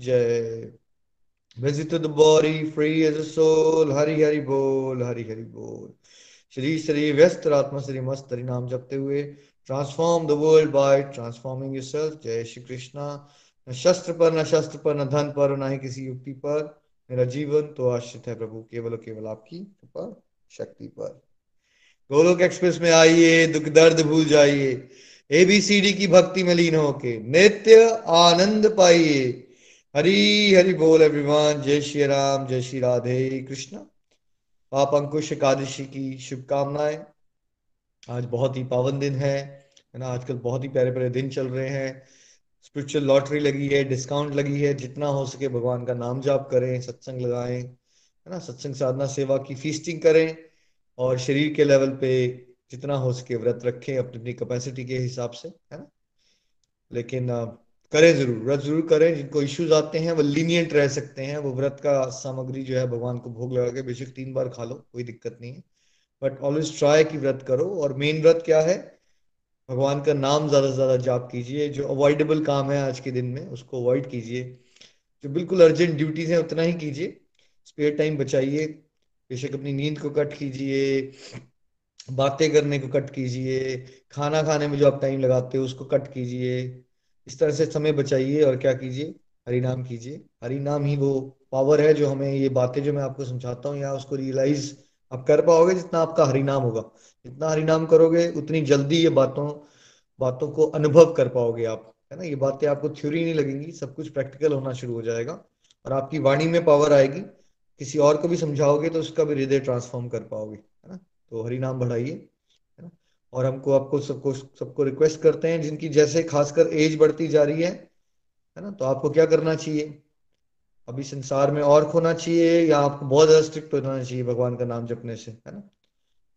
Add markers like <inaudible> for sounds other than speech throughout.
जय। to the body free as a soul hari hari bol hari hari bol Shri Shri व्यस्त आत्मा, श्री मस्त हरि नाम जपते हुए transform the world by transforming yourself जय श्री कृष्णा। न शस्त्र पर, न शस्त्र पर, न धन पर, न ही किसी युक्ति पर। मेरा जीवन तो आश्रित है प्रभु, केवल और केवल आपकी कृपा, शक्ति पर। गोलोक एक्सप्रेस में आइए, दुख, दर्द भूल जाइए। एबीसीडी की भक्ति में लीन होके, नित्य आनंद पाइए। हरी, हरि बोल एवरीवन जय श्री राम, जय श्री राधे कृष्ण। पाप अंकुश एकादशी की शुभकामनाएँ। आज बहुत ही पावन दिन है है ना? आजकल बहुत ही प्यारे प्यारे दिन चल रहे हैं। स्पिरिचुअल लॉटरी लगी है डिस्काउंट लगी है। जितना हो सके भगवान का नाम जाप करें, सत्संग लगाएँ, है ना? सत्संग साधना सेवा की फीसटिंग करें और शरीर के लेवल पे जितना हो सके व्रत रखें अपनी अपनी कैपेसिटी के हिसाब से, है ना? लेकिन करें ज़रूर, व्रत ज़रूर करें। जिनको इश्यूज़ आते हैं, वो लीनियंट रह सकते हैं। वो व्रत का सामग्री जो है, भगवान को भोग लगा के बेशक तीन बार खा लो, कोई दिक्कत नहीं है। बट ऑलवेज ट्राई की व्रत करो। और मेन व्रत क्या है? भगवान का नाम ज़्यादा से ज़्यादा जाप कीजिए। जो अवॉइडेबल काम है आज के दिन में, उसको अवॉइड कीजिए। जो बिल्कुल अर्जेंट ड्यूटीज़ है, उतना ही कीजिए। स्पेयर टाइम बचाइए। बेशक अपनी नींद को कट कीजिए। बातें करने को कट कीजिए। खाना खाने में जो आप टाइम लगाते हो, उसको कट कीजिए। इस तरह से समय बचाइए और क्या कीजिए? हरि नाम कीजिए। हरि नाम ही वो पावर है जो हमें ये बातें जो मैं आपको समझाता हूँ या उसको रियलाइज़ आप कर पाओगे जितना आपका हरि नाम होगा। जितना हरि नाम करोगे, उतनी जल्दी ये बातों बातों को अनुभव कर पाओगे आप, है ना? ये बातें आपको थ्योरी नहीं लगेंगी, सब कुछ प्रैक्टिकल होना शुरू हो जाएगा और आपकी वाणी में पावर आएगी। किसी और को भी समझाओगे तो उसका भी हृदय ट्रांसफॉर्म कर पाओगे, है ना? तो हरि नाम बढ़ाइए। और हमको, आपको सबको सबको रिक्वेस्ट करते हैं, जिनकी जैसे खासकर एज बढ़ती जा रही है है ना? तो आपको क्या करना चाहिए? अभी संसार में और खोना चाहिए, या आपको बहुत ज़्यादा स्ट्रिक्ट होना चाहिए भगवान का नाम जपने से, है ना?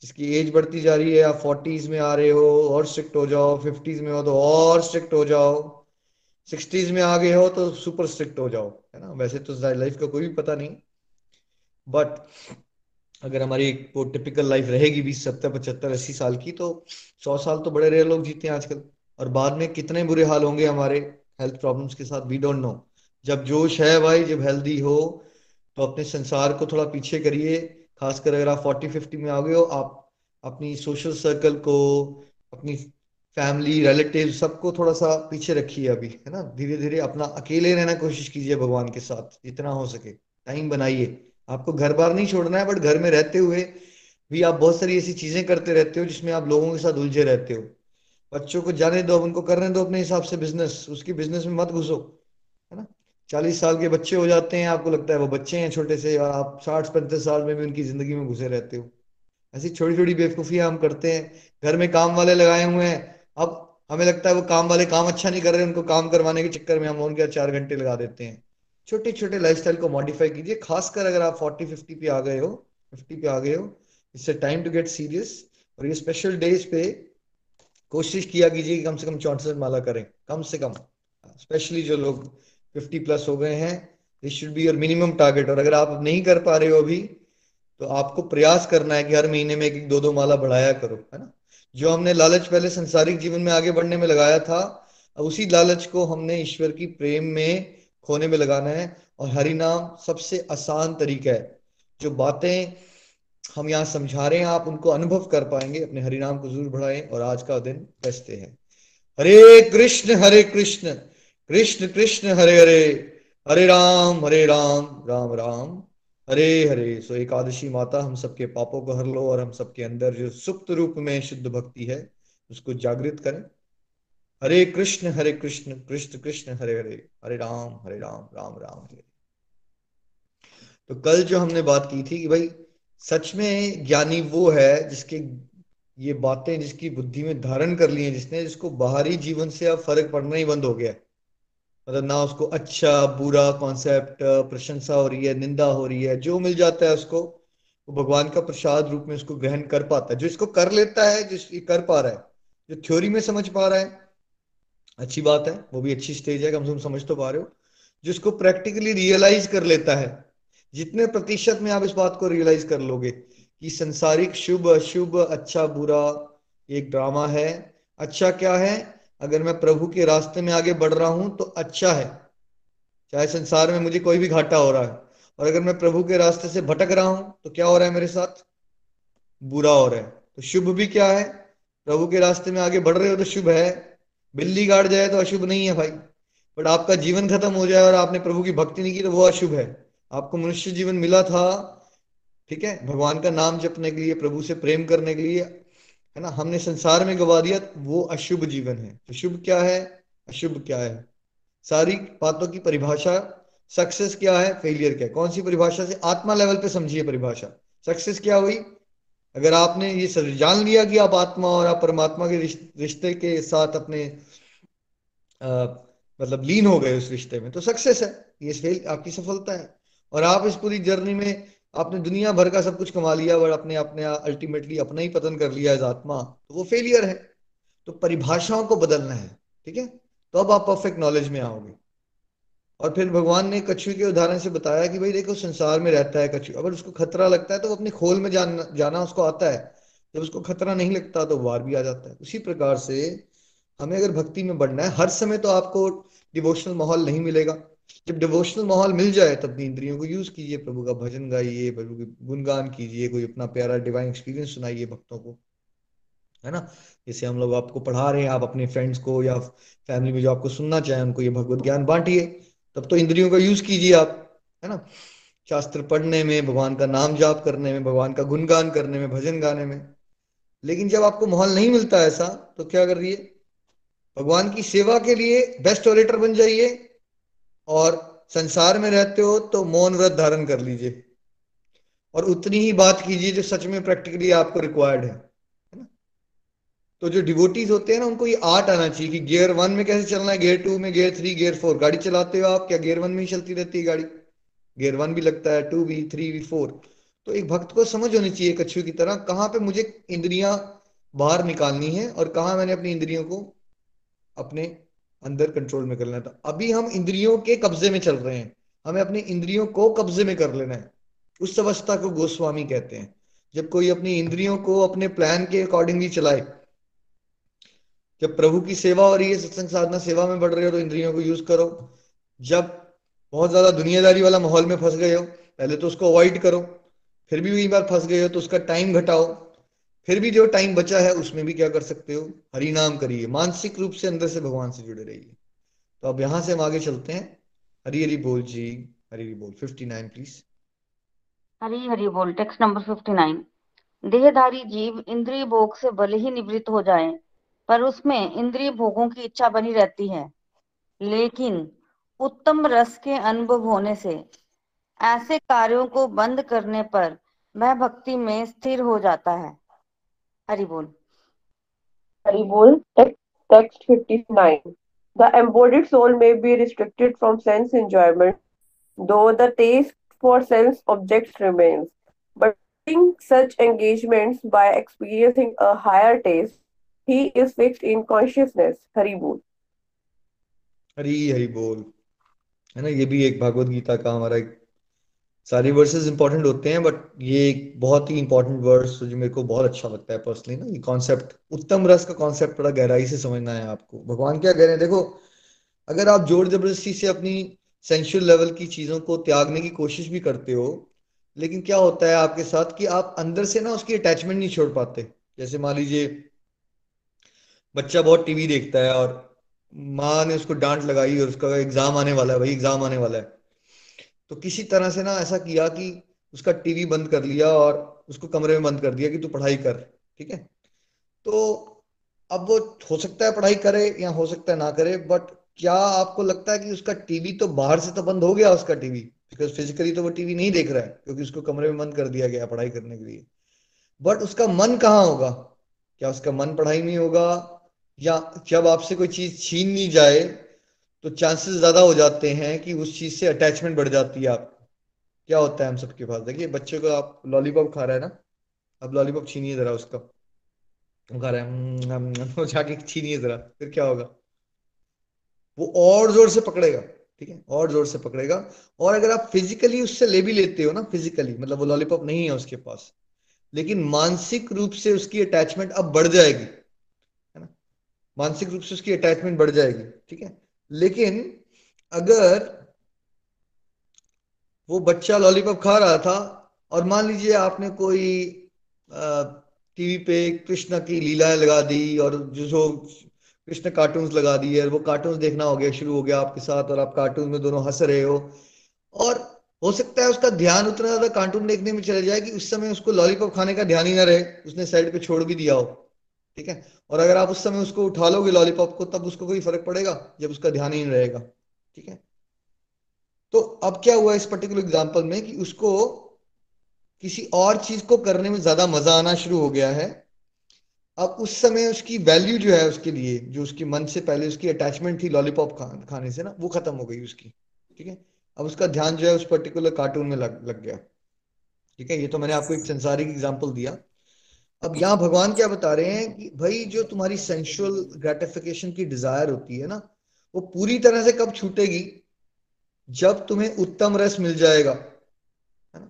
जिसकी एज बढ़ती जा रही है, आप फोर्टीज में आ रहे हो, और स्ट्रिक्ट हो जाओ फिफ्टीज में हो तो और स्ट्रिक्ट हो जाओ सिक्सटीज में आ गए हो तो सुपर स्ट्रिक्ट हो जाओ, है ना? वैसे तो लाइफ का कोई भी पता नहीं बट अगर हमारी वो टिपिकल लाइफ रहेगी बीस, सत्तर, पचहत्तर, अस्सी साल की तो सौ साल तो बड़े रेयर लोग जीते हैं आजकल। और बाद में कितने बुरे हाल होंगे हमारे हेल्थ प्रॉब्लम्स के साथ वी डोंट नो जब जोश है भाई, जब हेल्दी हो तो अपने संसार को थोड़ा पीछे करिए। खासकर अगर आप फोर्टी फिफ्टी में आ गए हो, आप अपनी सोशल सर्कल को, अपनी फैमिली रिलेटिव सबको थोड़ा सा पीछे रखिए अभी, है ना? धीरे धीरे अपना अकेले रहना कोशिश कीजिए भगवान के साथ, जितना हो सके। टाइम बनाइए। आपको घर बार नहीं छोड़ना है बट घर में रहते हुए भी आप बहुत सारी ऐसी चीज़ें करते रहते हो जिसमें आप लोगों के साथ उलझे रहते हो। बच्चों को जाने दो उनको करने दो अपने हिसाब से बिज़नेस उसकी बिज़नेस में मत घुसो, है ना? चालीस साल के बच्चे हो जाते हैं, आपको लगता है वो बच्चे हैं छोटे से आप साठ पैंतीस साल में भी उनकी ज़िंदगी में घुसे रहते हो। ऐसी छोटी छोटी बेवकूफियाँ हम करते हैं, घर में काम वाले लगाए हुए हैं, अब हमें लगता है वो काम वाले काम अच्छा नहीं कर रहे, उनको काम करवाने के चक्कर में हम उनके चार घंटे लगा देते हैं। छोटे छोटे लाइफस्टाइल को मॉडिफाई कीजिए। खासकर अगर आप फोर्टी फिफ्टी पे आ गए हो फिफ्टी पे आ गए हो, इससे टाइम टू गेट सीरियस और ये स्पेशल डेज़ पे कोशिश किया कीजिए कि कम से कम चौंसठ माला करें, कम से कम। स्पेशली जो लोग फिफ्टी प्लस हो गए हैं this should be your minimum target और अगर आप नहीं कर पा रहे हो अभी तो आपको प्रयास करना है कि हर महीने में एक दो दो माला बढ़ाया करो, है ना? जो हमने लालच पहले संसारिक जीवन में आगे बढ़ने में लगाया था, उसी लालच को हमने ईश्वर की प्रेम में खोने में लगाना है और हरि नाम सबसे आसान तरीका है। जो बातें हम यहाँ समझा रहे हैं, आप उनको अनुभव कर पाएँगे, अपने हरिनाम को ज़रूर बढ़ाएँ और आज का दिन कैसे हैं। हरे कृष्ण हरे कृष्ण कृष्ण कृष्ण, हरे हरे हरे राम हरे राम राम राम। हरे हरे, सो एकादशी माता हम सबके पापों को हर लो और हम सबके अंदर जो सुप्त रूप में शुद्ध भक्ति है, उसको जागृत करें। हरे कृष्ण हरे कृष्ण कृष्ण कृष्ण, हरे हरे हरे राम हरे राम राम राम, हरे तो कल जो हमने बात की थी कि भाई सच में ज्ञानी वो है जिसके ये बातें, जिसकी बुद्धि में धारण कर ली है जिसने, जिसको बाहरी जीवन से अब फ़र्क पड़ना ही बंद हो गया मतलब ना उसको अच्छा बुरा कॉन्सेप्ट प्रशंसा हो रही है, निंदा हो रही है, जो मिल जाता है उसको, वो भगवान का प्रसाद रूप में उसको ग्रहण कर पाता है। जो इसको कर लेता है, जो कर पा रहा है, जो थ्योरी में समझ पा रहा है अच्छी बात है, वो भी अच्छी स्टेज है कम से कम समझ तो पा रहे हो। जिसको प्रैक्टिकली रियलाइज़ कर लेता है, जितने प्रतिशत में आप इस बात को रियलाइज़ कर लोगे कि संसारिक शुभ, अशुभ अच्छा बुरा, एक ड्रामा है। अच्छा क्या है? अगर मैं प्रभु के रास्ते में आगे बढ़ रहा हूँ तो अच्छा है। चाहे संसार में मुझे कोई भी घाटा हो रहा है। और अगर मैं प्रभु के रास्ते से भटक रहा हूँ तो क्या हो रहा है मेरे साथ? बुरा हो रहा है। तो शुभ भी क्या है? प्रभु के रास्ते में आगे बढ़ रहे हो तो शुभ है। बिल्ली गाड़ जाए तो अशुभ नहीं है भाई। बट आपका जीवन खत्म हो जाए और आपने प्रभु की भक्ति नहीं की तो वो अशुभ है। आपको मनुष्य जीवन मिला था, ठीक है? भगवान का नाम जपने के लिए, प्रभु से प्रेम करने के लिए, है ना? हमने संसार में गवा दिया, वो अशुभ जीवन है। तो शुभ क्या है? अशुभ क्या है? सारी बातों की परिभाषा सक्सेस क्या है? फेलियर क्या है? कौन सी परिभाषा से? आत्मा लेवल पे समझिए परिभाषा। सक्सेस क्या हुई? अगर आपने ये जान लिया कि आप आत्मा और आप परमात्मा के रिश्ते के साथ अपने आ, मतलब लीन हो गए उस रिश्ते में तो सक्सेस है। ये फेल आपकी सफलता है। और आप इस पूरी जर्नी में आपने दुनिया भर का सब कुछ कमा लिया और अपने अपने अल्टीमेटली अपना ही पतन कर लिया इस आत्मा तो वो फेलियर है। तो परिभाषाओं को बदलना है ठीक है? तो अब आप परफेक्ट नॉलेज में आओगे। और फिर भगवान ने कछु के उदाहरण से बताया कि भाई देखो, संसार में रहता है कछु अगर उसको खतरा लगता है तो अपने खोल में जान, जाना उसको आता है। जब उसको खतरा नहीं लगता तो वार भी आ जाता है। उसी प्रकार से हमें अगर भक्ति में बढ़ना है, हर समय तो आपको डिवोशनल माहौल नहीं मिलेगा। जब डिवोशनल माहौल मिल जाए, तब अपनी इंद्रियों को यूज़ कीजिए, प्रभु का भजन गाइए, प्रभु के गुणगान कीजिए, कोई अपना प्यारा डिवाइन एक्सपीरियंस सुनाइए भक्तों को। है ना? जैसे हम लोग आपको पढ़ा रहे हैं, आप अपने फ्रेंड्स को या फैमिली में जो आपको सुनना चाहें, उनको ये भगवत ज्ञान बांटिए। तब तो इंद्रियों का यूज़ कीजिए आप, है ना? शास्त्र पढ़ने में, भगवान का नाम जाप करने में, भगवान का गुणगान करने में, भजन गाने में। लेकिन जब आपको माहौल नहीं मिलता ऐसा तो क्या कर रही भगवान की सेवा के लिए बेस्ट ऑरेटर बन जाइए और संसार में रहते हो तो मौन व्रत धारण कर लीजिए। और उतनी ही बात कीजिए जो सच में प्रैक्टिकली आपको रिक्वायर्ड है। तो जो डिवोटीज होते हैं ना, उनको ये आर्ट आना चाहिए कि गियर वन में कैसे चलना है गियर टू में गियर थ्री गियर फोर गाड़ी चलाते हो आप, क्या गियर वन में ही चलती रहती है गाड़ी? गियर वन भी लगता है टू भी थ्री भी फोर तो एक भक्त को समझ होनी चाहिए कछु की तरह, कहाँ पे मुझे इंद्रियाँ बाहर निकालनी है और कहा मैंने अपनी इंद्रियों को अपने अंदर कंट्रोल में कर लेना था अभी हम इंद्रियों के कब्जे में चल रहे हैं। हमें अपनी इंद्रियों को कब्जे में कर लेना है। उस अवस्था को गोस्वामी कहते हैं। जब कोई अपनी इंद्रियों को अपने प्लान के अकॉर्डिंगली चलाए जब प्रभु की सेवा हो रही है, सत्संग साधना सेवा में बढ़ रहे हो तो इंद्रियों को यूज़ करो। जब बहुत ज़्यादा दुनियादारी वाला माहौल में फंस गए हो, पहले तो उसको अवॉइड करो। फिर भी कई बार फंस गए हो तो उसका टाइम घटाओ। फिर भी जो टाइम बचा है, उसमें भी क्या कर सकते हो? हरिनाम करिए। मानसिक रूप से अंदर से भगवान से जुड़े रहिए। तो अब यहाँ से हम आगे चलते हैं। हरी हरी बोल जी, हरी हरी बोल। Fifty nine please Hari Hari बोल टेक्स्ट नंबर फिफ्टी नाइन देहधारी जीव, इंद्रिय भोग से भले ही निवृत्त हो जाए। पर उसमें इंद्रिय भोगों की इच्छा बनी रहती है लेकिन उत्तम रस के अनुभव होने से ऐसे कार्यों को बंद करने पर वह भक्ति में स्थिर हो जाता है हरि बोल हरि बोल text 59 the embodied soul may be restricted from sense enjoyment though the taste for sense objects remains but in such engagements by experiencing a higher taste he is fixed in consciousness. Hari bol. हरी हरी बोल है ना, ये भी एक भागवत गीता का हमारा एक सारे वर्सेस इंपॉर्टेंट होते हैं बट ये एक बहुत ही इंपॉर्टेंट वर्स जो मेरे को बहुत अच्छा लगता है पर्सनली ना, ये कॉन्सेप्ट उत्तम रस का कॉन्सेप्ट बड़ा गहराई से समझना है आपको। भगवान क्या कह रहे हैं? देखो, अगर आप ज़ोर ज़बरदस्ती से अपनी सेंशुअल लेवल की चीज़ों को त्यागने की कोशिश भी करते हो, लेकिन क्या होता है आपके साथ कि आप अंदर से ना उसकी अटैचमेंट नहीं छोड़ पाते। जैसे मान लीजिए बच्चा बहुत टीवी देखता है और माँ ने उसको डांट लगाई और उसका एग्ज़ाम आने वाला है भाई एग्ज़ाम आने वाला है। तो किसी तरह से ना ऐसा किया कि उसका टीवी बंद कर लिया और उसको कमरे में बंद कर दिया कि तू पढ़ाई कर, ठीक है? तो अब वो हो सकता है पढ़ाई करे या हो सकता है ना करे बट क्या आपको लगता है कि उसका टीवी तो बाहर से तो बंद हो गया उसका टीवी? बिकॉज़ फिजिकली तो वो टीवी नहीं देख रहा है, क्योंकि उसको कमरे में बंद कर दिया गया पढ़ाई करने के लिए। बट उसका मन कहाँ होगा? क्या उसका मन पढ़ाई में होगा? या जब आपसे कोई चीज़ छीन ली जाए तो चांसेस ज़्यादा हो जाते हैं कि उस चीज़ से अटैचमेंट बढ़ जाती है आप क्या होता है हम सबके पास? देखिए, बच्चे को आप लॉलीपॉप खा रहा है ना? अब लॉलीपॉप छीनिए जरा उसका। वो खा रहा है जाके छीनिए जरा, फिर क्या होगा? वो और ज़ोर से पकड़ेगा, ठीक है? और ज़ोर से पकड़ेगा। और अगर आप फिजिकली उससे ले भी लेते हो ना फिजिकली मतलब वो लॉलीपॉप नहीं है उसके पास, लेकिन मानसिक रूप से उसकी अटैचमेंट अब बढ़ जाएगी। मानसिक रूप से उसकी अटैचमेंट बढ़ जाएगी, ठीक है? लेकिन अगर वो बच्चा लॉलीपॉप खा रहा था और मान लीजिए आपने कोई टीवी पे कृष्ण की लीलाएँ लगा दी और जो कृष्ण कार्टून्स लगा दिए वो कार्टून्स देखना हो गया, शुरू हो गया आपके साथ और आप कार्टून में दोनों हंस रहे हो और हो सकता है उसका ध्यान उतना ज़्यादा कार्टून देखने में चले जाए कि उस समय उसको लॉलीपॉप खाने का ध्यान ही ना रहे, उसने साइड पे छोड़ भी दिया हो। ठीक है? और अगर आप उस समय उसको उठा लोगे लॉलीपॉप को, तब उसको कोई फ़र्क पड़ेगा, जब उसका ध्यान ही नहीं रहेगा। ठीक है? तो अब क्या हुआ इस पर्टिकुलर एग्ज़ाम्पल में कि उसको किसी और चीज़ को करने में ज़्यादा मज़ा आना शुरू हो गया है। अब उस समय उसकी वैल्यू जो है उसके लिए, जो उसकी मन से पहले उसकी अटैचमेंट थी लॉलीपॉप खाने से ना, वो खत्म हो गई उसकी। ठीक है? अब उसका ध्यान जो है उस पर्टिकुलर कार्टून में लग लग गया। ठीक है? ये तो मैंने आपको एक संसारिक एग्ज़ाम्पल दिया। अब यहाँ भगवान क्या बता रहे हैं कि भाई जो तुम्हारी सेंशुअल ग्रेटिफिकेशन की डिज़ायर होती है ना, वो पूरी तरह से कब छूटेगी? जब तुम्हें उत्तम रस मिल जाएगा।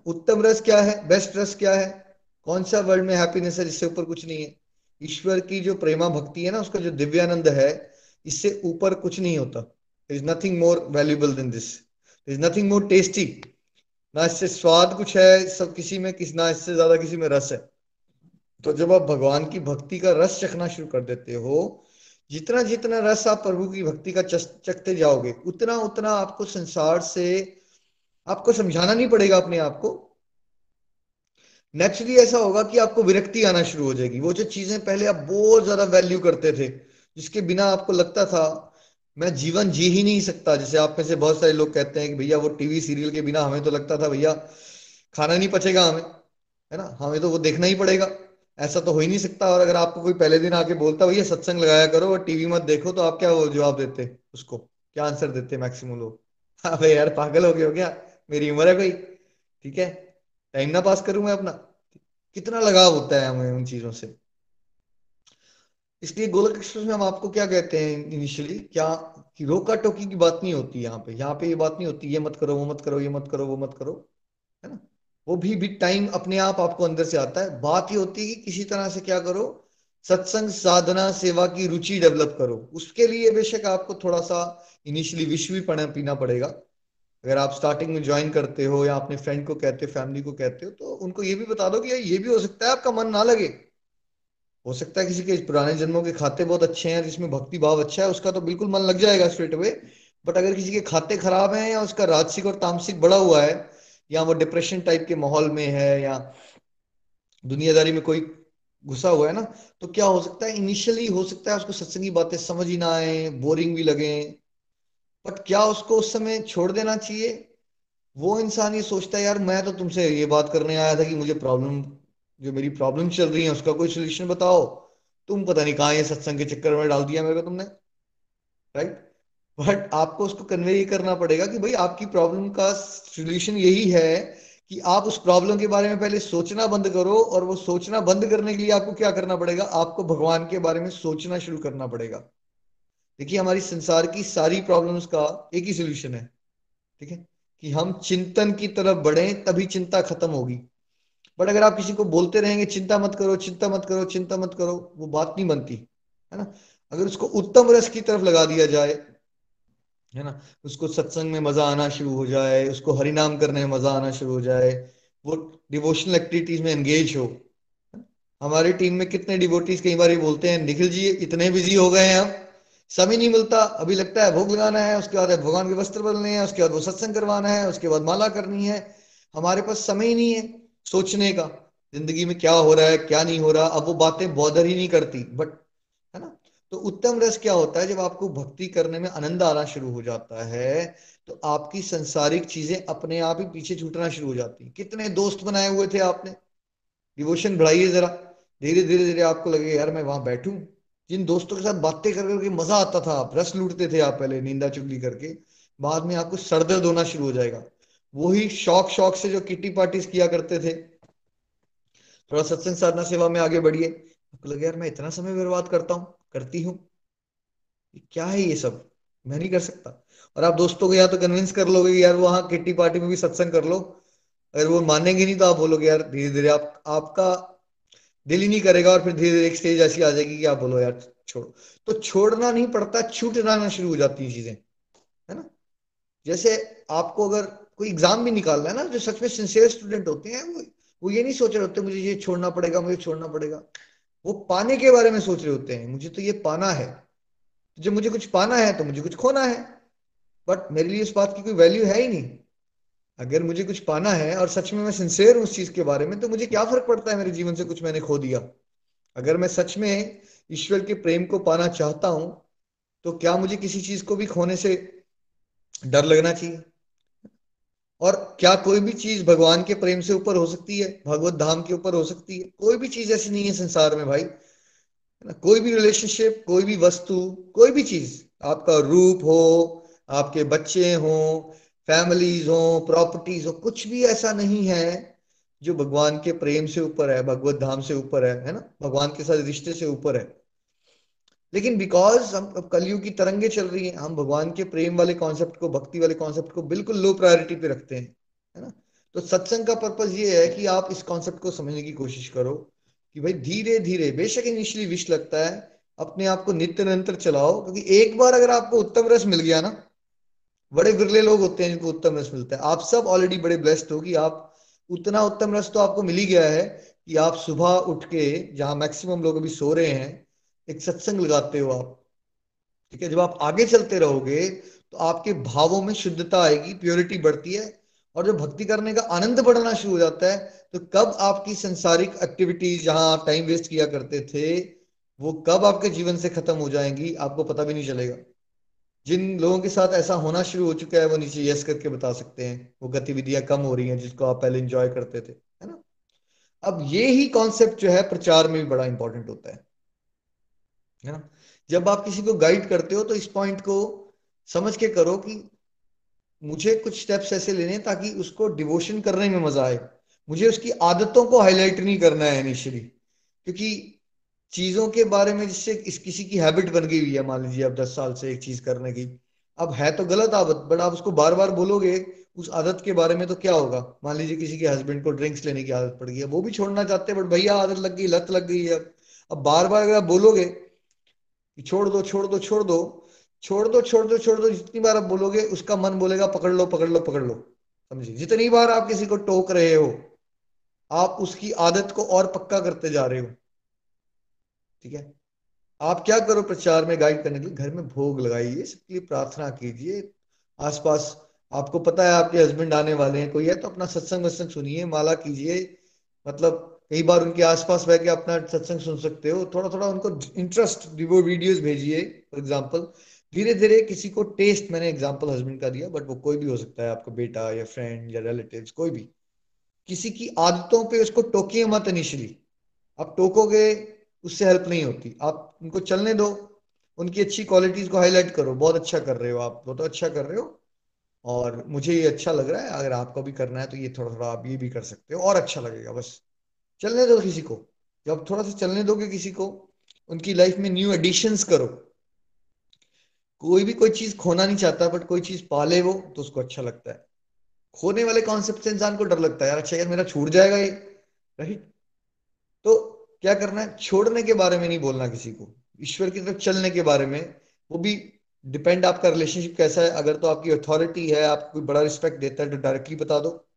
उत्तम रस क्या है? बेस्ट रस क्या है? कौन सा वर्ल्ड में हैप्पीनेस है जिससे ऊपर कुछ नहीं है? ईश्वर की जो प्रेमा भक्ति है ना, उसका जो दिव्यानंद है, इससे ऊपर कुछ नहीं होता। Is nothing more valuable than this is nothing more tasty ना इससे स्वाद कुछ है, सब किसी में किस ना इससे ज़्यादा किसी में रस है। तो जब आप भगवान की भक्ति का रस चखना शुरू कर देते हो, जितना जितना रस आप प्रभु की भक्ति का चखते जाओगे, उतना उतना आपको संसार से, आपको समझाना नहीं पड़ेगा अपने आप को। नेचुरली ऐसा होगा कि आपको विरक्ति आना शुरू हो जाएगी। वो जो चीज़ें पहले आप बहुत ज़्यादा वैल्यू करते थे, जिसके बिना आपको लगता था, मैं जीवन जी ही नहीं सकता। जैसे आप में से बहुत सारे लोग कहते हैं कि भैया वो टीवी सीरियल के बिना हमें तो लगता था, भैया खाना नहीं पचेगा हमें, है ना? हमें तो वो देखना ही पड़ेगा। ऐसा तो हो ही नहीं सकता। और अगर आपको कोई पहले दिन आके बोलता, भैया, सत्संग लगाया करो और टीवी मत देखो तो आप क्या जवाब देते उसको? क्या आंसर देते मैक्सिमम लोग? <laughs> हाँ यार, पागल हो गए हो क्या? मेरी उम्र है कोई? ठीक है टाइम ना पास करूँ मैं अपना? कितना लगाव होता है हमें उन चीज़ों से। इसलिए गोलक एक्सप्रेस में हम आपको क्या कहते हैं इनिशियली क्या कि रोका टोकी की बात नहीं होती यहाँ पे? यहाँ पे ये बात नहीं होती, ये मत करो, वो मत करो, ये मत करो, वो मत करो, है ना? वो भी भी टाइम अपने आप आपको अंदर से आता है। बात ये होती है कि किसी तरह से क्या करो, सत्संग साधना सेवा की रुचि डेवलप करो। उसके लिए बेशक आपको थोड़ा सा इनिशियली विश भी पीना पड़ेगा। अगर आप स्टार्टिंग में ज्वाइन करते हो या अपने फ्रेंड को कहते हो फैमिली को कहते हो तो उनको ये भी बता दो कि ये भी हो सकता है आपका मन ना लगे। हो सकता है किसी के पुराने जन्मों के खाते बहुत अच्छे हैं, जिसमें भक्ति भाव अच्छा है, उसका तो बिल्कुल मन लग जाएगा स्ट्रेट अवे बट अगर किसी के खाते खराब हैं या उसका राजसिक और तामसिक बड़ा हुआ है या वो डिप्रेशन टाइप के माहौल में है या दुनियादारी में कोई घुसा हुआ है ना तो क्या हो सकता है? इनिशियली हो सकता है उसको सत्संगी बातें समझ ही ना आए बोरिंग भी लगे। बट क्या उसको उस समय छोड़ देना चाहिए? वो इंसान ये सोचता है, यार, मैं तो तुमसे ये बात करने आया था कि मुझे प्रॉब्लम जो मेरी प्रॉब्लम चल रही है, उसका कोई सोल्यूशन बताओ। तुम पता नहीं कहा ये सत्संग के चक्कर में डाल दिया मेरे को तुमने राइट बट आपको उसको कन्वे ये करना पड़ेगा कि भाई आपकी प्रॉब्लम का सोल्यूशन यही है कि आप उस प्रॉब्लम के बारे में पहले सोचना बंद करो और वो सोचना बंद करने के लिए आपको क्या करना पड़ेगा? आपको भगवान के बारे में सोचना शुरू करना पड़ेगा। देखिए, हमारी संसार की सारी प्रॉब्लम्स का एक ही सोल्यूशन है, ठीक है? कि हम चिंतन की तरफ़ बढ़े, तभी चिंता खत्म होगी। बट अगर आप किसी को बोलते रहेंगे, चिंता मत करो, चिंता मत करो, चिंता मत करो, वो बात नहीं बनती, है ना? अगर उसको उत्तम रस की तरफ़ लगा दिया जाए है ना? उसको सत्संग में मज़ा आना शुरू हो जाए, उसको हरिनाम करने में मज़ा आना शुरू हो जाए, वो डिवोशनल एक्टिविटीज़ में एंगेज हो। हमारी टीम में कितने डिवोटीज कई बार बोलते हैं, निखिल जी, इतने बिज़ी हो गए हैं अब समय नहीं मिलता। अभी लगता है भोग लगाना है, उसके बाद भगवान के वस्त्र बदलने हैं, उसके बाद वो सत्संग करवाना है, उसके बाद माला करनी है। हमारे पास समय ही नहीं है सोचने का, ज़िंदगी में क्या हो रहा है, क्या नहीं हो रहा। अब वो बातें बॉदर ही नहीं करती बट तो उत्तम रस क्या होता है? जब आपको भक्ति करने में आनंद आना शुरू हो जाता है तो आपकी संसारिक चीज़ें अपने आप ही पीछे छूटना शुरू हो जाती कितने दोस्त बनाए हुए थे आपने? डिवोशन बढ़ाइए जरा। धीरे धीरे धीरे आपको लगे, यार, मैं वहाँ बैठू। जिन दोस्तों के साथ बातें कर करके मज़ा आता था आप रस लूटते थे आप पहले नींदा चुगली करके, बाद में आपको सरदर्द होना शुरू हो जाएगा। वही शौक शौक से जो किटी पार्टीज़ किया करते थे। थोड़ा सत्संग साधना सेवा में आगे बढ़िए। आपको लगे, यार, मैं इतना समय बर्बाद करता हूँ। करती हूँ। क्या है ये सब? मैं नहीं कर सकता। और आप दोस्तों को या तो कन्विंस कर लोगे यार वहाँ किट्टी पार्टी में भी सत्संग कर लो। अगर वो मानेंगे नहीं तो आप बोलोगे, यार धीरे धीरे आप, आपका दिल ही नहीं करेगा और फिर धीरे धीरे एक स्टेज ऐसी आ जाएगी कि आप बोलो, यार छोड़ो। तो छोड़ना नहीं पड़ता छूट जाना शुरू हो जाती है चीज़ें, है ना? जैसे आपको अगर कोई एग्ज़ाम भी निकालना है ना, जो सच में सिंसियर स्टूडेंट होते हैं, वो वो ये नहीं सोच रहे होते, मुझे ये छोड़ना पड़ेगा, मुझे छोड़ना पड़ेगा। वो पाने के बारे में सोच रहे होते हैं। मुझे तो ये पाना है। जब मुझे कुछ पाना है तो मुझे कुछ खोना है। बट मेरे लिए उस बात की कोई वैल्यू है ही नहीं। अगर मुझे कुछ पाना है और सच में मैं सिंसेयर हूँ उस चीज़ के बारे में तो मुझे क्या फ़र्क पड़ता है मेरे जीवन से कुछ मैंने खो दिया? अगर मैं सच में ईश्वर के प्रेम को पाना चाहता हूँ तो क्या मुझे किसी चीज़ को भी खोने से डर लगना चाहिए? और क्या कोई भी चीज़ भगवान के प्रेम से ऊपर हो सकती है? भगवत धाम के ऊपर हो सकती है। कोई भी चीज़ ऐसी नहीं है संसार में भाई। ना? कोई भी रिलेशनशिप कोई भी वस्तु, कोई भी चीज़, आपका रूप हो, आपके बच्चे हो फैमिलीज़ हो प्रॉपर्टीज़ हो, कुछ भी ऐसा नहीं है जो भगवान के प्रेम से ऊपर है, भगवत धाम से ऊपर है। है ना? भगवान के साथ रिश्ते से ऊपर है। लेकिन बिकॉज़ हम अब कलयुग की तरंगे चल रही हैं, हम भगवान के प्रेम वाले कॉन्सेप्ट को, भक्ति वाले कॉन्सेप्ट को बिल्कुल लो प्रायोरिटी पे रखते हैं, है ना? तो सत्संग का पर्पज ये है कि आप इस कॉन्सेप्ट को समझने की कोशिश करो कि भाई धीरे धीरे बेशक इनिशियली विश लगता है, अपने आप को नित्य निरंतर चलाओ, क्योंकि एक बार अगर आपको उत्तम रस मिल गया ना, बड़े विरले लोग होते हैं जिनको उत्तम रस मिलता है। आप सब ऑलरेडी बड़े ब्लेस्ड हो कि आप, उतना उत्तम रस तो आपको मिल ही गया है कि आप सुबह उठ के, जहाँ मैक्सिमम लोग अभी सो रहे हैं एक सत्संग लगाते हो आप, ठीक है? जब आप आगे चलते रहोगे तो आपके भावों में शुद्धता आएगी प्योरिटी बढ़ती है, और जब भक्ति करने का आनंद बढ़ना शुरू हो जाता है तो कब आपकी संसारिक एक्टिविटीज़ जहाँ आप टाइम वेस्ट किया करते थे, वो कब आपके जीवन से खत्म हो जाएँगी, आपको पता भी नहीं चलेगा। जिन लोगों के साथ ऐसा होना शुरू हो चुका है, वो नीचे यस करके बता सकते हैं, वो गतिविधियाँ कम हो रही हैं, जिसको आप पहले इंजॉय करते थे, है ना? अब ये ही कॉन्सेप्ट जो है, प्रचार में भी बड़ा इंपॉर्टेंट होता है। है ना? जब आप किसी को गाइड करते हो तो इस पॉइंट को समझ के करो कि मुझे कुछ स्टेप्स ऐसे लेने ताकि उसको डिवोशन करने में मज़ा आए। मुझे उसकी आदतों को हाईलाइट नहीं करना है इनिशियली क्योंकि चीज़ों के बारे में जिससे इस किसी की हैबिट बन गई हुई है, मान लीजिए अब दस साल से एक चीज़ करने की। अब है तो गलत आदत बट आप उसको बार बार बोलोगे, उस आदत के बारे में तो क्या होगा? मान लीजिए किसी के हस्बैंड को ड्रिंक्स लेने की आदत पड़ गई है, वो भी छोड़ना चाहते हैं बट भैया आदत लग गई, लत लग गई है। अब बार बार अगर आप बोलोगे कि छोड़ दो छोड़ दो छोड़ दो। छोड़ दो छोड़ दो छोड़ दो, जितनी बार आप बोलोगे, उसका मन बोलेगा, पकड़ लो पकड़ लो पकड़ लो। समझिए जितनी बार आप किसी को टोक रहे हो, आप उसकी आदत को और पक्का करते जा रहे हो। ठीक है? आप क्या करो प्रचार में, गाइड करने के लिए? घर में भोग लगाइए, सबके लिए प्रार्थना कीजिए। आसपास आपको पता है, आपके हस्बैंड आने वाले हैं, कोई है तो अपना सत्संग वत्संग सुनिए, माला कीजिए। मतलब कई बार उनके आसपास बैठ के अपना सत्संग सुन सकते हो। थोड़ा थोड़ा उनको इंटरेस्ट वो वीडियोस भेजिए फॉर एग्जांपल धीरे धीरे किसी को टेस्ट मैंने एग्जांपल हस्बैंड का दिया बट वो कोई भी हो सकता है, आपका बेटा या फ्रेंड या रिलेटिव कोई भी। किसी की आदतों पे उसको टोकिए मत इनिशियली आप टोकोगे, उससे हेल्प नहीं होती। आप उनको चलने दो। उनकी अच्छी क्वालिटीज को हाईलाइट करो। बहुत अच्छा कर रहे हो आप। बहुत अच्छा कर रहे हो। और मुझे ये अच्छा लग रहा है। अगर आपको भी करना है तो ये थोड़ा थोड़ा आप ये भी कर सकते हो। और अच्छा लगेगा, बस। चलने दो किसी को। जब थोड़ा सा चलने दोगे किसी को, उनकी लाइफ में न्यू एडिशंस करो। कोई भी कोई चीज़ खोना नहीं चाहता बट कोई चीज़ पाले वो तो उसको अच्छा लगता है। खोने वाले कॉन्सेप्ट से इंसान को डर लगता है, यार अच्छा यार, मेरा छूट जाएगा ये। राइट तो क्या करना है? छोड़ने के बारे में नहीं बोलना किसी को। ईश्वर की तरफ़ चलने के बारे में, वो भी डिपेंड आपका रिलेशनशिप कैसा है। अगर तो आपकी अथॉरिटी है आपको बड़ा रिस्पेक्ट देता है तो डायरेक्टली बता दो।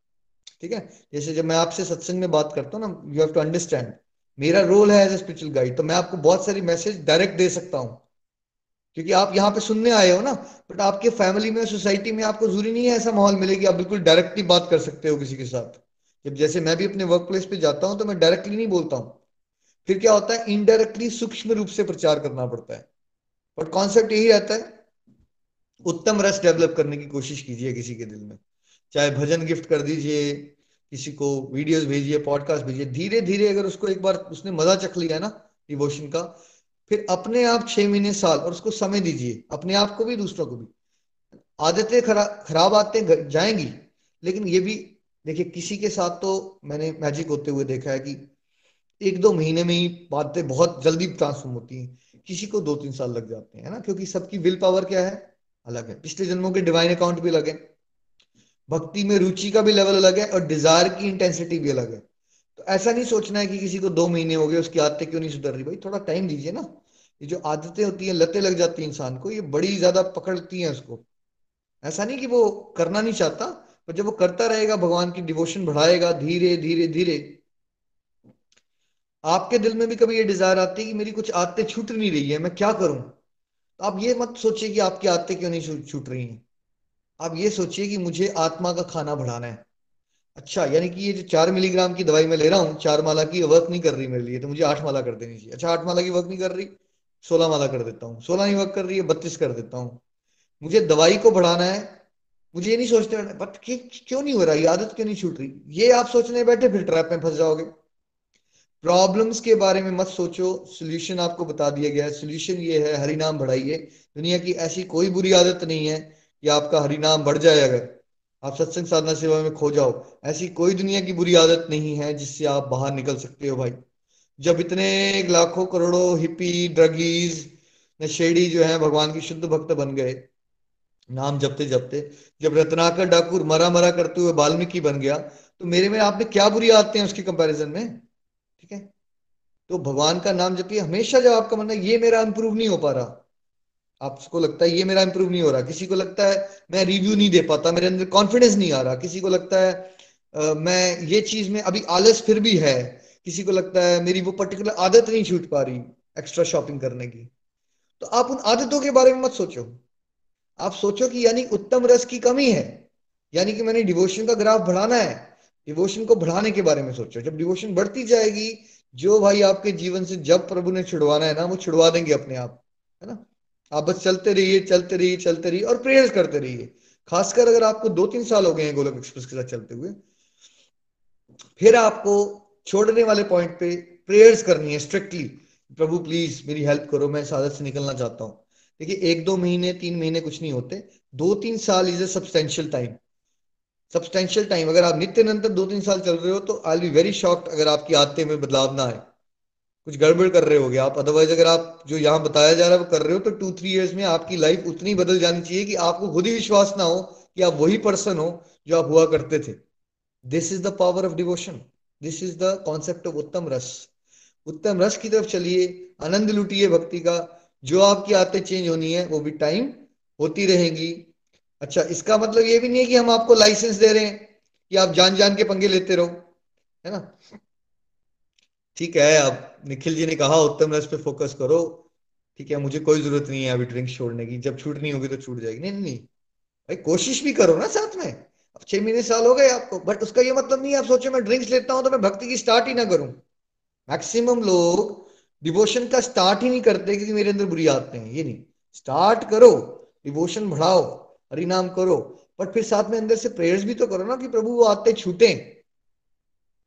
ठीक है? जैसे जब मैं आपसे सत्संग में बात करता हूँ ना यू हैव टू अंडरस्टैंड मेरा रोल है एज ए स्पिरिचुअल गाइड तो मैं आपको बहुत सारी मैसेज डायरेक्ट दे सकता हूँ। क्योंकि आप यहाँ पे सुनने आए हो ना बट आपके फैमिली में सोसाइटी में आपको ज़रूरी नहीं है ऐसा माहौल मिलेगी आप बिल्कुल डायरेक्टली बात कर सकते हो किसी के साथ। जब जैसे मैं भी अपने वर्क प्लेस पे जाता हूँ तो मैं डायरेक्टली नहीं बोलता हूँ। फिर क्या होता है? इनडायरेक्टली सूक्ष्म रूप से प्रचार करना पड़ता है। बट कॉन्सेप्ट यही रहता है, उत्तम रस डेवलप करने की कोशिश कीजिए किसी के दिल में। चाहे भजन गिफ्ट कर दीजिए किसी को वीडियोस भेजिए पॉडकास्ट भेजिए धीरे धीरे अगर उसको एक बार उसने मज़ा चख लिया ना डिवोशन का फिर अपने आप छह महीने साल और उसको समय दीजिए अपने आप को भी दूसरों को भी। आदतें खरा, खराब आदतें जाएँगी लेकिन ये भी देखिए किसी के साथ तो मैंने मैजिक होते हुए देखा है कि एक दो महीने में ही बातें बहुत जल्दी ट्रांसफॉर्म होती हैं। किसी को दो तीन साल लग जाते हैं ना? क्योंकि सबकी विल पावर क्या है? अलग है। पिछले जन्मों के डिवाइन अकाउंट भी अलग है भक्ति में रुचि का भी लेवल अलग है और डिज़ायर की इंटेंसिटी भी अलग है। तो ऐसा नहीं सोचना है कि किसी को दो महीने हो गए, उसकी आदतें क्यों नहीं सुधर रही? भाई, थोड़ा टाइम दीजिए ना। ये जो आदतें होती हैं, लतें लग जाती हैं इंसान को, ये बड़ी ज़्यादा पकड़ती हैं उसको। ऐसा नहीं कि वो करना नहीं चाहता, पर जब वो करता रहेगा, भगवान की डिवोशन बढ़ाएगा धीरे धीरे धीरे। आपके दिल में भी कभी ये डिज़ायर आती है कि मेरी कुछ आदतें छूट नहीं रही है, मैं क्या करूँ? तो आप ये मत सोचिए कि आपकी आदतें क्यों नहीं छूट रही हैं। आप ये सोचिए कि मुझे आत्मा का खाना बढ़ाना है। अच्छा यानी कि ये जो चार मिलीग्राम की दवाई मैं ले रहा हूँ, चार माला की वर्क नहीं कर रही मेरे लिए तो मुझे आठ माला कर देनी चाहिए। अच्छा आठ माला की वर्क नहीं कर रही, सोलह माला कर देता हूँ। सोलह नहीं वर्क कर रही है, बत्तीस कर देता हूँ। मुझे दवाई को बढ़ाना है, मुझे ये नहीं सोचते बट क्यों नहीं हो रहा, ये आदत क्यों नहीं छूट रही? ये आप सोचने बैठे, फिर ट्रैप में फंस जाओगे। प्रॉब्लम्स के बारे में मत सोचो सोल्यूशन आपको बता दिया गया है। सोल्यूशन ये है, हरि नाम बढ़ाइए। दुनिया की ऐसी कोई बुरी आदत नहीं है कि आपका हरि नाम बढ़ जाए अगर। आप सत्संग साधना सेवा में खो जाओ। ऐसी कोई दुनिया की बुरी आदत नहीं है जिससे आप बाहर निकल सकते हो भाई। जब इतने लाखों करोड़ों हिप्पी ड्रगीज नशेड़ी जो है भगवान की शुद्ध भक्त बन गए। नाम जपते जपते जब रत्नाकर डाकुर मरा मरा करते हुए वाल्मीकि बन गया तो मेरे में आपने क्या बुरी आदतें हैं उसके कंपैरिजन में? ठीक है? तो भगवान का नाम जपिए। हमेशा जब आपका मन है, ये मेरा इंप्रूव नहीं हो पा रहा। आपको लगता है ये मेरा इंप्रूव नहीं हो रहा? किसी को लगता है मैं रिव्यू नहीं दे पाता मेरे अंदर कॉन्फिडेंस नहीं आ रहा? किसी को लगता है आ, मैं ये चीज़ में अभी आलस फिर भी है? किसी को लगता है मेरी वो पर्टिकुलर आदत नहीं छूट पा रही एक्स्ट्रा शॉपिंग करने की? तो आप उन आदतों के बारे में मत सोचो। आप सोचो कि यानी उत्तम रस की कमी है। यानी कि मैंने डिवोशन का ग्राफ बढ़ाना है। डिवोशन को बढ़ाने के बारे में सोचो। जब डिवोशन बढ़ती जाएगी जो भाई आपके जीवन से जब प्रभु ने छुड़वाना है ना वो छुड़वा देंगे अपने आप है ना? आप बस चलते रहिए चलते रहिए चलते रहिए और प्रेयर्स करते रहिए। खासकर अगर आपको दो तीन साल हो गए हैं गोलक एक्सप्रेस के साथ चलते हुए, फिर आपको छोड़ने वाले पॉइंट पे प्रेयर्स करनी है स्ट्रिक्टली प्रभु प्लीज़ मेरी हेल्प करो, मैं इस से निकलना चाहता हूँ। देखिए, एक दो महीने, तीन महीने कुछ नहीं होते। दो तीन साल is a substantial time substantial time अगर आप नित्य निरंतर दो तीन साल चल रहे हो तो आई बी वेरी शॉक्ड अगर आपकी आदतें में बदलाव ना आए। कुछ गड़बड़ कर रहे होगे आप। अदरवाइज़ अगर आप जो यहाँ बताया जा रहा है वो कर रहे हो तो टू थ्री इयर्स में आपकी लाइफ उतनी बदल जानी चाहिए कि आपको खुद ही विश्वास ना हो कि आप वही पर्सन हो जो आप हुआ करते थे। This is the power of devotion this is the concept of uttam ras uttam रस की तरफ़ चलिए, आनंद लुटिए भक्ति का। जो आपकी आदतें चेंज होनी है, वो भी टाइम होती रहेगी। अच्छा इसका मतलब ये भी नहीं है कि हम आपको लाइसेंस दे रहे हैं कि आप जान जान के पंगे लेते रहो, है ना? ठीक है, अब निखिल जी ने कहा, उत्तम रस पे फोकस करो। ठीक है, मुझे कोई ज़रूरत नहीं है अभी ड्रिंक छोड़ने की। जब छूट नहीं होगी तो छूट जाएगी। नहीं नहीं भाई, कोशिश भी करो ना साथ में। अब छह महीने साल हो गए आपको। बट उसका ये मतलब नहीं आप सोचो, मैं ड्रिंक्स लेता हूँ तो मैं भक्ति की स्टार्ट ही ना करूँ। मैक्सिमम लोग डिवोशन का स्टार्ट ही नहीं करते क्योंकि मेरे अंदर बुरी आदतें हैं। ये नहीं। स्टार्ट करो डिवोशन बढ़ाओ, हरिनाम करो। बट फिर साथ में अंदर से प्रेयर्स भी तो करो ना कि प्रभु, वो आते छूटे।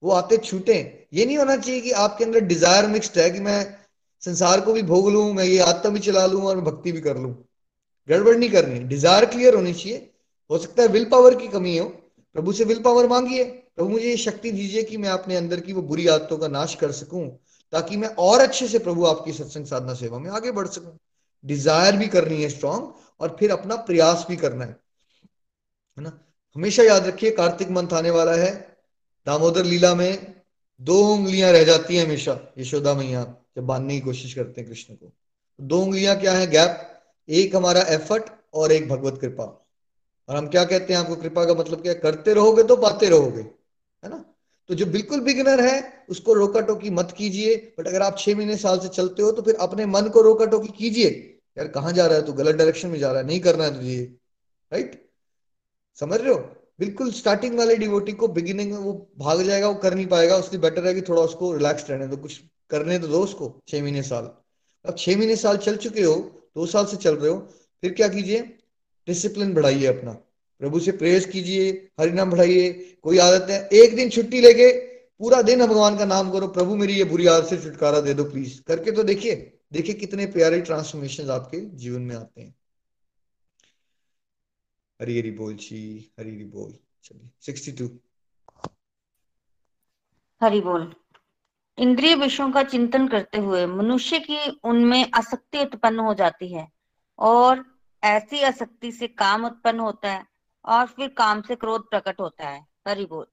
वो आते छूटे। ये नहीं होना चाहिए कि आपके अंदर डिज़ायर मिक्सड है कि मैं संसार को भी भोग लू, मैं ये आत्मा भी चला लू और मैं भक्ति भी कर लू। गड़बड़ नहीं करनी डिज़ायर क्लियर होनी चाहिए। हो सकता है विल पावर की कमी हो। प्रभु से विल पावर मांगिए। प्रभु मुझे ये शक्ति दीजिए कि मैं अपने अंदर की वो बुरी आदतों का नाश कर सकूँ, ताकि मैं और अच्छे से प्रभु आपकी सत्संग साधना सेवा में आगे बढ़ सकूँ। डिज़ायर भी करनी है स्ट्रांग और फिर अपना प्रयास भी करना है। है ना? हमेशा याद रखिए, कार्तिक मंथ आने वाला है। दामोदर लीला में दो उंगलियाँ रह जाती हैं हमेशा, यशोदा मैया, जब बांधने की कोशिश करते हैं कृष्ण को। दो उंगलियाँ क्या है? गैप। एक हमारा एफर्ट और एक भगवत कृपा। और हम क्या कहते हैं? आपको कृपा का मतलब क्या करते रहोगे तो पाते रहोगे, है ना? तो जो बिल्कुल बिगिनर है, उसको रोका टोकी मत कीजिए। बट अगर आप छह महीने साल से चलते हो तो फिर अपने मन को रोका टोकी कीजिए। यार, कहाँ जा रहा है तू? गलत डायरेक्शन में जा रहा है, नहीं करना है तुझे। राइट समझ रहे हो? बिल्कुल स्टार्टिंग वाले डिवोटी को बिगिनिंग में वो भाग जाएगा, वो कर नहीं पाएगा उसलिए बेटर है कि थोड़ा उसको रिलैक्स रहने दो। कुछ करने तो दो उसको छह महीने साल। अब छह महीने साल चल चुके हो, दो साल से चल रहे हो, फिर क्या कीजिए? डिसिप्लिन बढ़ाइए अपना। प्रभु से प्रेस कीजिए, हरिनाम बढ़ाइए। कोई आदत है? एक दिन छुट्टी लेके पूरा दिन भगवान का नाम करो, प्रभु मेरी ये बुरी आदत से छुटकारा दे दो प्लीज़ करके तो देखिए देखिए कितने प्यारे ट्रांसफॉर्मेशन आपके जीवन में आते हैं। हरी हरी बोल छी हरी हरी बोल। चलिए सिक्सटी टू हरी बोल। इंद्रिय विषयों का चिंतन करते हुए मनुष्य की उनमें आसक्ति उत्पन्न हो जाती है और ऐसी आसक्ति से काम उत्पन्न होता है और फिर काम से क्रोध प्रकट होता है। हरि बोल।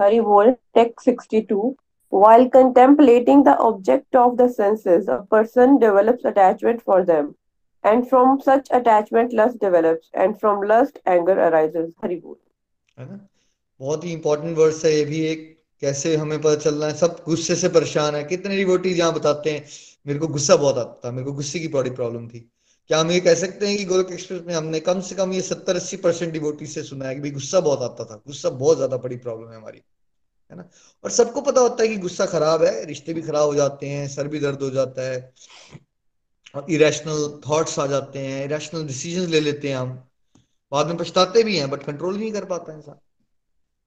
हरि बोल text 62 While contemplating the object of the senses, a person develops attachment for them. And from such attachment, lust develops. And from lust, anger arises. Hari Bol. है ना बहुत ही इंपॉर्टेंट वर्ड्स है ये भी एक कैसे हमें पता चलना है सब गुस्से से परेशान है कितने डिवोटी यहाँ बताते हैं मेरे को गुस्सा बहुत आता था मेरे को गुस्से की बड़ी प्रॉब्लम थी क्या हम ये कह सकते हैं कि गोलक एक्सप्रेस में हमने कम से कम ये सत्तर अस्सी परसेंट डिवोटी से सुना है कि गुस्सा बहुत आता था गुस्सा बहुत ज़्यादा बड़ी प्रॉब्लम है हमारी है ना और सबको पता होता है कि गुस्सा खराब है रिश्ते भी खराब हो जाते हैं सर भी दर्द हो जाता है इरेशनल थॉट्स आ जाते हैं इरेशनल डिसीज़न ले लेते हैं हम। बाद में पछताते भी हैं बट कंट्रोल नहीं कर पाता इंसान।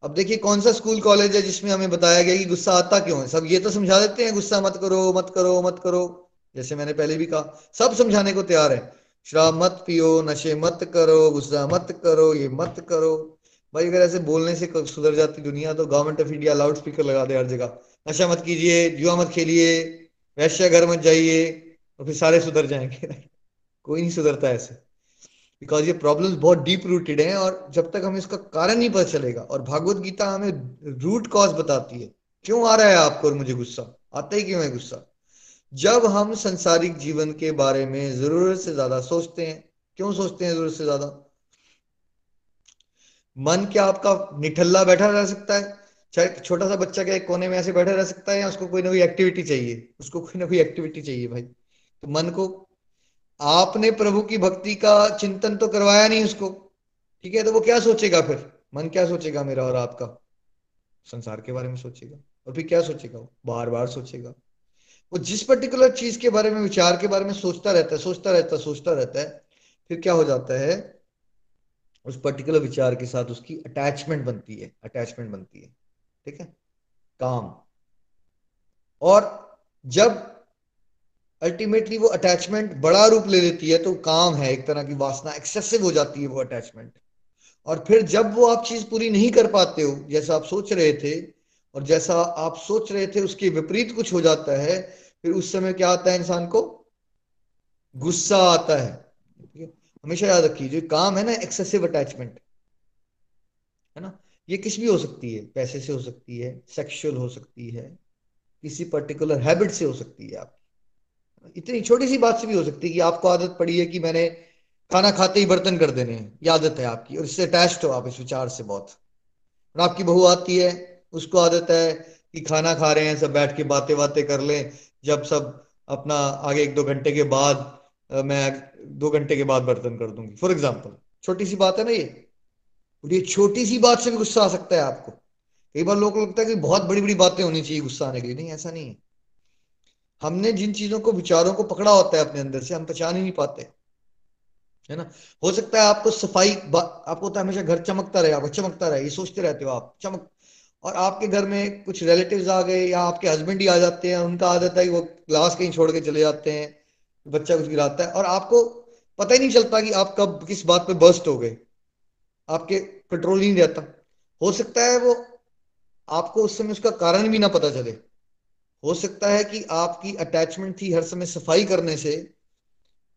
अब देखिए, कौन सा स्कूल कॉलेज है जिसमें हमें बताया गया कि गुस्सा आता क्यों है? सब ये तो समझा देते हैं, गुस्सा मत करो मत करो मत करो। जैसे मैंने पहले भी कहा, सब समझाने को तैयार है। शराब मत पियो, नशे मत करो, गुस्सा मत करो, ये मत करो। भाई, अगर ऐसे बोलने से सुधर जाती दुनिया तो government of India loud speaker लगा दे हर जगह। नशा मत कीजिए, जुआ मत खेलिए, वैश्य घर मत जाइए। और फिर सारे सुधर जाएँगे। कोई नहीं सुधरता ऐसे। बिकॉज़ ये प्रॉब्लम्स बहुत डीप रूटेड हैं और जब तक हमें इसका कारण नहीं पता चलेगा, और भागवत गीता हमें रूट कॉज बताती है, क्यों आ रहा है आपको और मुझे गुस्सा? आता ही क्यों है गुस्सा? जब हम संसारिक जीवन के बारे में ज़रूरत से ज़्यादा सोचते हैं, क्यों सोचते हैं ज़रूरत से ज़्यादा? मन क्या आपका निठल्ला बैठा रह सकता है? चाहे छोटा सा बच्चा क्या एक कोने में ऐसे बैठा रह सकता है या उसको कोई ना कोई एक्टिविटी चाहिए? उसको कोई ना कोई एक्टिविटी चाहिए भाई। तो मन को आपने प्रभु की भक्ति का चिंतन तो करवाया नहीं उसको, ठीक है? तो वो क्या सोचेगा फिर? मन क्या सोचेगा मेरा और आपका? संसार के बारे में सोचेगा। और फिर क्या सोचेगा वो? बार बार सोचेगा। वो जिस पर्टिकुलर चीज़ के बारे में, विचार के बारे में सोचता रहता है, सोचता रहता है, सोचता रहता है, फिर क्या हो जाता है? उस पर्टिकुलर विचार के साथ उसकी अटैचमेंट बनती है अटैचमेंट बनती है। ठीक है? काम। और जब अल्टीमेटली वो अटैचमेंट बड़ा रूप ले लेती है तो काम है, एक तरह की वासना एक्सेसिव हो जाती है वो अटैचमेंट और फिर जब वो आप चीज़ पूरी नहीं कर पाते हो, जैसा आप सोच रहे थे, और जैसा आप सोच रहे थे, उसके विपरीत कुछ हो जाता है, फिर उस समय क्या आता है इंसान को? गुस्सा आता है. हमेशा याद रखिए, जो काम है ना एक्सेसिव अटैचमेंट है ना? ये किस भी हो सकती है? पैसे से हो सकती है सेक्सुअल हो सकती है, किसी पर्टिकुलर हैबिट से हो सकती है आपकी. इतनी छोटी सी बात से भी हो सकती है कि आपको आदत पड़ी है कि मैंने खाना खाते ही बर्तन कर देने हैं। ये आदत है आपकी, और इससे अटैच हो आप इस विचार से बहुत। और आपकी बहू आती है, उसको आदत है कि खाना खा रहे हैं, सब बैठ के बातें बातें कर लें, जब सब अपना आगे एक दो घंटे के बाद मैं दो घंटे के बाद बर्तन कर दूँगी। फॉर एग्ज़ाम्पल छोटी सी बात है ना ये। और ये छोटी सी बात से भी गुस्सा आ सकता है आपको। कई बार लोग लगता है कि बहुत बड़ी बड़ी बातें होनी चाहिए गुस्सा आने के लिए। नहीं, ऐसा नहीं है। हमने जिन चीज़ों को, विचारों को पकड़ा होता है अपने अंदर से, हम पहचान ही नहीं पाते। है ना? हो सकता है आपको सफ़ाई आपको तो हमेशा घर चमकता रहे आपको चमकता रहे, ये सोचते रहते हो आप, चमक। और आपके घर में कुछ रिलेटिव्स आ गए या आपके हस्बैंड ही आ जाते हैं, उनका आदत है कि वो ग्लास कहीं छोड़ के चले जाते हैं, बच्चा कुछ गिराता है, और आपको पता ही नहीं चलता कि आप कब किस बात पे बर्स्ट हो गए। आपके कंट्रोल ही नहीं रहता। हो सकता है वो आपको उस समय उसका कारण भी ना पता चले। हो सकता है कि आपकी अटैचमेंट थी हर समय सफ़ाई करने से।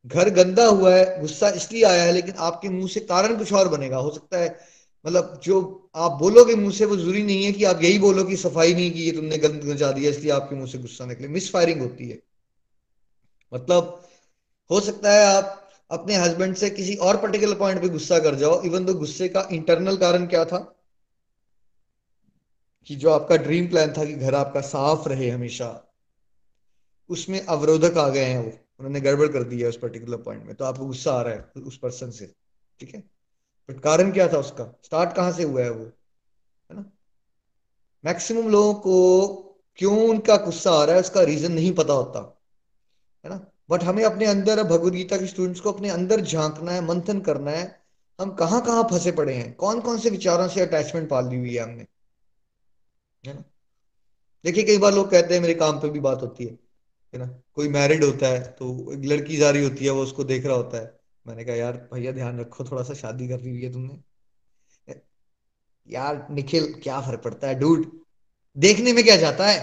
घर गंदा हुआ है, गुस्सा इसलिए आया है, लेकिन आपके मुँह से कारण कुछ और बनेगा। हो सकता है मतलब जो आप बोलोगे मुँह से वो ज़रूरी नहीं है कि आप यही बोलो कि सफ़ाई नहीं की तुमने गंद गंजा दिया, इसलिए आपके मुँह से गुस्सा निकले। मिस फायरिंग होती है। मतलब हो सकता है आप अपने हस्बैंड से किसी और पर्टिकुलर पॉइंट पे गुस्सा कर जाओ इवन तो गुस्से का इंटरनल कारण क्या था? कि जो आपका ड्रीम प्लान था कि घर आपका साफ़ रहे हमेशा, उसमें अवरोधक आ गए हैं वो। उन्होंने गड़बड़ कर दी है उस पर्टिकुलर पॉइंट में। तो आपको गुस्सा आ रहा है उस पर्सन से, ठीक है? बट कारण क्या था उसका? स्टार्ट कहाँ से हुआ है वो? है ना? मैक्सिमम लोगों को क्यों उनका गुस्सा आ रहा है, उसका रीजन नहीं पता होता, है ना? बट हमें अपने अंदर भगवत गीता के स्टूडेंट्स को अपने अंदर झांकना है, मंथन करना है, हम कहाँ कहाँ फंसे पड़े हैं? कौन कौन से विचारों से अटैचमेंट पाल ली हुई है हमने? है ना? देखिए, कई बार लोग कहते हैं, मेरे काम पे भी बात होती है है ना? कोई मैरिड होता है तो एक लड़की जा रही होती है, वो उसको देख रहा होता है। मैंने कहा, यार, भैया, ध्यान रखो, थोड़ा सा शादी कर रही है तुमने। यार, निखिल, क्या फ़र्क पड़ता है डूड देखने में क्या जाता है?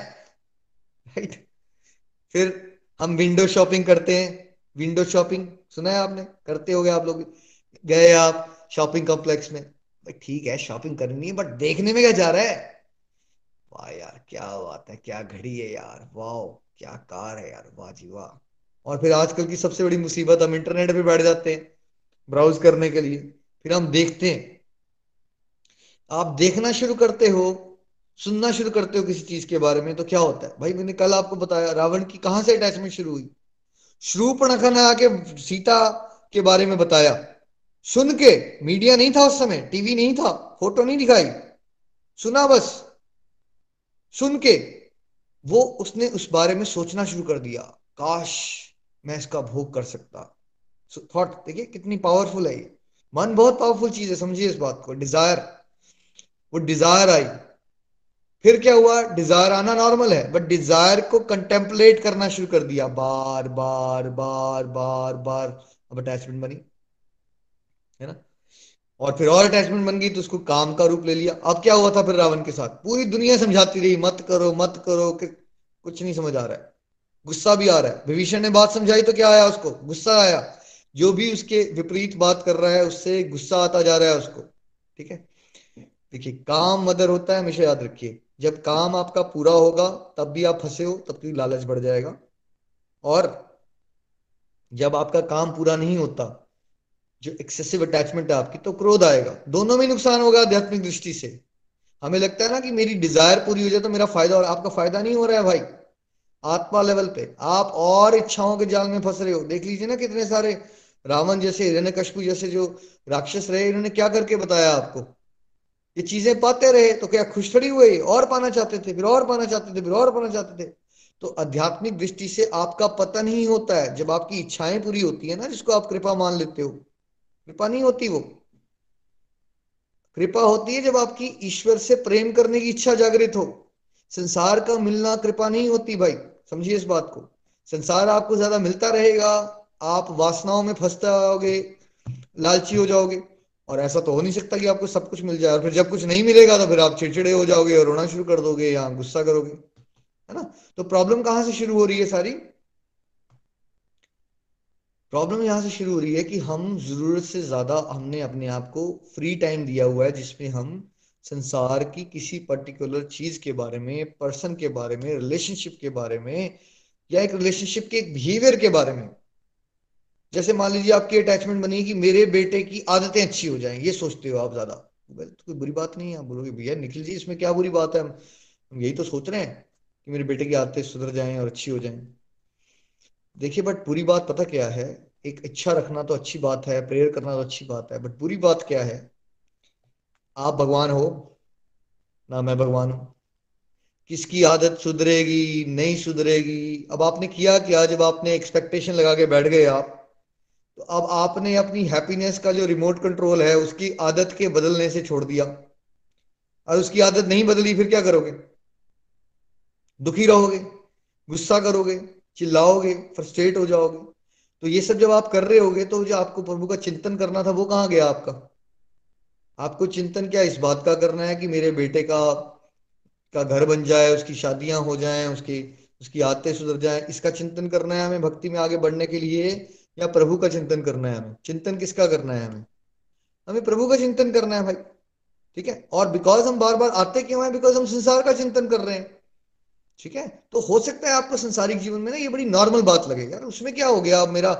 राइट फिर हम विंडो शॉपिंग करते हैं। विंडो शॉपिंग सुना है आपने? करते हो गए आप लोग गए आप शॉपिंग कॉम्प्लेक्स में। ठीक है शॉपिंग करनी है बट देखने में क्या जा रहा है? वाह यार, क्या बात है, क्या घड़ी है यार वाह क्या कार है यार, वाह जी वाह। और फिर आजकल की सबसे बड़ी मुसीबत, हम इंटरनेट पे बैठ जाते हैं ब्राउज करने के लिए, फिर हम देखते हैं। आप देखना शुरू करते हो, सुनना शुरू करते हो किसी चीज़ के बारे में तो क्या होता है? भाई मैंने कल आपको बताया, रावण की कहाँ से अटैचमेंट शुरू हुई? श्रूपणखा ने आके सीता के बारे में बताया। सुन के, मीडिया नहीं था उस समय, टीवी नहीं था, फ़ोटो नहीं दिखाई। सुना बस। सुन के वो उसने उस बारे में सोचना शुरू कर दिया, काश मैं इसका भोग कर सकता। थॉट देखिए कितनी पावरफुल है ये। मन बहुत पावरफुल चीज़ है, समझिए इस बात को। डिज़ायर वो डिज़ायर आई। फिर क्या हुआ? डिज़ायर आना नॉर्मल है बट डिज़ायर को कंटेम्पलेट करना शुरू कर दिया। बार बार बार बार बार अब अटैचमेंट बनी। है ना? और फिर और अटैचमेंट बन गई तो उसको काम का रूप ले लिया। अब क्या हुआ था फिर रावण के साथ? पूरी दुनिया समझाती रही, मत करो मत करो, कि कुछ नहीं समझ आ रहा है। गुस्सा भी आ रहा है। विभीषण ने बात समझाई तो क्या आया उसको? गुस्सा आया। जो भी उसके विपरीत बात कर रहा है, उससे गुस्सा आता जा रहा है उसको। ठीक है? देखिए, काम मदर होता है, हमेशा याद रखिए। जब काम आपका पूरा होगा, तब भी आप फंसे हो, तब भी लालच बढ़ जाएगा। और जब आपका काम पूरा नहीं होता जो एक्सेसिव अटैचमेंट है आपकी तो क्रोध आएगा। दोनों में नुकसान होगा आध्यात्मिक दृष्टि से। हमें लगता है ना कि मेरी डिज़ायर पूरी हो जाए तो मेरा फ़ायदा और आपका फ़ायदा नहीं हो रहा है भाई। आत्मा लेवल पे। आप और इच्छाओं के जाल में फंस रहे हो। देख लीजिए ना कितने सारे रावण जैसे हिरण्य कशपू जैसे जो राक्षस रहे, इन्होंने क्या करके बताया आपको? ये चीज़ें पाते रहे तो क्या खुश थोड़ी हुए और पाना चाहते थे, फिर और पाना चाहते थे, फिर और पाना चाहते थे। तो आध्यात्मिक दृष्टि से आपका पतन ही होता है। जब आपकी इच्छाएँ पूरी होती है ना, जिसको आप कृपा मान लेते हो कृपा नहीं होती वो। कृपा होती है जब आपकी ईश्वर से प्रेम करने की इच्छा जागृत हो। संसार का मिलना कृपा नहीं होती भाई, समझिए इस बात को। संसार आपको ज़्यादा मिलता रहेगा, आप वासनाओं में फंसते जाओगे, लालची हो जाओगे, और ऐसा तो हो नहीं सकता कि आपको सब कुछ मिल जाए, और फिर जब कुछ नहीं मिलेगा तो फिर आप चिड़चिड़े हो जाओगे और रोना शुरू कर दोगे या गुस्सा करोगे, है ना? तो प्रॉब्लम कहाँ से शुरू हो रही है सारी? प्रॉब्लम यहाँ से शुरू हो रही है कि हम ज़रूरत से ज़्यादा हमने अपने आप को फ्री टाइम दिया हुआ है, जिसमें हम संसार की किसी पर्टिकुलर चीज़ के बारे में पर्सन के बारे में रिलेशनशिप के बारे में, या एक रिलेशनशिप के एक बिहेवियर के बारे में। जैसे मान लीजिए आपकी अटैचमेंट बनी कि मेरे बेटे की आदतें अच्छी हो जाएँ, ये सोचते हो आप ज़्यादा। तो कोई बुरी बात नहीं है, आप बोलोगे, भैया, निखिल जी, इसमें क्या बुरी बात है? हम यही तो सोच रहे हैं कि मेरे बेटे की आदतें सुधर जाएँ और अच्छी हो जाएँ। देखिए बट पूरी बात पता क्या है? एक इच्छा रखना तो अच्छी बात है, प्रेयर करना तो अच्छी बात है बट बुरी बात क्या है? आप भगवान हो, ना मैं भगवान हूँ। किसकी आदत सुधरेगी, नहीं सुधरेगी? अब आपने किया क्या? जब आपने एक्सपेक्टेशन लगा के बैठ गए आप तो अब आपने अपनी हैप्पीनेस का जो रिमोट कंट्रोल है, उसकी आदत के बदलने से छोड़ दिया। और उसकी आदत नहीं बदली, फिर क्या करोगे? दुखी रहोगे, गुस्सा करोगे चिल्लाओगे फ्रस्ट्रेट हो जाओगे। तो ये सब जब आप कर रहे होगे तो जो आपको प्रभु का चिंतन करना था, वो कहाँ गया आपका? आपको चिंतन क्या इस बात का करना है कि मेरे बेटे का का घर बन जाए, उसकी शादियाँ हो जाए, उसकी उसकी आदतें सुधर जाए, इसका चिंतन करना है हमें भक्ति में आगे बढ़ने के लिए, या प्रभु का चिंतन करना है हमें? चिंतन किसका करना है हमें? हमें प्रभु का चिंतन करना है भाई, ठीक है? और बिकॉज़ हम बार बार आते क्यों हैं? बिकॉज़ हम संसार का चिंतन कर रहे हैं। ठीक है? तो हो सकता है आपको संसारिक जीवन में ना ये बड़ी नॉर्मल बात लगेगा यार, उसमें क्या हो गया? अब मेरा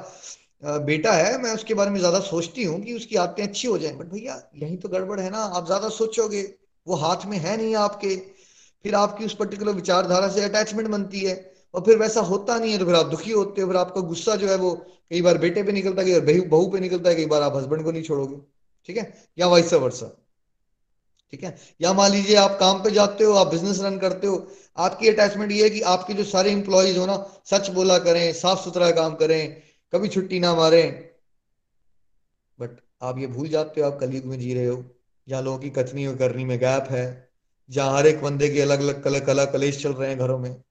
बेटा है, मैं उसके बारे में ज़्यादा सोचती हूँ कि उसकी आदतें अच्छी हो जाए। बट भैया, यही तो गड़बड़ है ना। आप ज़्यादा सोचोगे, वो हाथ में है नहीं आपके। फिर आपकी उस पर्टिकुलर विचारधारा से अटैचमेंट बनती है। और फिर वैसा होता नहीं है तो फिर आप दुखी होते हो। फिर आपका गुस्सा जो है वो कई बार बेटे पे निकलता है, कई बार बहू पे निकलता है, कई बार आप हस्बैंड को नहीं छोड़ोगे। ठीक है? या वाइस वर्षा ठीक है? या मान लीजिए आप काम पे जाते हो, आप बिज़नेस रन करते हो, आपकी अटैचमेंट ये है कि आपके जो सारे इंप्लॉयज हो ना, सच बोला करें साफ़ सुथरा काम करें, कभी छुट्टी ना मारें। बट आप ये भूल जाते हो, आप कलयुग में जी रहे हो, जहाँ लोगों की कथनी और करनी में गैप है, जहाँ हर एक बंदे के अलग अलग कला कला कलेश चल रहे हैं घरों में।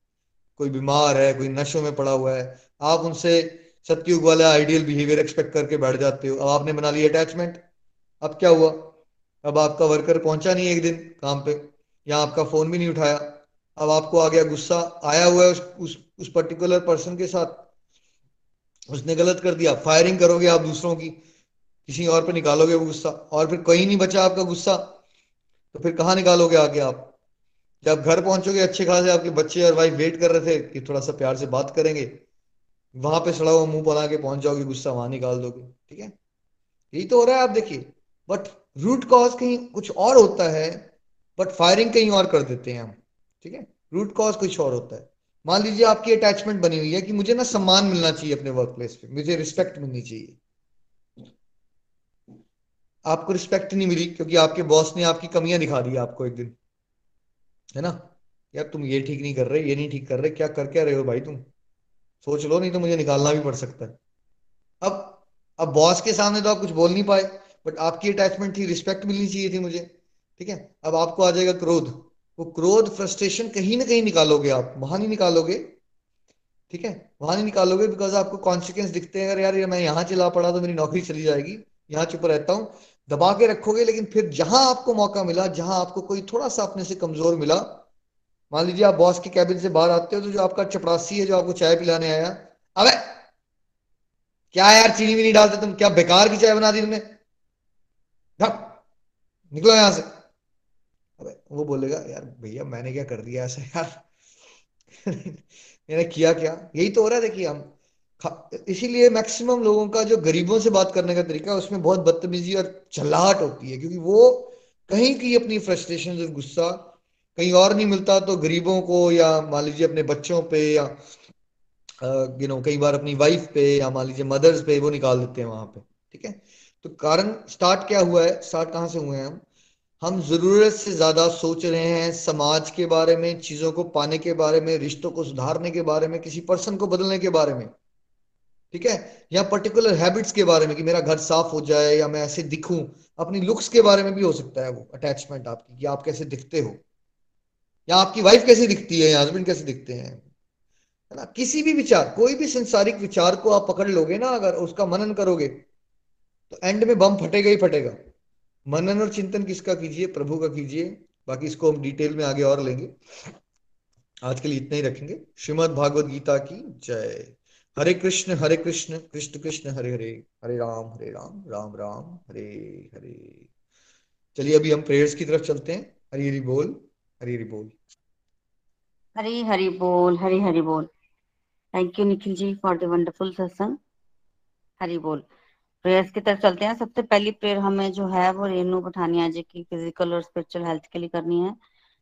कोई बीमार है, कोई नशों में पड़ा हुआ है, आप उनसे सत्युग वाला आइडियल बिहेवियर एक्सपेक्ट करके बैठ जाते हो। अब आपने बना लिया अटैचमेंट अब क्या हुआ? अब आपका वर्कर पहुँचा नहीं एक दिन काम पे या आपका फ़ोन भी नहीं उठाया। अब आपको आ गया गुस्सा आया हुआ है उस उस, उस पर्टिकुलर पर्सन के साथ। उसने गलत कर दिया। फायरिंग करोगे आप दूसरों की। किसी और पे निकालोगे वो गुस्सा। और फिर कहीं नहीं बचा आपका गुस्सा। तो फिर कहाँ निकालोगे आगे आप? जब घर पहुंचोगे अच्छे खासे आपके बच्चे और वाइफ वेट कर रहे थे कि थोड़ा सा प्यार से बात करेंगे वहाँ पे सड़ा हुआ मुँह बना के पहुँच जाओगे गुस्सा वहाँ निकाल दोगे। ठीक है? यही तो हो रहा है आप देखिए। बट रूट कॉज कहीं कुछ और होता है बट फायरिंग कहीं और कर देते हैं हम, ठीक है? रूट कॉज कुछ और होता है। मान लीजिए आपकी अटैचमेंट बनी हुई है कि मुझे ना सम्मान मिलना चाहिए अपने वर्क प्लेस पे, मुझे रिस्पेक्ट मिलनी चाहिए। आपको रिस्पेक्ट नहीं मिली क्योंकि आपके बॉस ने आपकी कमियाँ दिखा दी आपको एक दिन, है ना? यार तुम ये ठीक नहीं कर रहे, ये नहीं ठीक कर रहे, क्या कर क्या रहे हो भाई तुम? सोच लो, नहीं तो मुझे निकालना भी पड़ सकता है। अब अब बॉस के सामने तो आप कुछ बोल नहीं पाए। बट आपकी अटैचमेंट थी रिस्पेक्ट मिलनी चाहिए थी मुझे, ठीक है? अब आपको आ जाएगा क्रोध। वो क्रोध फ्रस्ट्रेशन कहीं ना कहीं निकालोगे आप, वहाँ नहीं निकालोगे, ठीक है? वहाँ नहीं निकालोगे बिकॉज़ आपको कॉन्सिक्वेंस दिखते हैं, अगर यार मैं यहाँ चला पड़ा तो मेरी नौकरी चली जाएगी, यहाँ चुप रहता हूँ। दबा के रखोगे, लेकिन फिर जहाँ आपको मौका मिला, जहाँ आपको कोई थोड़ा सा अपने से कमज़ोर मिला, मान लीजिए आप बॉस के कैबिन से बाहर आते हो तो जो आपका चपरासी है, जो आपको चाय पिलाने आया, अबे! क्या यार चीनी भी नहीं डालते तुम? क्या बेकार की चाय बना दी तुमने? निकलो यहाँ से। अबे, वो बोलेगा, यार भैया, मैंने क्या कर दिया ऐसा यार? <laughs> मैंने किया क्या? यही तो हो रहा है, देखिए हम। इसीलिए मैक्सिमम लोगों का जो गरीबों से बात करने का तरीका है उसमें बहुत बदतमीजी और चल्लाहट होती है, क्योंकि वो कहीं की अपनी फ्रस्ट्रेशन और गुस्सा कहीं और नहीं मिलता तो गरीबों को या मान लीजिए अपने बच्चों पे या यू नो कई बार अपनी वाइफ पे या मान लीजिए मदर्स पे वो निकाल देते हैं वहाँ पे, ठीक है? तो कारण स्टार्ट क्या हुआ है? स्टार्ट कहाँ से हुए हैं हम? हम ज़रूरत से ज़्यादा सोच रहे हैं समाज के बारे में, चीज़ों को पाने के बारे में, रिश्तों को सुधारने के बारे में, किसी पर्सन को बदलने के बारे में। ठीक है? या पर्टिकुलर हैबिट्स के बारे में कि मेरा घर साफ़ हो जाए या मैं ऐसे दिखूं। अपनी लुक्स के बारे में भी हो सकता है वो अटैचमेंट आपकी, कि आप कैसे दिखते हो। या आपकी वाइफ कैसे दिखती है, या हस्बैंड कैसे दिखते हैं। है ना? किसी भी विचार, कोई भी संसारिक विचार को आप पकड़ लोगे ना अगर, उसका मनन करोगे तो एंड में बम फटेगा ही फटेगा। मनन और चिंतन किसका कीजिए? प्रभु का कीजिए। बाकी इसको हम डिटेल में आगे और लेंगे। आज के लिए इतना ही रखेंगे। श्रीमद भागवत गीता की जय। हरे कृष्ण हरे कृष्ण कृष्ण कृष्ण, हरे हरे हरे राम हरे राम राम राम, हरे हरे। चलिए अभी हम प्रेयर्स की तरफ़ चलते हैं। हरी हरी बोल, हरी हरी बोल। हरी हरी बोल, हरी हरी बोल। Thank you Nikhil ji for the wonderful satsang Hari बोल। प्रेयर्स की तरफ़ चलते हैं। सबसे पहली प्रेयर हमें जो है वो रेनू पठानिया जी की फ़िज़िकल और स्पिरिचुअल हेल्थ के लिए करनी है।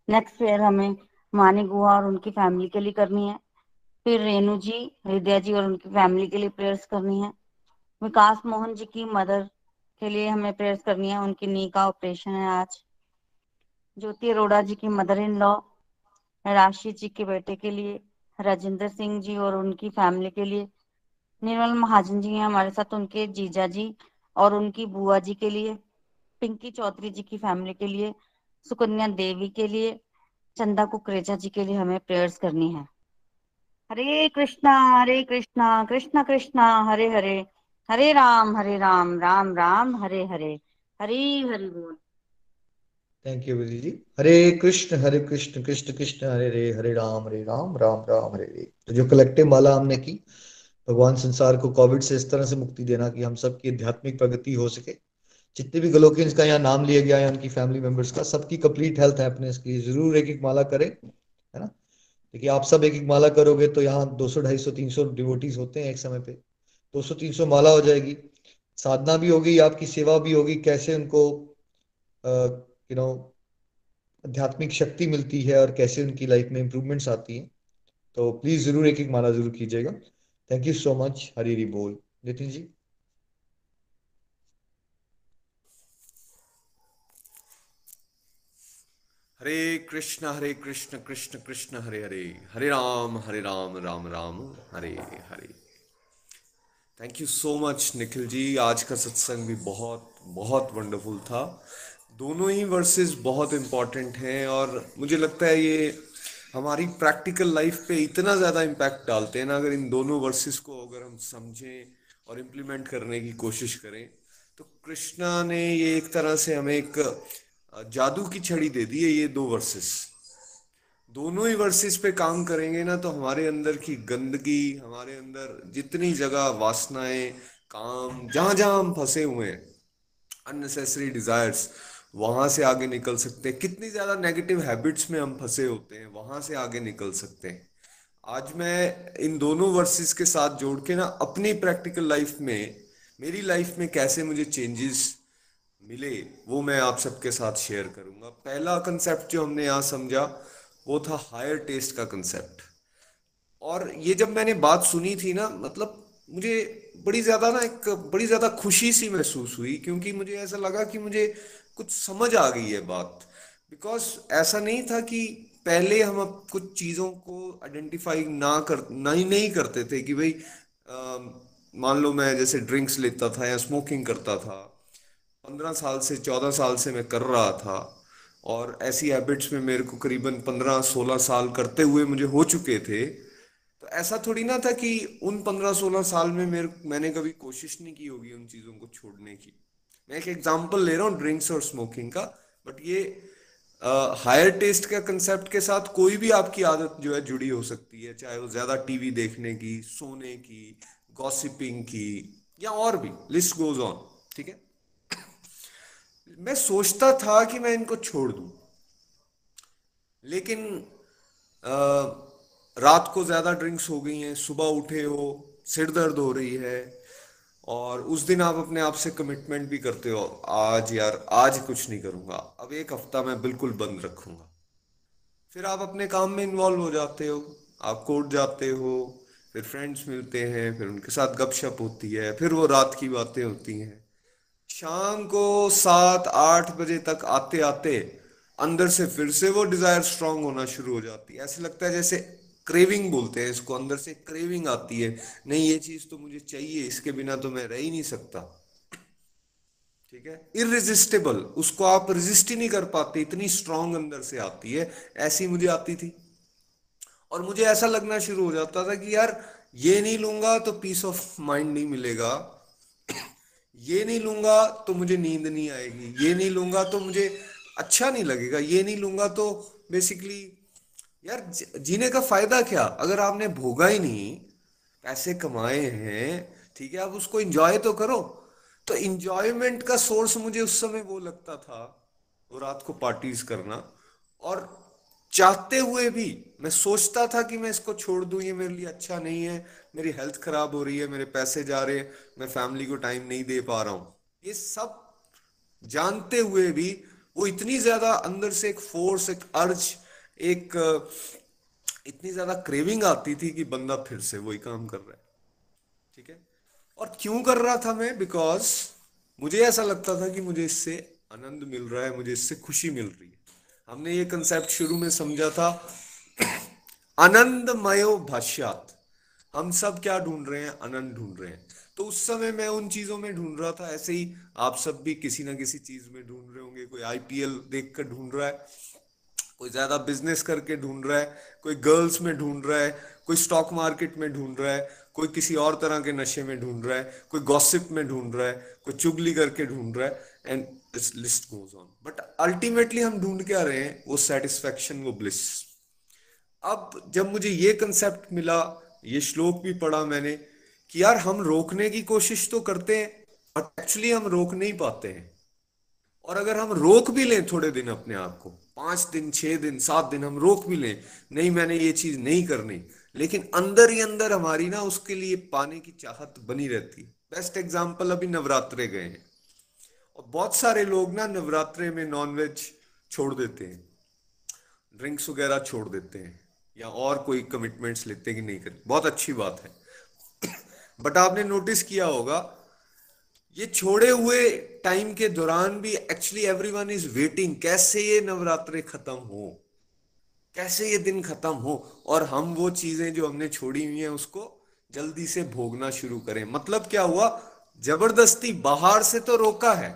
नेक्स्ट प्रेयर हमें मानी गुआ और उनकी फैमिली के लिए करनी है। फिर रेनू जी, हृदय जी और उनकी फैमिली के लिए प्रेयर्स करनी है। विकास मोहन जी की मदर के लिए हमें प्रेयर्स करनी है। उनकी नी का ऑपरेशन है आज। ज्योति अरोड़ा जी की मदर इन लॉ राशि जी के बेटे के लिए, राजेंद्र सिंह जी और उनकी फैमिली के लिए निर्मल महाजन जी हैं हमारे साथ, उनके जीजा जी और उनकी बुआ जी के लिए, पिंकी चौधरी जी की फैमिली के लिए, सुकन्या देवी के लिए, चंदा कुकरेजा जी के लिए हमें प्रेयर्स करनी है। हरे कृष्णा हरे कृष्णा कृष्णा कृष्णा, हरे हरे हरे राम हरे राम राम राम, हरे हरे हरे हरि बोल। थैंक यू विधि जी हरे कृष्ण हरे कृष्ण कृष्ण कृष्ण, हरे हरे हरे राम हरे राम राम राम, हरे हरे तो जो कलेक्टिव माला हमने की भगवान संसार को कोविड से इस तरह से मुक्ति देना कि हम सबकी आध्यात्मिक प्रगति हो सके। जितने भी गलोकियंस का यहाँ नाम लिया गया है, उनकी फैमिली मेंबर्स का, सबकी कंप्लीट हेल्थ है इसके लिए ज़रूर एक एक माला करें, है ना? देखिए, आप सब एक एक माला करोगे तो यहाँ 200 250 300 डिवोटीज होते हैं एक समय पे। 200 300 माला हो जाएगी। साधना भी होगी, आपकी सेवा भी होगी, कैसे उनको यू नो आध्यात्मिक शक्ति मिलती है और कैसे उनकी लाइफ में इंप्रूवमेंट्स आती हैं। तो प्लीज़ ज़रूर एक एक माला ज़रूर कीजिएगा। Thank you so much Hari Hari बोल Nitin ji Hare Krishna Hare Krishna Krishna Krishna Hare Hare Hare Ram Hare Ram Ram Ram Hare Hare thank you so much Nikhil ji आज का सत्संग भी बहुत बहुत वंडरफुल था दोनों ही versus बहुत इंपॉर्टेंट हैं और मुझे लगता है ये हमारी प्रैक्टिकल लाइफ पे इतना ज़्यादा इम्पैक्ट डालते हैं ना, अगर इन दोनों वर्सेस को अगर हम समझें और इम्प्लीमेंट करने की कोशिश करें तो कृष्णा ने ये एक तरह से हमें एक जादू की छड़ी दे दी है ये दो वर्सेस दोनों ही वर्सेस पे काम करेंगे ना तो हमारे अंदर की गंदगी, हमारे अंदर जितनी जगह वासनाएँ, काम, जहाँ जहाँ हम फंसे हुए हैं अननेसेसरी डिजायर्स वहाँ से आगे निकल सकते हैं। कितनी ज़्यादा नेगेटिव हैबिट्स में हम फंसे होते हैं, वहाँ से आगे निकल सकते हैं। आज मैं इन दोनों वर्सेस के साथ जोड़ के ना अपनी प्रैक्टिकल लाइफ में, मेरी लाइफ में कैसे मुझे चेंजेस मिले, वो मैं आप सबके साथ शेयर करूँगा। पहला कंसेप्ट जो हमने यहाँ समझा, वो था हायर टेस्ट का कंसेप्ट और ये जब मैंने बात सुनी थी ना मतलब मुझे बड़ी ज़्यादा ना एक, बड़ी ज़्यादा खुशी सी महसूस हुई, क्योंकि मुझे ऐसा लगा कि मुझे कुछ समझ आ गई है बात। बिकॉज़ ऐसा नहीं था कि पहले हम अब कुछ चीज़ों को आइडेंटिफाई ना कर, ना ही नहीं करते थे कि भाई मान लो मैं जैसे ड्रिंक्स लेता था या स्मोकिंग करता था, पंद्रह साल से, चौदह साल से मैं कर रहा था और ऐसी हैबिट्स में मेरे को करीबन पंद्रह सोलह साल करते हुए मुझे हो चुके थे तो ऐसा थोड़ी ना था कि उन पंद्रह सोलह साल में मेरे, मैंने कभी कोशिश नहीं की होगी उन चीज़ों को छोड़ने की। मैं एक एग्ज़ाम्पल ले रहा हूँ ड्रिंक्स और स्मोकिंग का बट ये हायर टेस्ट का कंसेप्ट के साथ कोई भी आपकी आदत जो है जुड़ी हो सकती है चाहे वो ज़्यादा टीवी देखने की सोने की गॉसिपिंग की या और भी लिस्ट गोज ऑन ठीक है? मैं सोचता था कि मैं इनको छोड़ दूँ लेकिन आ, रात को ज़्यादा ड्रिंक्स हो गई हैं सुबह उठे हो सिर दर्द हो रही है और उस दिन आप अपने आप से कमिटमेंट भी करते हो। आज यार, आज कुछ नहीं करूँगा। अब एक हफ़्ता मैं बिल्कुल बंद रखूँगा। फिर आप अपने काम में इन्वॉल्व हो जाते हो। आप कोर्ट जाते हो, फिर फ्रेंड्स मिलते हैं, फिर उनके साथ गपशप होती है, फिर वो रात की बातें होती हैं। शाम को सात, आठ बजे तक आते आते अंदर से फिर से वो डिज़ायर स्ट्रांग होना शुरू हो जाती है। ऐसे लगता है जैसे क्रेविंग बोलते हैं, इसको अंदर से क्रेविंग आती है। नहीं, ये चीज़ तो मुझे चाहिए, इसके बिना तो मैं रह ही नहीं सकता। ठीक है? इरिजिस्टेबल उसको आप रेजिस्ट ही नहीं कर पाते, इतनी स्ट्रांग अंदर से आती है। ऐसी मुझे आती थी। और मुझे ऐसा लगना शुरू हो जाता था कि यार, ये नहीं लूँगा तो पीस ऑफ़ माइंड नहीं मिलेगा। ये नहीं लूँगा तो मुझे नींद नहीं आएगी। ये नहीं लूँगा तो मुझे अच्छा नहीं लगेगा। ये नहीं लूँगा तो बेसिकली यार जीने का फ़ायदा क्या? अगर आपने भोगा ही नहीं, पैसे कमाए हैं, ठीक है, आप उसको एंजॉय तो करो। तो इंजॉयमेंट का सोर्स मुझे उस समय वो लगता था, वो रात को पार्टीज़ करना। और चाहते हुए भी मैं सोचता था कि मैं इसको छोड़ दूँ, ये मेरे लिए अच्छा नहीं है, मेरी हेल्थ खराब हो रही है, मेरे पैसे जा रहे हैं, मैं फैमिली को टाइम नहीं दे पा रहा हूँ। ये सब जानते हुए भी वो इतनी ज़्यादा अंदर से एक फोर्स एक अर्ज़ एक इतनी ज़्यादा क्रेविंग आती थी कि बंदा फिर से वही काम कर रहा है। ठीक है? और क्यों कर रहा था मैं? बिकॉज़ मुझे ऐसा लगता था कि मुझे इससे आनंद मिल रहा है, मुझे इससे खुशी मिल रही है। हमने ये कंसेप्ट शुरू में समझा था, <clears throat> आनंदमयो भाष्यात। हम सब क्या ढूंढ रहे हैं? आनंद ढूंढ रहे हैं। तो उस समय मैं उन चीज़ों में ढूंढ रहा था। ऐसे ही आप सब भी किसी ना किसी चीज़ में ढूंढ रहे होंगे। कोई आईपीएल देख कर ढूंढ रहा है। कोई ज़्यादा बिज़नेस करके ढूंढ रहा है, कोई गर्ल्स में ढूंढ रहा है, कोई स्टॉक मार्केट में ढूंढ रहा है, कोई किसी और तरह के नशे में ढूंढ रहा है, कोई गॉसिप में ढूंढ रहा है, कोई चुगली करके ढूंढ रहा है and this list goes on but ultimately हम ढूंढ क्या रहे हैं, वो सेटिस्फेक्शन वो ब्लिस अब जब मुझे ये कंसेप्ट मिला, ये श्लोक भी पढ़ा मैंने, कि यार हम रोकने की कोशिश तो करते हैं बट एक्चुअली हम रोक नहीं पाते हैं। और अगर हम रोक भी लें थोड़े दिन अपने आप को पाँच दिन, छह दिन, सात दिन हम रोक भी लें नहीं मैंने ये चीज़ नहीं करनी। लेकिन अंदर ही अंदर हमारी ना उसके लिए पाने की चाहत बनी रहती है। बेस्ट एग्ज़ाम्पल अभी नवरात्रे गए हैं। और बहुत सारे लोग ना नवरात्रे में नॉनवेज छोड़ देते हैं। ड्रिंक्स वगैरह छोड़ देते हैं। या और कोई कमिटमेंट्स लेते हैं कि नहीं करें। बहुत अच्छी बात है। <clears throat> बट आपने नोटिस किया होगा, ये छोड़े हुए टाइम के दौरान भी एक्चुअली एवरीवन इज़ वेटिंग कैसे ये नवरात्रे खत्म हो? कैसे ये दिन खत्म हो? और हम वो चीज़ें जो हमने छोड़ी हुई हैं, उसको जल्दी से भोगना शुरू करें। मतलब क्या हुआ? ज़बरदस्ती बाहर से तो रोका है,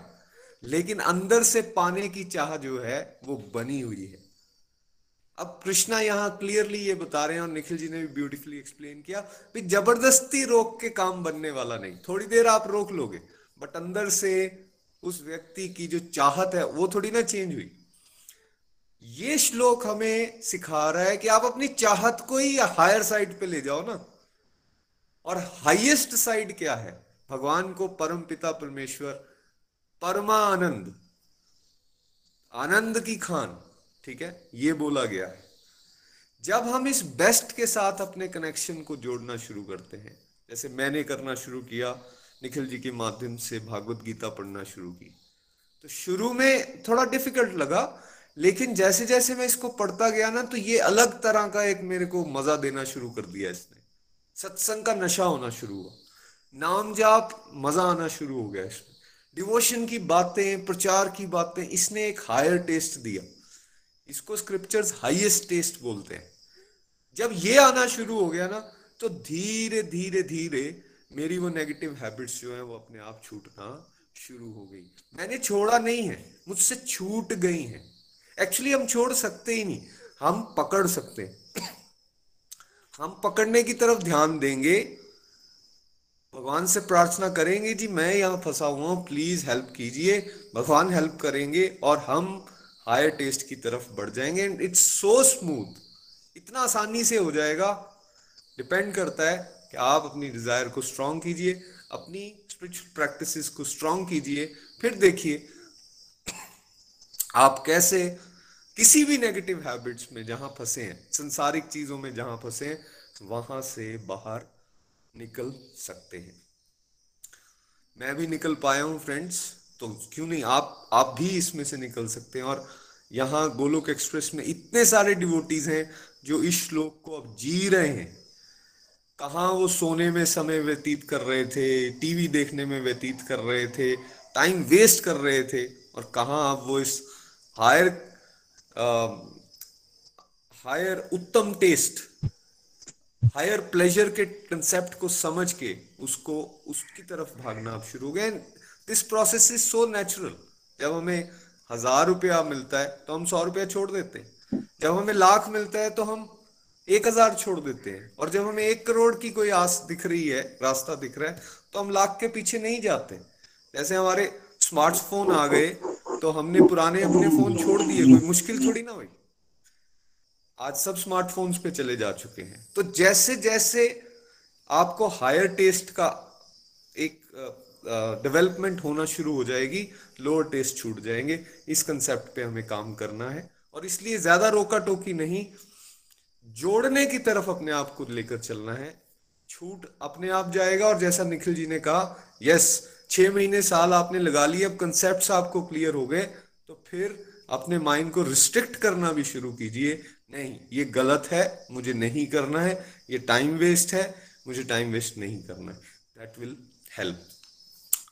लेकिन अंदर से पाने की चाह जो है, वो बनी हुई है। अब कृष्णा यहाँ क्लियरली ये बता रहे हैं, और निखिल जी ने भी ब्यूटीफुली एक्सप्लेन किया ज़बरदस्ती रोक के काम बनने वाला नहीं। थोड़ी देर आप रोक लोगे बट अंदर से उस व्यक्ति की जो चाहत है, वो थोड़ी ना चेंज हुई। ये श्लोक हमें सिखा रहा है कि आप अपनी चाहत को ही हायर साइड पे ले जाओ ना। और हाईएस्ट साइड क्या है? भगवान को परम पिता परमेश्वर परमा आनंद आनंद की खान, ठीक है? ये बोला गया है। जब हम इस बेस्ट के साथ अपने कनेक्शन को जोड़ना शुरू करते हैं, जैसे मैंने करना शुरू किया निखिल जी के माध्यम से भागवत गीता पढ़ना शुरू की। तो शुरू में थोड़ा डिफ़िकल्ट लगा, लेकिन जैसे जैसे मैं इसको पढ़ता गया ना तो ये अलग तरह का एक मेरे को मज़ा देना शुरू कर दिया इसने। सत्संग का नशा होना शुरू हुआ। नाम जाप, मज़ा आना शुरू हो गया इसमें। डिवोशन की बातें, प्रचार की बातें, इसने एक हायर टेस्ट दिया। इसको स्क्रिप्चर्स हाईएस्ट टेस्ट बोलते हैं। जब ये आना शुरू हो गया ना तो धीरे धीरे धीरे मेरी वो नेगेटिव हैबिट्स जो है, वो अपने आप छूटना शुरू हो गई। मैंने छोड़ा नहीं है, मुझसे छूट गई है। एक्चुअली हम छोड़ सकते ही नहीं, हम पकड़ सकते हम पकड़ने की तरफ़ ध्यान देंगे। भगवान से प्रार्थना करेंगे, जी, मैं यहाँ फंसा हुआ हूँ प्लीज़ हेल्प कीजिए। भगवान हेल्प करेंगे और हम हायर टेस्ट की तरफ़ बढ़ जाएँगे। एंड इट्स सो स्मूथ इतना आसानी से हो जाएगा। डिपेंड करता है। कि आप अपनी डिज़ायर को स्ट्रांग कीजिए, अपनी स्पिरिचुअल प्रैक्टिसेस को स्ट्रांग कीजिए, फिर देखिए, आप कैसे किसी भी नेगेटिव हैबिट्स में जहाँ फंसे हैं, संसारिक चीज़ों में जहाँ फंसे हैं, वहाँ से बाहर निकल सकते हैं। मैं भी निकल पाया हूँ फ्रेंड्स तो क्यों नहीं, आप आप भी इसमें से निकल सकते हैं। और यहाँ गोलोक एक्सप्रेस में इतने सारे डिवोटीज हैं जो इस श्लोक को अब जी रहे हैं। कहा वो सोने में समय व्यतीत कर रहे थे, टीवी देखने में व्यतीत कर रहे थे, टाइम वेस्ट कर रहे थे, और कहा अब वो इस हायर हायर उत्तम टेस्ट, हायर प्लेजर के कंसेप्ट को समझ के उसको, उसकी तरफ़ भागना आप शुरू हो गए this process is so natural जब हमें हज़ार रुपया मिलता है तो हम सौ रुपया छोड़ देते हैं। जब हमें लाख मिलता है तो हम एक हज़ार छोड़ देते हैं। और जब हमें एक करोड़ की कोई आस दिख रही है, रास्ता दिख रहा है तो हम लाख के पीछे नहीं जाते। जैसे हमारे स्मार्टफ़ोन आ गए तो हमने पुराने अपने फ़ोन छोड़ दिए। कोई मुश्किल थोड़ी ना हुई। आज सब स्मार्टफोन्स पे चले जा चुके हैं। तो जैसे जैसे आपको हायर टेस्ट का एक डेवलपमेंट होना शुरू हो जाएगी लोअर टेस्ट छूट जाएँगे। इस कंसेप्ट पे हमें काम करना है। और इसलिए ज़्यादा रोका टोकी नहीं जोड़ने की तरफ़ अपने आप को लेकर चलना है। छूट अपने आप जाएगा और जैसा निखिल जी ने कहा, यस, छह महीने साल आपने लगा लिए, अब कंसेप्ट आपको क्लियर हो गए तो फिर अपने माइंड को रिस्ट्रिक्ट करना भी शुरू कीजिए। नहीं, ये गलत है, मुझे नहीं करना है, ये टाइम वेस्ट है, मुझे टाइम वेस्ट नहीं करना है। दैट विल हेल्प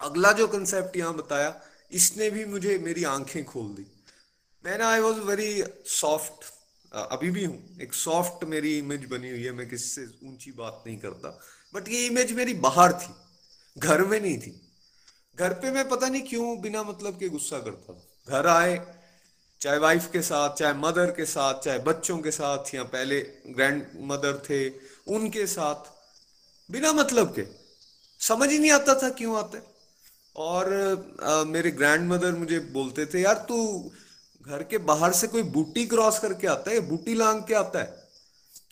अगला जो कंसेप्ट यहाँ बताया, इसने भी मुझे मेरी आँखें खोल दी। मैंने आई वॉज़ वेरी सॉफ्ट अभी भी हूँ। एक सॉफ्ट मेरी इमेज बनी हुई है मैं किसी से ऊँची बात नहीं करता। बट ये इमेज मेरी बाहर थी घर में नहीं थी। घर पे मैं पता नहीं क्यों बिना मतलब के गुस्सा करता घर आए चाहे वाइफ के साथ चाहे मदर के साथ चाहे बच्चों के साथ या पहले ग्रैंड मदर थे उनके साथ बिना मतलब के। समझ ही नहीं आता था क्यों आते। और आ, मेरे ग्रैंड मदर मुझे बोलते थे यार तू घर के बाहर से कोई बूटी क्रॉस करके आता है, बूटी लांग के आता है,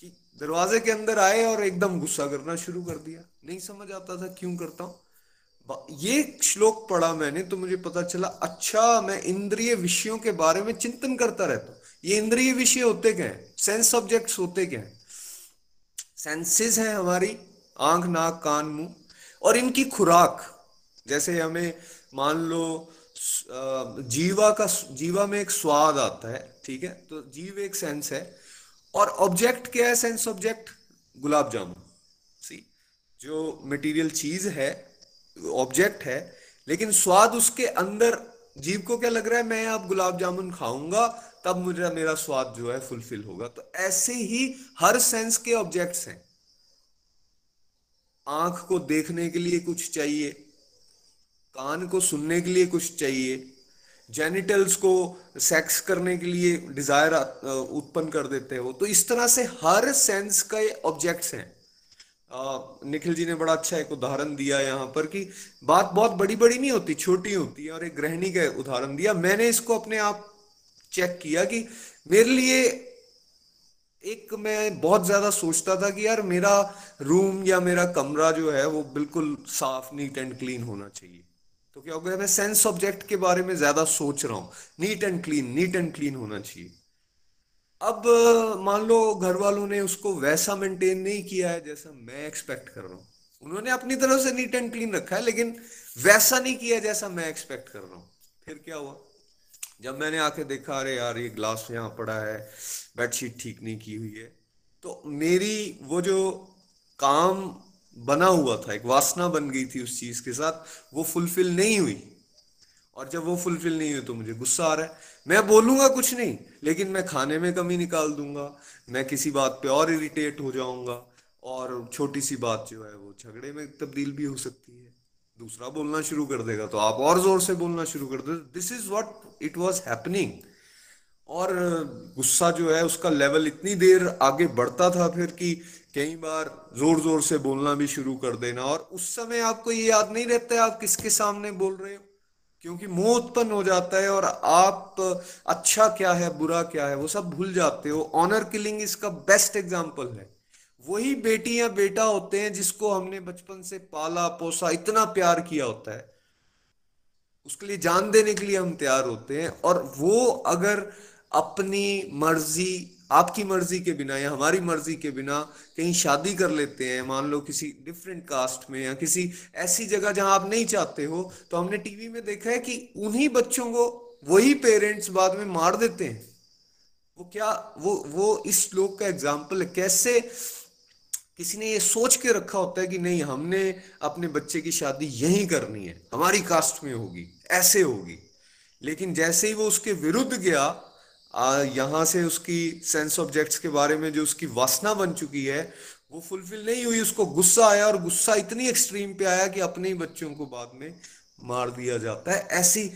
कि दरवाजे के अंदर आए और एकदम गुस्सा करना शुरू कर दिया। नहीं समझ आता था क्यों करता हूँ। ये श्लोक पढ़ा मैंने तो मुझे पता चला अच्छा मैं इंद्रिय विषयों के बारे में चिंतन करता रहता हूँ। ये इंद्रिय विषय होते क्या है? सेंस सब्जेक्ट्स होते क्या है? सेंसेस है हमारी, आँख, नाक, कान, मुँह, और इनकी खुराक। जैसे हमें मान लो जीवा का जीवा में एक स्वाद आता है, ठीक है? तो जीव एक सेंस है। और ऑब्जेक्ट क्या है सेंस ऑब्जेक्ट गुलाब जामुन। सी जो मटेरियल चीज़ है ऑब्जेक्ट है, लेकिन स्वाद उसके अंदर, जीव को क्या लग रहा है, मैं अब गुलाब जामुन खाऊँगा, तब मुझे, मेरा स्वाद जो है फुलफिल होगा। तो ऐसे ही हर सेंस के ऑब्जेक्ट्स हैं। आँख को देखने के लिए कुछ चाहिए। कान को सुनने के लिए कुछ चाहिए जेनिटल्स को सेक्स करने के लिए डिज़ायर उत्पन्न कर देते हो तो इस तरह से हर सेंस का ऑब्जेक्ट्स हैं। निखिल जी ने बड़ा अच्छा एक उदाहरण दिया यहाँ पर कि बात बहुत बड़ी बड़ी नहीं होती, छोटी होती है और एक गृहिणी का उदाहरण दिया। मैंने इसको अपने आप चेक किया कि मेरे लिए एक मैं बहुत ज़्यादा सोचता था कि यार मेरा रूम या मेरा कमरा जो है वो बिल्कुल साफ़ नीट एंड क्लीन होना चाहिए। तो क्या हो गया मैं सेंस ऑब्जेक्ट के बारे में ज़्यादा सोच रहा हूँ neat and clean neat and clean होना चाहिए। अब मान लो घर वालों ने उसको वैसा मेंटेन नहीं किया है जैसा मैं एक्सपेक्ट कर रहा हूँ। उन्होंने अपनी तरफ़ से नीट एंड क्लीन रखा है, लेकिन वैसा नहीं किया जैसा मैं एक्सपेक्ट कर रहा हूँ। फिर क्या हुआ? जब मैंने आके देखा, अरे यार, ये ग्लास यहाँ पड़ा है बेडशीट ठीक नहीं की हुई है तो मेरी वो जो काम बना हुआ था, एक वासना बन गई थी उस चीज़ के साथ, वो फुलफिल नहीं हुई। और जब वो फुलफिल नहीं हुई तो मुझे गुस्सा आ रहा है। मैं बोलूँगा कुछ नहीं, लेकिन मैं खाने में कमी निकाल दूँगा, मैं किसी बात पे और इरिटेट हो जाऊँगा, और छोटी सी बात जो है वो झगड़े में तब्दील भी हो सकती है। दूसरा बोलना शुरू कर देगा तो आप और ज़ोर से बोलना शुरू कर दो। This is what it was happening और गुस्सा जो है उसका लेवल इतनी देर आगे बढ़ता था फिर कि कई बार ज़ोर ज़ोर से बोलना भी शुरू कर देना और उस समय आपको ये याद नहीं रहता है आप किसके सामने बोल रहे हो? क्योंकि मोह उत्पन्न हो जाता है और आप अच्छा क्या है, बुरा क्या है, वो सब भूल जाते हो। ऑनर किलिंग इसका बेस्ट एग्ज़ाम्पल है। वही बेटी या बेटा होते हैं जिसको हमने बचपन से पाला, पोसा, इतना प्यार किया होता है। उसके लिए जान देने के लिए हम तैयार होते हैं और वो अगर अपनी मर्ज़ी आपकी मर्ज़ी के बिना या हमारी मर्ज़ी के बिना कहीं शादी कर लेते हैं, मान लो किसी डिफरेंट कास्ट में या किसी ऐसी जगह जहाँ आप नहीं चाहते हो तो हमने टीवी में देखा है कि उन्हीं बच्चों को वही पेरेंट्स बाद में मार देते हैं। वो क्या, वो वो इस श्लोक का एग्ज़ाम्पल है। कैसे किसी ने ये सोच के रखा होता है कि नहीं, हमने अपने बच्चे की शादी यही करनी है, हमारी कास्ट में होगी, ऐसे होगी। लेकिन जैसे ही वो उसके विरुद्ध गया यहाँ से उसकी सेंस ऑब्जेक्ट्स के बारे में जो उसकी वासना बन चुकी है, वो फुलफिल नहीं हुई, उसको गुस्सा आया और गुस्सा इतनी एक्सट्रीम पे आया कि अपने ही बच्चों को बाद में मार दिया जाता है। ऐसी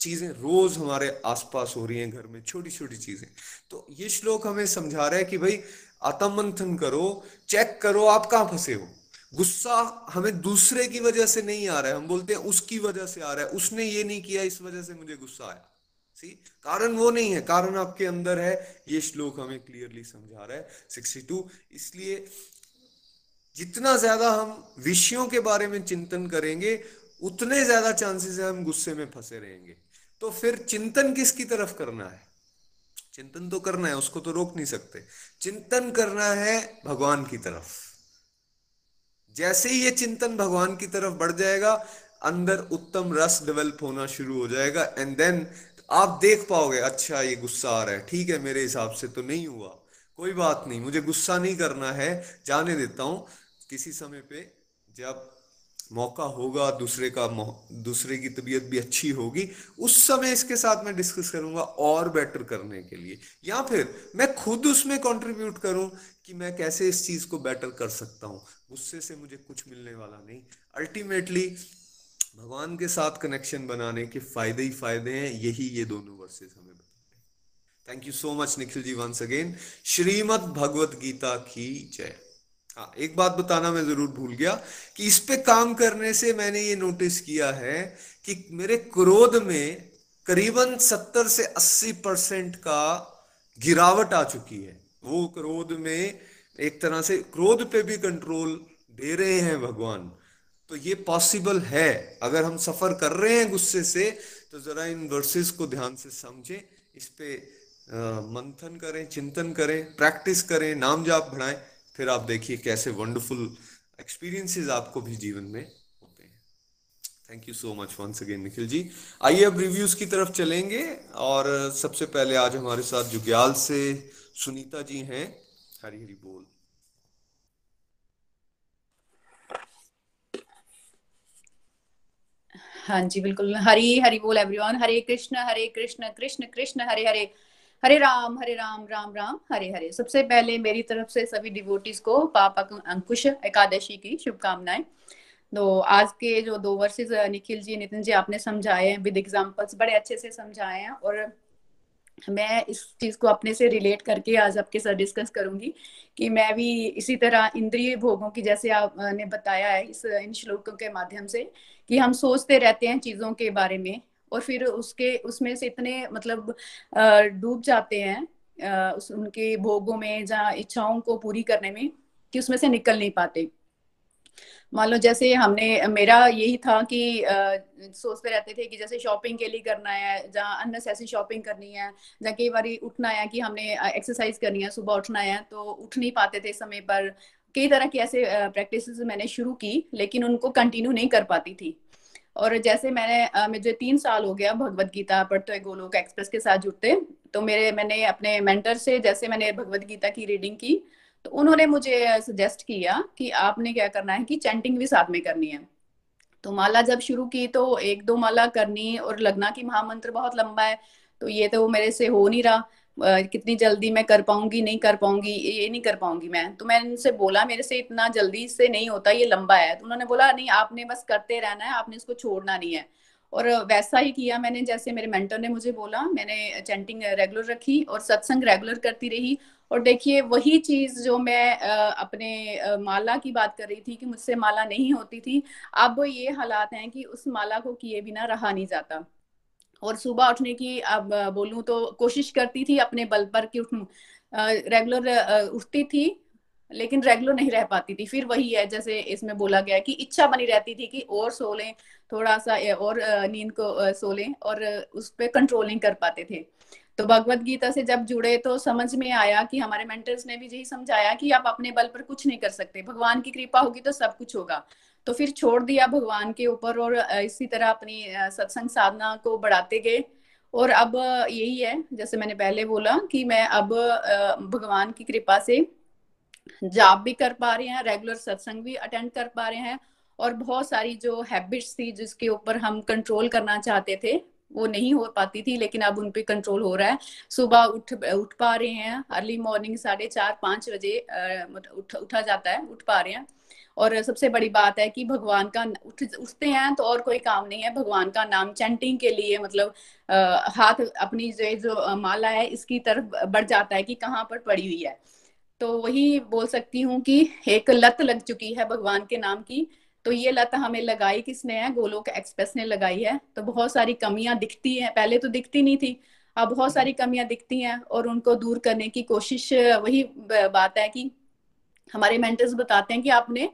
चीज़ें रोज हमारे आसपास हो रही हैं घर में छोटी छोटी चीज़ें। तो ये श्लोक हमें समझा रहा है कि भाई आत्मंथन करो चेक करो, आप कहाँ फंसे हो? गुस्सा हमें दूसरे की वजह से नहीं आ रहा है, हम बोलते हैं उसकी वजह से आ रहा है, उसने ये नहीं किया, इस वजह से मुझे गुस्सा आया। सी कारण वो नहीं है। कारण आपके अंदर है। ये श्लोक हमें क्लियरली समझा रहा है। सिक्सटी टू इसलिए जितना ज़्यादा हम विषयों के बारे में चिंतन करेंगे, उतने ज़्यादा चांसेस है हम गुस्से में फंसे रहेंगे। तो फिर चिंतन किसकी तरफ़ करना है? चिंतन तो करना है, उसको तो रोक नहीं सकते। चिंतन करना है भगवान की तरफ़। जैसे ही ये चिंतन भगवान की तरफ़ बढ़ जाएगा, अंदर उत्तम रस डेवलप होना शुरू हो जाएगा एंड देन आप देख पाओगे अच्छा ये गुस्सा आ रहा है। ठीक है, मेरे हिसाब से तो नहीं हुआ। कोई बात नहीं, मुझे गुस्सा नहीं करना है। जाने देता हूँ। किसी समय पे जब मौका होगा, दूसरे का दूसरे की तबीयत भी अच्छी होगी, उस समय इसके साथ मैं डिस्कस करूँगा और बेटर करने के लिए। या फिर मैं खुद उसमें कंट्रीब्यूट करूँ कि मैं कैसे इस चीज़ को बेटर कर सकता हूँ। गुस्से से मुझे कुछ मिलने वाला नहीं। अल्टीमेटली भगवान के साथ कनेक्शन बनाने के फ़ायदे ही फ़ायदे हैं, यही ये दोनों वर्सेस हमें बताते thank you so much Nikhil ji once again Shrimad Bhagavad Gita की जय। हाँ एक बात बताना मैं ज़रूर भूल गया कि इस पे काम करने से मैंने ये नोटिस किया है कि मेरे क्रोध में करीबन 70 से 80 परसेंट का गिरावट आ चुकी है। वो क्रोध में एक तरह से क्रोध पे भी कंट्रोल दे रहे हैं भगवान। तो ये पॉसिबल है। अगर हम सफ़र कर रहे हैं गुस्से से तो जरा इन वर्सेस को ध्यान से समझें। इस पे मंथन करें, चिंतन करें प्रैक्टिस करें, नाम जाप बढ़ाएँ, फिर आप देखिए कैसे वंडरफुल एक्सपीरियंसेस आपको भी जीवन में होते हैं। Thank you so much once again Nikhil ji. आइए अब रिव्यूज़ की तरफ़ चलेंगे, और सबसे पहले आज हमारे साथ जुग्याल से सुनीता जी हैं। हरी हरी बोल। हाँ जी, बिल्कुल। हरी हरी बोल एवरीवन हरे कृष्ण हरे कृष्ण कृष्ण कृष्ण, हरे हरे। हरे राम हरे राम राम राम, हरे हरे। सबसे पहले मेरी तरफ़ से सभी डिवोटीज को पापा अंकुश एकादशी की शुभकामनाएँ। तो आज के जो दो वर्सेस निखिल जी, नितिन जी, आपने समझाए हैं विद एग्जांपल्स बड़े अच्छे से समझाए हैं और मैं इस चीज़ को अपने से रिलेट करके आज आपके साथ डिस्कस करूँगी कि मैं भी इसी तरह इंद्रिय भोगों की, जैसे आपने बताया है इस, इन श्लोकों के माध्यम से, कि हम सोचते रहते हैं चीज़ों के बारे में और फिर उसके, उसमें से इतने मतलब डूब जाते हैं उस, उनके भोगों में जहाँ इच्छाओं को पूरी करने में कि उसमें से निकल नहीं पाते। मान लो जैसे हमने, मेरा यही था कि सोचते रहते थे कि जैसे शॉपिंग के लिए करना है, जहाँ अननेसेसरी शॉपिंग करनी है, जहाँ कई बार उठना है कि हमने एक्सरसाइज करनी है, सुबह उठना है तो उठ नहीं पाते थे समय पर। कई तरह की ऐसे प्रैक्टिस मैंने शुरू की, लेकिन उनको कंटिन्यू नहीं कर पाती थी। और जैसे मैंने मुझे तीन साल हो गया भगवत गीता पढ़ते गोलोक एक्सप्रेस के साथ जुड़ते तो मेरे, मैंने अपने मेंटर से जैसे मैंने भगवत गीता की रीडिंग की तो उन्होंने मुझे सजेस्ट किया कि आपने क्या करना है कि चैंटिंग भी साथ में करनी है। तो माला जब शुरू की तो एक दो माला करनी और लगना कि महामंत्र बहुत लंबा है तो ये तो मेरे से हो नहीं रहा। कितनी जल्दी मैं कर पाऊँगी, नहीं कर पाऊँगी, ये नहीं कर पाऊँगी मैं। तो मैंने उनसे बोला, मेरे से इतना जल्दी से नहीं होता, ये लंबा है। तो उन्होंने बोला, नहीं, आपने बस करते रहना है, आपने इसको छोड़ना नहीं है। और वैसा ही किया मैंने, जैसे मेरे मेंटर ने मुझे बोला, मैंने चैंटिंग रेगुलर रखी और सत्संग रेगुलर करती रही। और देखिए, वही चीज़ जो मैं अपने माला की बात कर रही थी कि मुझसे माला नहीं होती थी, अब ये हालात हैं कि उस माला को किए बिना रहा नहीं जाता। और सुबह उठने की अब बोलूँ तो कोशिश करती थी अपने बल पर कि उठूं रेगुलर उठती थी, लेकिन रेगुलर नहीं रह पाती थी। फिर वही है, जैसे इसमें बोला गया कि इच्छा बनी रहती थी कि और सो लें, थोड़ा सा और नींद को सो लें और उस पर कंट्रोल नहीं कर पाते थे। तो भगवत गीता से जब जुड़े तो समझ में आया कि हमारे मेंटर्स ने भी यही समझाया कि आप अपने बल पर कुछ नहीं कर सकते। भगवान की कृपा होगी तो सब कुछ होगा। तो फिर छोड़ दिया भगवान के ऊपर और इसी तरह अपनी सत्संग साधना को बढ़ाते गए। और अब यही है, जैसे मैंने पहले बोला कि मैं अब भगवान की कृपा से जॉब भी कर पा रहे हैं रेगुलर सत्संग भी अटेंड कर पा रहे हैं। और बहुत सारी जो हैबिट्स थी जिसके ऊपर हम कंट्रोल करना चाहते थे वो नहीं हो पाती थी लेकिन अब उन पे कंट्रोल हो रहा है। सुबह उठ उठ पा रहे हैं अर्ली मॉर्निंग साढ़े चार पाँच बजे उठ उठा जाता है उठ पा रहे हैं। और सबसे बड़ी बात है कि भगवान का उठ उठते हैं तो और कोई काम नहीं है। भगवान का नाम चैंटिंग के लिए मतलब आ, हाथ अपनी जो जो माला है इसकी तरफ़ बढ़ जाता है कि कहाँ पर पड़ी हुई है। तो वही बोल सकती हूँ कि एक लत लग चुकी है भगवान के नाम की। तो ये लत हमें लगाई किसने है? गोलोक एक्सप्रेस ने लगाई है। तो बहुत सारी कमियाँ दिखती हैं। पहले तो दिखती नहीं थी। अब बहुत सारी कमियाँ दिखती हैं और उनको दूर करने की कोशिश, वही बात है कि हमारे मेंटर्स बताते हैं कि आपने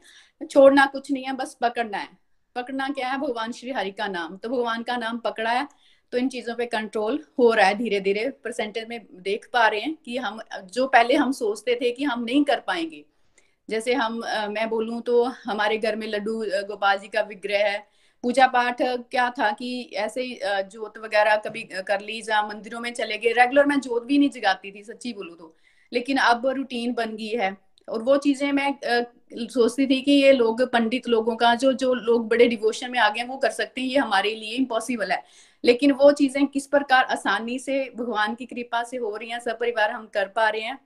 छोड़ना कुछ नहीं है, बस पकड़ना है। पकड़ना क्या है? भगवान श्री हरि का नाम। तो भगवान का नाम पकड़ा है। तो इन चीज़ों पे कंट्रोल हो रहा है धीरे धीरे परसेंटेज में देख पा रहे हैं कि हम, जो पहले हम सोचते थे कि हम नहीं कर पाएँगे जैसे हम मैं बोलूँ तो हमारे घर में लड्डू गोपाल जी का विग्रह है। पूजा पाठ क्या था कि ऐसे ही जोत वगैरह कभी कर ली जहाँ मंदिरों में चले गए। रेगुलर मैं जोत भी नहीं जगाती थी, सच्ची बोलूँ तो। लेकिन अब रूटीन बन गई है। और वो चीज़ें मैं सोचती थी कि ये लोग, पंडित लोगों का जो जो लोग बड़े डिवोशन में आ गए वो कर सकते हैं, ये हमारे लिए इम्पॉसिबल है। लेकिन वो चीज़ें किस प्रकार आसानी से भगवान की कृपा से हो रही हैं सब परिवार हम कर पा रहे हैं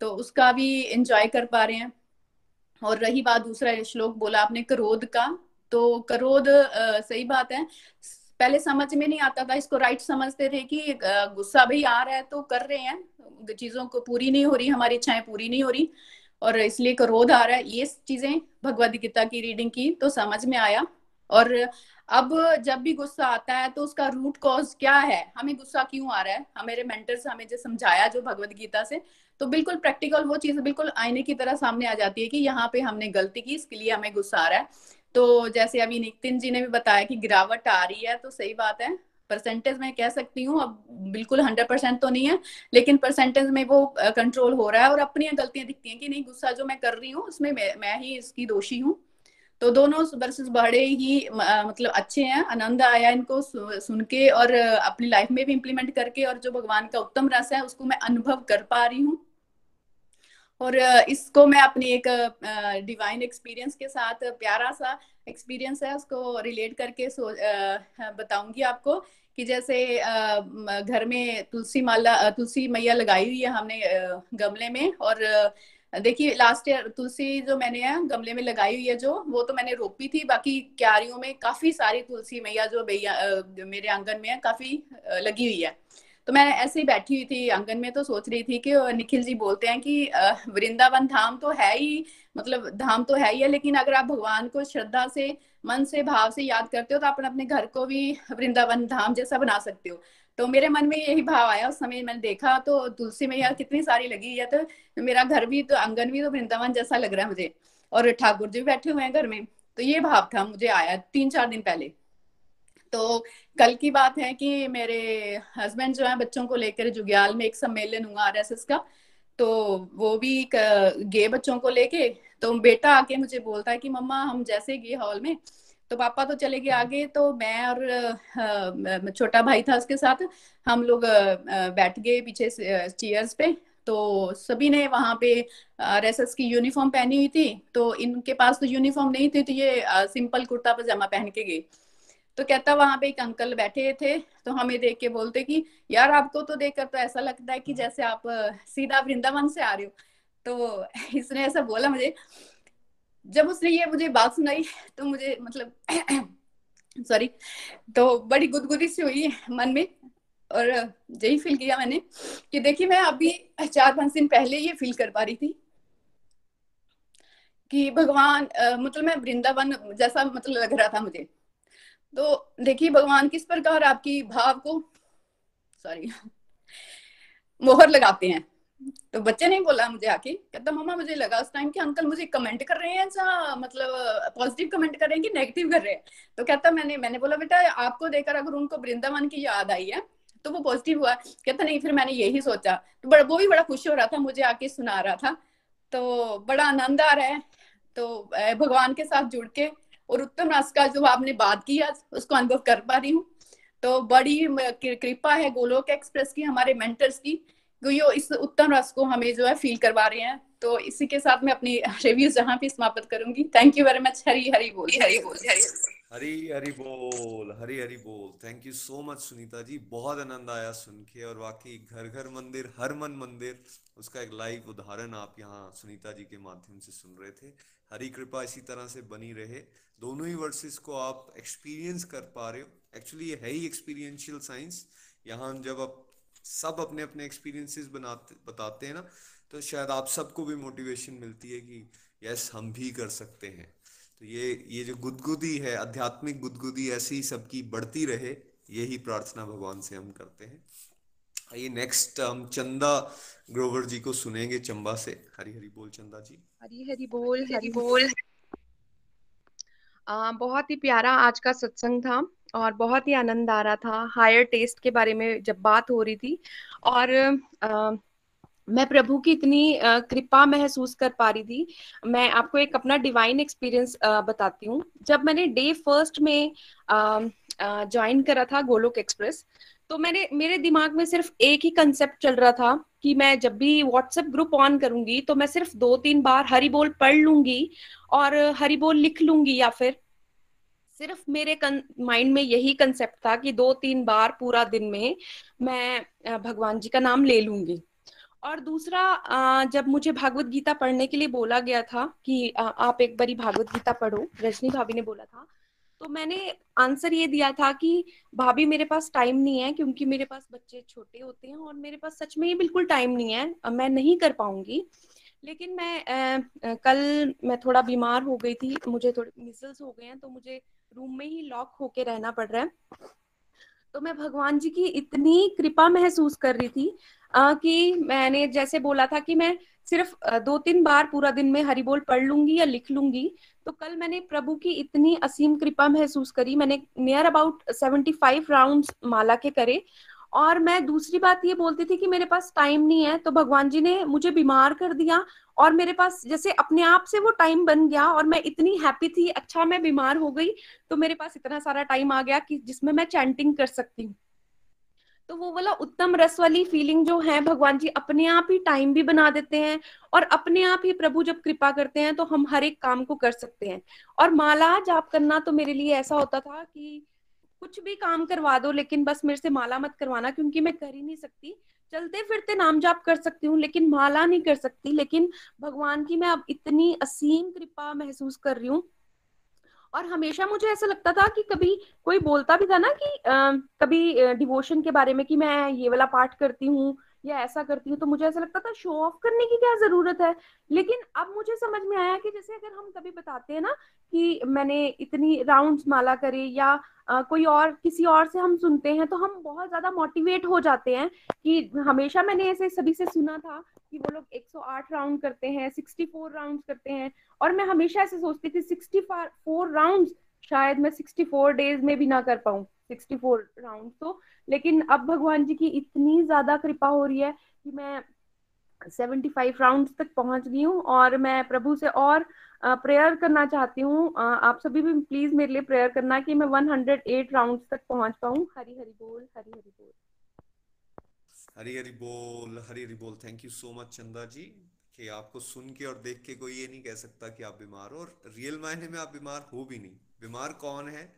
तो उसका भी इंजॉय कर पा रहे हैं। और रही बात दूसरा श्लोक बोला आपने क्रोध का तो क्रोध सही बात है। पहले समझ में नहीं आता था, इसको राइट समझते थे कि गुस्सा भी आ रहा है तो कर रहे हैं। चीज़ों को पूरी नहीं हो रही, हमारी इच्छाएँ पूरी नहीं हो रही, और इसलिए क्रोध आ रहा है। ये चीज़ें भगवद गीता की रीडिंग की तो समझ में आया। और अब जब भी गुस्सा आता है तो उसका रूट कॉज क्या है? हमें गुस्सा क्यों आ रहा है? हमारे मेंटर्स हमें जो समझाया जो भगवत गीता से तो बिल्कुल प्रैक्टिकल वो चीज़ बिल्कुल आईने की तरह सामने आ जाती है कि यहाँ पे हमने गलती की इसके लिए हमें गुस्सा आ रहा है। तो जैसे अभी नितिन जी ने भी बताया कि गिरावट आ रही है तो सही बात है। परसेंटेज में कह सकती हूँ अब बिल्कुल हंड्रेड परसेंट तो नहीं है लेकिन परसेंटेज में वो कंट्रोल हो रहा है और अपनी गलतियाँ दिखती हैं कि नहीं गुस्सा जो मैं कर रही हूँ उसमें मैं, मैं ही इसकी दोषी हूँ। तो दोनों वर्सेस बड़े ही मतलब अच्छे हैं आनंद आया इनको सुन के और अपनी लाइफ में भी इम्प्लीमेंट करके और जो भगवान का उत्तम रस है उसको मैं अनुभव कर पा रही हूँ। और इसको मैं अपनी एक डिवाइन एक्सपीरियंस के साथ प्यारा सा एक्सपीरियंस है, उसको रिलेट करके सो बताऊँगी आपको कि जैसे घर में तुलसी माला तुलसी मैया लगाई हुई है हमने गमले में और देखिए लास्ट ईयर तुलसी जो मैंने है गमले में लगाई हुई है जो, वो तो मैंने रोपी थी, बाकी क्यारियों में काफ़ी सारी तुलसी मैया जो भैया मेरे आँगन में है, काफ़ी लगी हुई है। तो मैं ऐसे ही बैठी हुई थी आँगन में तो सोच रही थी कि निखिल जी बोलते हैं कि वृंदावन धाम तो है ही मतलब धाम तो है ही है, लेकिन अगर आप भगवान को श्रद्धा से, मन से, भाव से याद करते हो तो आप अपने घर को भी वृंदावन धाम जैसा बना सकते हो। तो मेरे मन में यही भाव आया उस समय मैंने देखा तो तुलसी में यार कितनी सारी लगी है तो मेरा घर भी तो आँगन भी तो वृंदावन जैसा लग रहा है मुझे, और ठाकुर जी बैठे हुए हैं घर में। तो ये भाव था, मुझे आया तीन चार दिन पहले। तो कल की बात है कि मेरे हस्बैंड जो है बच्चों को लेकर जुग्याल में एक सम्मेलन हुआ आरएसएस का। तो वो भी गे बच्चों को लेके। तो बेटा आके मुझे बोलता है कि मम्मा हम जैसे गए हॉल में तो पापा तो चले गए आगे तो मैं और छोटा भाई था उसके साथ हम लोग बैठ गए पीछे चेयर्स पे। तो सभी ने वहाँ पे आरएसएस की यूनिफॉर्म पहनी हुई थी। तो इनके पास तो यूनिफॉर्म नहीं थी तो ये सिंपल कुर्ता पजामा पहन के गए। तो कहता वहाँ पे एक अंकल बैठे थे तो हमें देख के बोलते कि यार आपको तो देखकर तो ऐसा लगता है कि जैसे आप सीधा वृंदावन से आ रहे हो। तो <laughs> इसने ऐसा बोला मुझे। जब उसने ये मुझे बात सुनाई तो मुझे मतलब <clears throat> सॉरी तो बड़ी गुदगुदी सी हुई मन में और यही फील किया मैंने कि देखिए मैं अभी चार पाँच दिन पहले ये फील कर पा रही थी कि भगवान मतलब मैं वृंदावन जैसा मतलब लग रहा था मुझे। तो देखिए, भगवान किस प्रकार आपकी भाव को सॉरी मोहर लगाते हैं। तो बच्चे ने बोला मुझे आके, कहता मामा मुझे लगा उस टाइम कि अंकल मुझे कमेंट कर रहे हैं या मतलब पॉजिटिव कमेंट कर रहे हैं कि नेगेटिव कर रहे हैं? तो कहता, मैंने मैंने बोला, बेटा, आपको देखकर अगर उनको वृंदावन की याद आई है तो वो पॉजिटिव हुआ। कहता, नहीं, फिर मैंने यही सोचा। तो बड़ा, वो भी बड़ा खुश हो रहा था, मुझे आके सुना रहा था। तो बड़ा आनंद आ रहा है। तो भगवान के साथ जुड़ के और उत्तम रस का जो आपने बात की आज उसको अनुभव कर पा रही हूँ। तो बड़ी कृपा है गोलोक एक्सप्रेस की हमारे मेंटर्स की यो इस उत्तम रस को हमें जो है फील करवा रहे हैं। तो इसी के साथ मैं अपनी <laughs> रिव्यूज़ जहाँ पे समाप्त करूँगी। Thank you very much Hari Hari बोल हरी बोल हरी हरी हरी बोल हरी हरी बोल thank you so much Sunita ji बहुत आनंद आया सुन के और वाकई घर घर मंदिर हर मन मंदिर उसका एक लाइव उदाहरण आप यहाँ सुनीता जी के माध्यम से सुन रहे थे। हरी कृपा इसी तरह से बनी रहे। दोनों ही वर्सेस को आप एक्सपीरियंस कर पा रहे हो। एक्चुअली ये है ही एक्सपीरियंशियल साइंस यहाँ जब आप सब अपने अपने एक्सपीरियंसेस बनाते बताते हैं ना तो शायद आप सबको भी मोटिवेशन मिलती है कि यस हम भी कर सकते हैं। तो ये ये जो गुदगुदी है आध्यात्मिक गुदगुदी ऐसी ही सबकी बढ़ती रहे यही प्रार्थना भगवान से हम करते हैं। आइए नेक्स्ट हम चंदा ग्रोवर जी को सुनेंगे चंबा से। हरी हरी बोल चंदा जी। हरी हरी बोल हरी बोल। आ, बहुत ही प्यारा आज का सत्संग था और बहुत ही आनंद आ रहा था हायर टेस्ट के बारे में जब बात हो रही थी और आ, मैं प्रभु की इतनी कृपा महसूस कर पा रही थी। मैं आपको एक अपना डिवाइन एक्सपीरियंस बताती हूँ। जब मैंने डे फ़र्स्ट में ज्वाइन करा था गोलोक एक्सप्रेस तो मैंने मेरे दिमाग में सिर्फ़ एक ही कंसेप्ट चल रहा था कि मैं जब भी व्हाट्सएप ग्रुप ऑन करूँगी तो मैं सिर्फ़ दो तीन बार हरी बोल पढ़ लूँगी और हरी बोल लिख लूँगी या फिर? सिर्फ़ मेरे माइंड में यही कंसेप्ट था कि दो तीन बार पूरा दिन में मैं भगवान जी का नाम ले लूँगी। और दूसरा जब मुझे भागवत गीता पढ़ने के लिए बोला गया था कि आप एक बारी भागवत गीता पढ़ो, रजनी भाभी ने बोला था तो मैंने आंसर ये दिया था कि भाभी मेरे पास टाइम नहीं है क्योंकि मेरे पास बच्चे छोटे होते हैं और मेरे पास सच में ये बिल्कुल टाइम नहीं है मैं नहीं कर पाऊँगी। लेकिन मैं आ, कल मैं थोड़ा बीमार हो गई थी मुझे थोड़े मिसल्स हो गए हैं तो मुझे रूम में ही लॉक होके रहना पड़ रहा है। तो मैं भगवान जी की इतनी कृपा महसूस कर रही थी आ, कि मैंने जैसे बोला था कि मैं सिर्फ़ दो तीन बार पूरा दिन में हरि बोल पढ़ लूँगी या लिख लूँगी तो कल मैंने प्रभु की इतनी असीम कृपा महसूस करी। मैंने near about seventy five round माला के करे और मैं दूसरी बात ये बोलती थी कि मेरे पास टाइम नहीं है तो भगवान जी ने मुझे बीमार कर दिया और मेरे पास जैसे अपने आप से वो टाइम बन गया और मैं इतनी हैप्पी थी अच्छा मैं बीमार हो गई तो मेरे पास इतना सारा टाइम आ गया कि जिसमें मैं चैंटिंग कर सकती हूँ। तो वो वाला उत्तम रस वाली फीलिंग जो है, भगवान जी अपने आप ही टाइम भी बना देते हैं और अपने आप ही प्रभु जब कृपा करते हैं तो हम हर एक काम को कर सकते हैं। और माला जाप करना तो मेरे लिए ऐसा होता था कि कुछ भी काम करवा दो लेकिन बस मेरे से माला मत करवाना क्योंकि मैं कर ही नहीं सकती। चलते फिरते नाम जाप कर सकती हूँ लेकिन माला नहीं कर सकती। लेकिन भगवान की मैं अब इतनी असीम कृपा महसूस कर रही हूँ। और हमेशा मुझे ऐसा लगता था कि कभी कोई बोलता भी था ना कि आ, कभी डिवोशन के बारे में कि मैं ये वाला पाठ करती हूँ या ऐसा करती हूँ तो मुझे ऐसा लगता था शो ऑफ़ करने की क्या ज़रूरत है? लेकिन अब मुझे समझ में आया कि जैसे अगर हम कभी बताते हैं ना कि मैंने इतनी राउंड्स माला करे या आ, कोई और किसी और से हम सुनते हैं तो हम बहुत ज़्यादा मोटिवेट हो जाते हैं कि हमेशा मैंने ऐसे सभी से सुना था कि वो लोग 108 राउंड करते हैं 64 राउंड करते हैं और मैं हमेशा ऐसे सोचती थी 64 राउंड शायद मैं 64 डेज़ में भी ना कर पाऊँ 64 राउंड तो। लेकिन अब भगवान जी की इतनी ज़्यादा कृपा हो रही है कि मैं 75 राउंड तक पहुँच गई हूँ और मैं प्रभु से और प्रेयर करना चाहती हूँ। आप सभी भी प्लीज़ मेरे लिए प्रेयर करना कि मैं 108 राउंड तक पहुँच पाऊँ। हरी हरी बोल, हरी हरी बोल। हरी हरी बोल, हरी हरी बोल। थैंक यू सो मच चंदा जी, कि आपको सुन के और देख के कोई ये नहीं कह सकता कि आप बीमार हो और रियल मायने में आप बीमार हो भी नहीं। बीमार कौन है?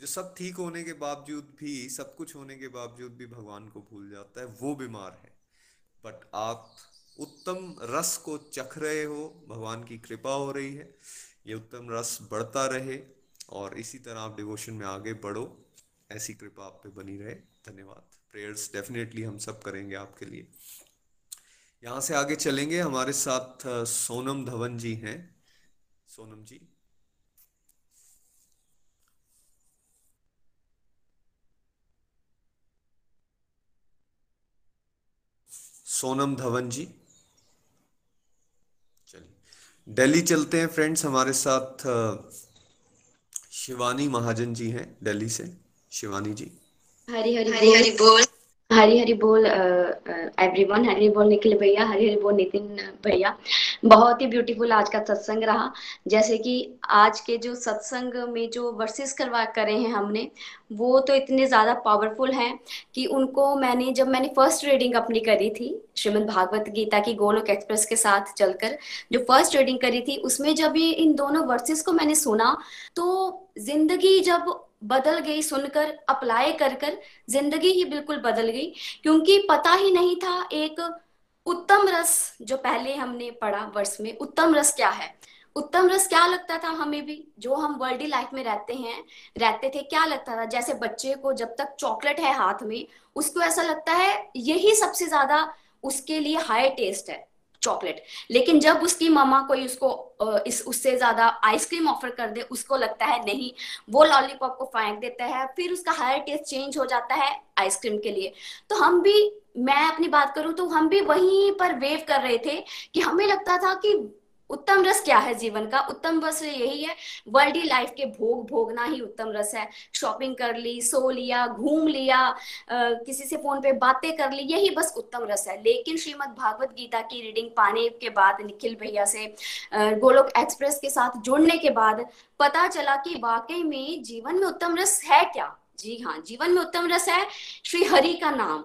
जो सब ठीक होने के बावजूद भी, सब कुछ होने के बावजूद भी भगवान को भूल जाता है, वो बीमार है। बट आप उत्तम रस को चख रहे हो, भगवान की कृपा हो रही है, ये उत्तम रस बढ़ता रहे, और इसी तरह आप डिवोशन में आगे बढ़ो, ऐसी कृपा आप पे बनी रहे। धन्यवाद। प्रेयर्स डेफिनेटली हम सब करेंगे आपके लिए। यहाँ से आगे चलेंगे। हमारे साथ सोनम धवन जी हैं। सोनम जी सोनम धवन जी। चलिए दिल्ली चलते हैं फ्रेंड्स। हमारे साथ शिवानी महाजन जी हैं दिल्ली से। शिवानी जी। हरी हरी हरी हरी बोल। हरी हरी बोल एवरीवन हरी हरी बोल निखिल भैया हरी हरी बोल नितिन भैया। बहुत ही ब्यूटीफुल आज का सत्संग रहा। जैसे कि आज के जो सत्संग में जो वर्सेस करवा, करे हैं हमने, वो तो इतने ज़्यादा पावरफुल हैं कि उनको मैंने, जब मैंने फ़र्स्ट रीडिंग अपनी करी थी, श्रीमद् भागवत गीता की गोलोक एक्सप्रेस के साथ चलकर, जो फ़र्स्ट रीडिंग करी थी, उसमें जब ये इन दोनों वर्सेस को मैंने सुना तो ज़िंदगी जब बदल गई सुनकर, अप्लाई कर कर ज़िंदगी ही बिल्कुल बदल गई। क्योंकि पता ही नहीं था एक उत्तम रस जो पहले हमने पढ़ा वर्ष में, उत्तम रस क्या है? उत्तम रस क्या लगता था हमें भी? जो हम वर्ल्डी लाइफ में रहते हैं, रहते थे, क्या लगता था? जैसे बच्चे को जब तक चॉकलेट है हाथ में, उसको ऐसा लगता है यही सबसे ज़्यादा उसके लिए हाई टेस्ट है। चॉकलेट लेकिन जब उसकी मामा कोई उसको इस, उससे ज़्यादा आइसक्रीम ऑफ़र कर दे, उसको लगता है नहीं, वो लॉलीपॉप को फेंक देता है, फिर उसका हायर टेस्ट चेंज हो जाता है आइसक्रीम के लिए। तो हम भी, मैं अपनी बात करूँ तो हम भी वहीं पर वेव कर रहे थे कि हमें लगता था कि उत्तम रस क्या है जीवन का? उत्तम रस यही है वर्ल्ड लाइफ के भोग भोगना ही उत्तम रस है। शॉपिंग कर ली सो लिया घूम लिया आ, किसी से फ़ोन पे बातें कर ली यही बस उत्तम रस है। लेकिन श्रीमद भागवत गीता की रीडिंग पाने के बाद निखिल भैया से गोलोक एक्सप्रेस के साथ जुड़ने के बाद पता चला कि वाकई में जीवन में उत्तम रस है क्या? जी हाँ जीवन में उत्तम रस है श्री हरि का नाम।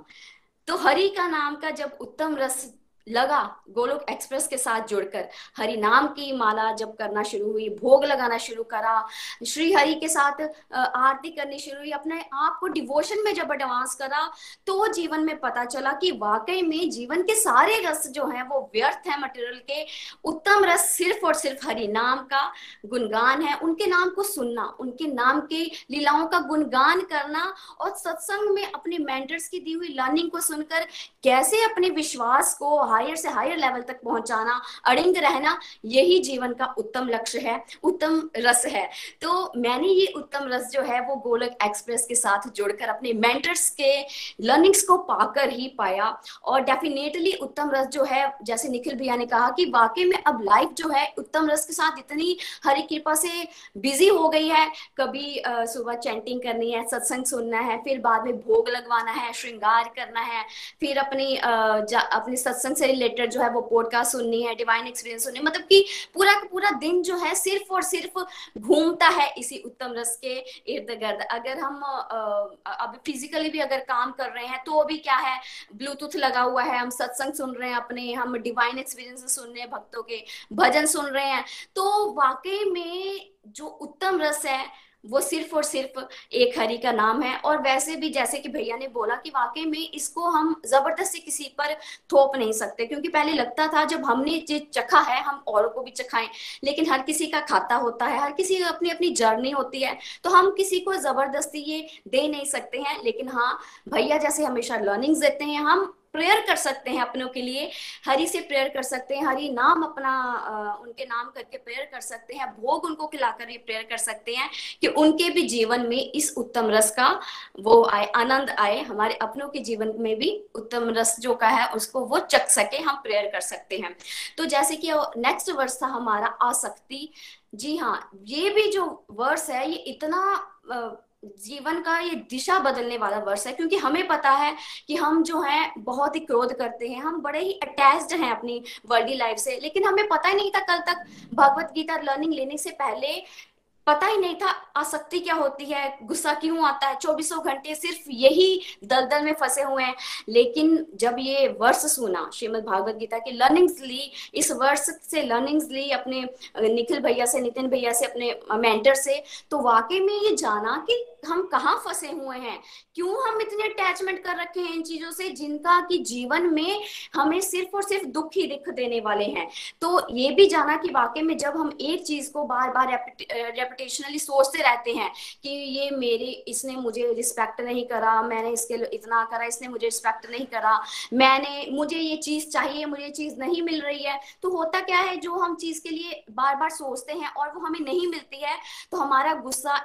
तो हरि का नाम का जब उत्तम रस लगा गोलोक एक्सप्रेस के साथ जुड़कर। हरि नाम की माला जब करना शुरू हुई, भोग लगाना शुरू करा श्री हरि के साथ आरती करनी शुरू हुई, अपने आप को डिवोशन में जब एडवांस करा तो जीवन में पता चला कि वाकई में जीवन के सारे रस जो हैं, वो व्यर्थ है मटेरियल के। उत्तम रस सिर्फ़ और सिर्फ़ हरि नाम का गुणगान है। उनके नाम को सुनना, उनके नाम के लीलाओं का गुणगान करना और सत्संग में अपने मेंटर्स की दी हुई लर्निंग को सुनकर कैसे अपने विश्वास को हायर से हायर लेवल तक पहुंचाना, अड़िंग रहना, यही जीवन का उत्तम लक्ष्य है, उत्तम रस है। तो मैंने ये उत्तम रस जो है, वो गोलक एक्सप्रेस के साथ जुड़कर अपने मेंटर्स के लर्निंग्स को पाकर ही पाया। और डेफिनेटली उत्तम रस जो है, जैसे निखिल भैया ने कहा कि वाकई में अब लाइफ जो है, उत्तम रस के साथ इतनी हरी कृपा से बिज़ी हो गई है। कभी सुबह चैंटिंग करनी है, सत्संग सुनना है, फिर बाद में भोग लगवाना है, श्रृंगार करना है, फिर अपनी अपने सत्संग से रिलेटेड जो है वो पॉडकास्ट सुननी है डिवाइन एक्सपीरियंस सुननी मतलब कि पूरा का पूरा दिन जो है सिर्फ़ और सिर्फ़ घूमता है इसी उत्तम रस के इर्द गिर्द। अगर हम अब फिजिकली भी अगर काम कर रहे हैं तो भी क्या है ब्लूटूथ लगा हुआ है, हम सत्संग सुन रहे हैं अपने, हम डिवाइन एक्सपीरियंस सुन रहे हैं, भक्तों के भजन सुन रहे हैं। तो वाकई में जो उत्तम रस है वो सिर्फ़ और सिर्फ़ एक हरि का नाम है। और वैसे भी जैसे कि भैया ने बोला कि वाकई में इसको हम ज़बरदस्ती किसी पर थोप नहीं सकते, क्योंकि पहले लगता था जब हमने जो चखा है, हम औरों को भी चखाएँ, लेकिन हर किसी का खाता होता है, हर किसी की अपनी अपनी जर्नी होती है तो हम किसी को ज़बरदस्ती ये दे नहीं सकते हैं। लेकिन हाँ भैया जैसे हमेशा लर्निंग्स देते हैं, हम प्रेयर कर सकते हैं अपनों के लिए, हरि से प्रेयर कर सकते हैं, हरि नाम अपना उनके नाम करके प्रेयर कर सकते हैं, भोग उनको खिलाकर ये प्रेयर कर सकते हैं कि उनके भी जीवन में इस उत्तम रस का वो आए, आनंद आए, हमारे अपनों के जीवन में भी उत्तम रस जो का है उसको वो चख सके, हम प्रेयर कर सकते हैं। तो जैसे कि नेक्स्ट वर्ष था हमारा, आसक्ति। जी हाँ ये भी जो वर्ष है, ये इतना जीवन का ये दिशा बदलने वाला वर्ष है, क्योंकि हमें पता है कि हम जो है, बहुत ही क्रोध करते हैं। हम बड़े ही अटैच्ड हैं अपनी वर्ल्डी लाइफ से, लेकिन हमें पता ही नहीं था कल तक भगवत गीता लर्निंग लेने से पहले पता ही नहीं था आसक्ति क्या होती है, गुस्सा क्यों आता है? चौबीसों घंटे सिर्फ़ यही दलदल में फंसे हुए हैं। लेकिन जब ये वर्ष सुना श्रीमद भागवत गीता की लर्निंग्स ली, इस वर्ष से लर्निंग्स ली अपने निखिल भैया से, नितिन भैया से, अपने मेंटर से तो वाकई में ये जाना कि हम कहाँ फंसे हुए हैं? क्यों हम इतने अटैचमेंट कर रखे हैं इन चीज़ों से जिनका कि जीवन में हमें सिर्फ़ और सिर्फ़ दुख ही दिख देने वाले हैं? तो ये भी जाना कि वाकई में जब हम एक चीज़ को बार बार रेपुटेशनली सोचते रहते हैं कि ये मेरे, इसने मुझे रिस्पेक्ट नहीं करा, मैंने इसके इतना करा, इसने मुझे रिस्पेक्ट नहीं करा, मैंने, मुझे ये चीज़ चाहिए, मुझे ये चीज़ नहीं मिल रही है तो होता क्या है जो हम चीज़ के लिए बार बार सोचते हैं और वो हमें नहीं मिलती है तो हमारा गुस्सा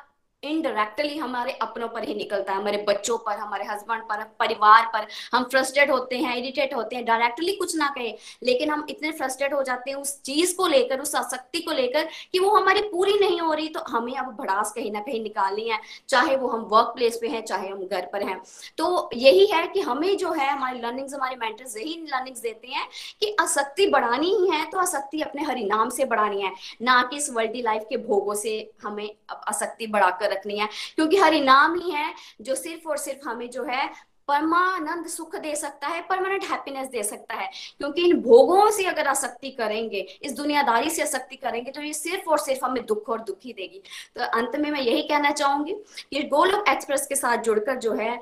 इनडायरेक्टली हमारे अपनों पर ही निकलता है, हमारे बच्चों पर, हमारे हस्बैंड पर, परिवार पर। हम फ्रस्ट्रेट होते हैं इरिटेट होते हैं डायरेक्टली कुछ ना कहे, लेकिन हम इतने फ्रस्ट्रेट हो जाते हैं उस चीज़ को लेकर, उस आसक्ति को लेकर कि वो हमारी पूरी नहीं हो रही। तो हमें अब भड़ास कहीं ना कहीं निकालनी है, चाहे वो हम वर्क प्लेस पे हैं, चाहे हम घर पर हैं। तो यही है कि हमें जो है, हमारी लर्निंग्स हमारे मेंटर्स यही लर्निंग्स देते हैं कि आसक्ति बढ़ानी ही है तो आसक्ति अपने हरिनाम से बढ़ानी है। ना कि इस वर्ल्डी लाइफ के भोगों से हमें आसक्ति बढ़ाकर रखनी है, क्योंकि हरि नाम ही है जो सिर्फ़ और सिर्फ़ हमें जो है परमानंद सुख दे सकता है परमानेंट हैप्पीनेस दे सकता है। क्योंकि इन भोगों से अगर आसक्ति करेंगे, इस दुनियादारी से आसक्ति करेंगे तो ये सिर्फ़ और सिर्फ़ हमें दुख और दुखी देगी। तो अंत में मैं यही कहना चाहूँगी कि गोलोक एक्सप्रेस के साथ जुड़कर जो है,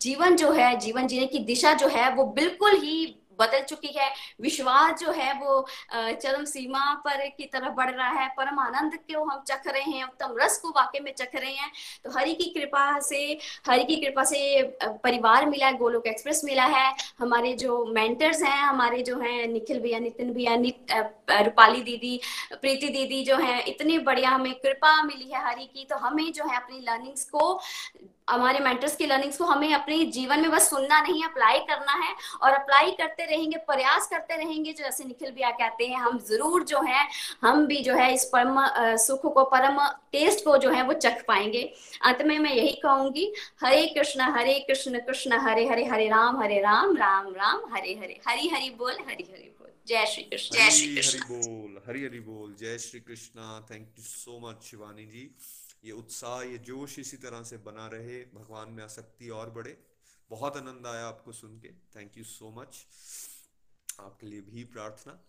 जीवन जो है, जीवन जीने की दिशा जो है, वो बिल्कुल ही बदल चुकी है। विश्वास जो है वो चरम सीमा पर की तरफ़ बढ़ रहा है। परम आनंद को हम चख रहे हैं? उत्तम रस को वाकई में चख रहे हैं। तो हरि की कृपा से, हरि की कृपा से परिवार मिला है, गोलोक एक्सप्रेस मिला है। हमारे जो मेंटर्स हैं, हमारे जो हैं निखिल भैया, नितिन भैया रूपाली दीदी, प्रीति दीदी जो है, इतनी बढ़िया हमें कृपा मिली है हरि की। तो हमें जो है अपनी लर्निंग्स को हमारे मेंटर्स की लर्निंग्स को हमें अपने जीवन में बस सुनना नहीं अप्लाई करना है और अप्लाई करते रहेंगे प्रयास करते रहेंगे जो जैसे निखिल भैया कहते हैं हम ज़रूर जो है हम भी जो है इस परम सुख को परम टेस्ट को जो है वो चख पाएँगे। अंत में मैं यही कहूँगी हरे कृष्ण हरे कृष्ण कृष्ण हरे हरे हरे राम हरे राम राम राम हरे हरे हरि हरि बोल हरि हरि बोल। जय श्री कृष्ण। जय श्री कृष्ण। हरि बोल हरि हरि बोल जय Shri Krishna. Thank you so much Shivani ji. ये उत्साह, ये जोश इसी तरह से बना रहे, भगवान में आसक्ति और बढ़े। बहुत आनंद आया आपको सुन के। थैंक यू सो मच आपके लिए भी प्रार्थना।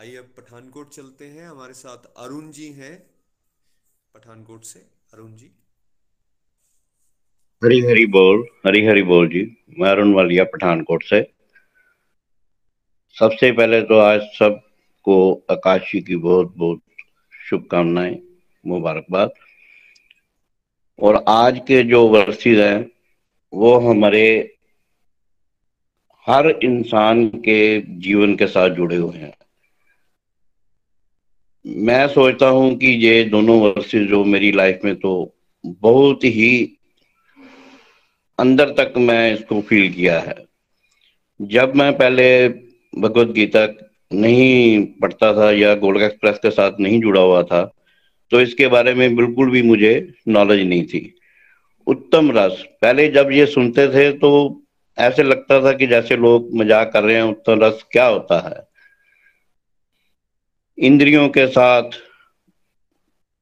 आइए अब पठानकोट चलते हैं। हमारे साथ अरुण जी हैं पठानकोट से। अरुण जी। हरी हरी बोल, हरी हरी बोल जी। मैं अरुण वालिया पठानकोट से। सबसे पहले तो आज सब सबको आकाशी की बहुत बहुत शुभकामनाएँ, मुबारकबाद। और आज के जो वर्सेस हैं, वो हमारे हर इंसान के जीवन के साथ जुड़े हुए हैं। मैं सोचता हूँ कि ये दोनों वर्सेस जो मेरी लाइफ में तो बहुत ही अंदर तक मैं इसको फील किया है। जब मैं पहले भगवत गीता नहीं पढ़ता था या गोल्ड एक्सप्रेस के साथ नहीं जुड़ा हुआ था तो इसके बारे में बिल्कुल भी मुझे नॉलेज नहीं थी। उत्तम रस। पहले जब ये सुनते थे तो ऐसे लगता था कि जैसे लोग मज़ाक कर रहे हैं, उत्तम रस क्या होता है? इंद्रियों के साथ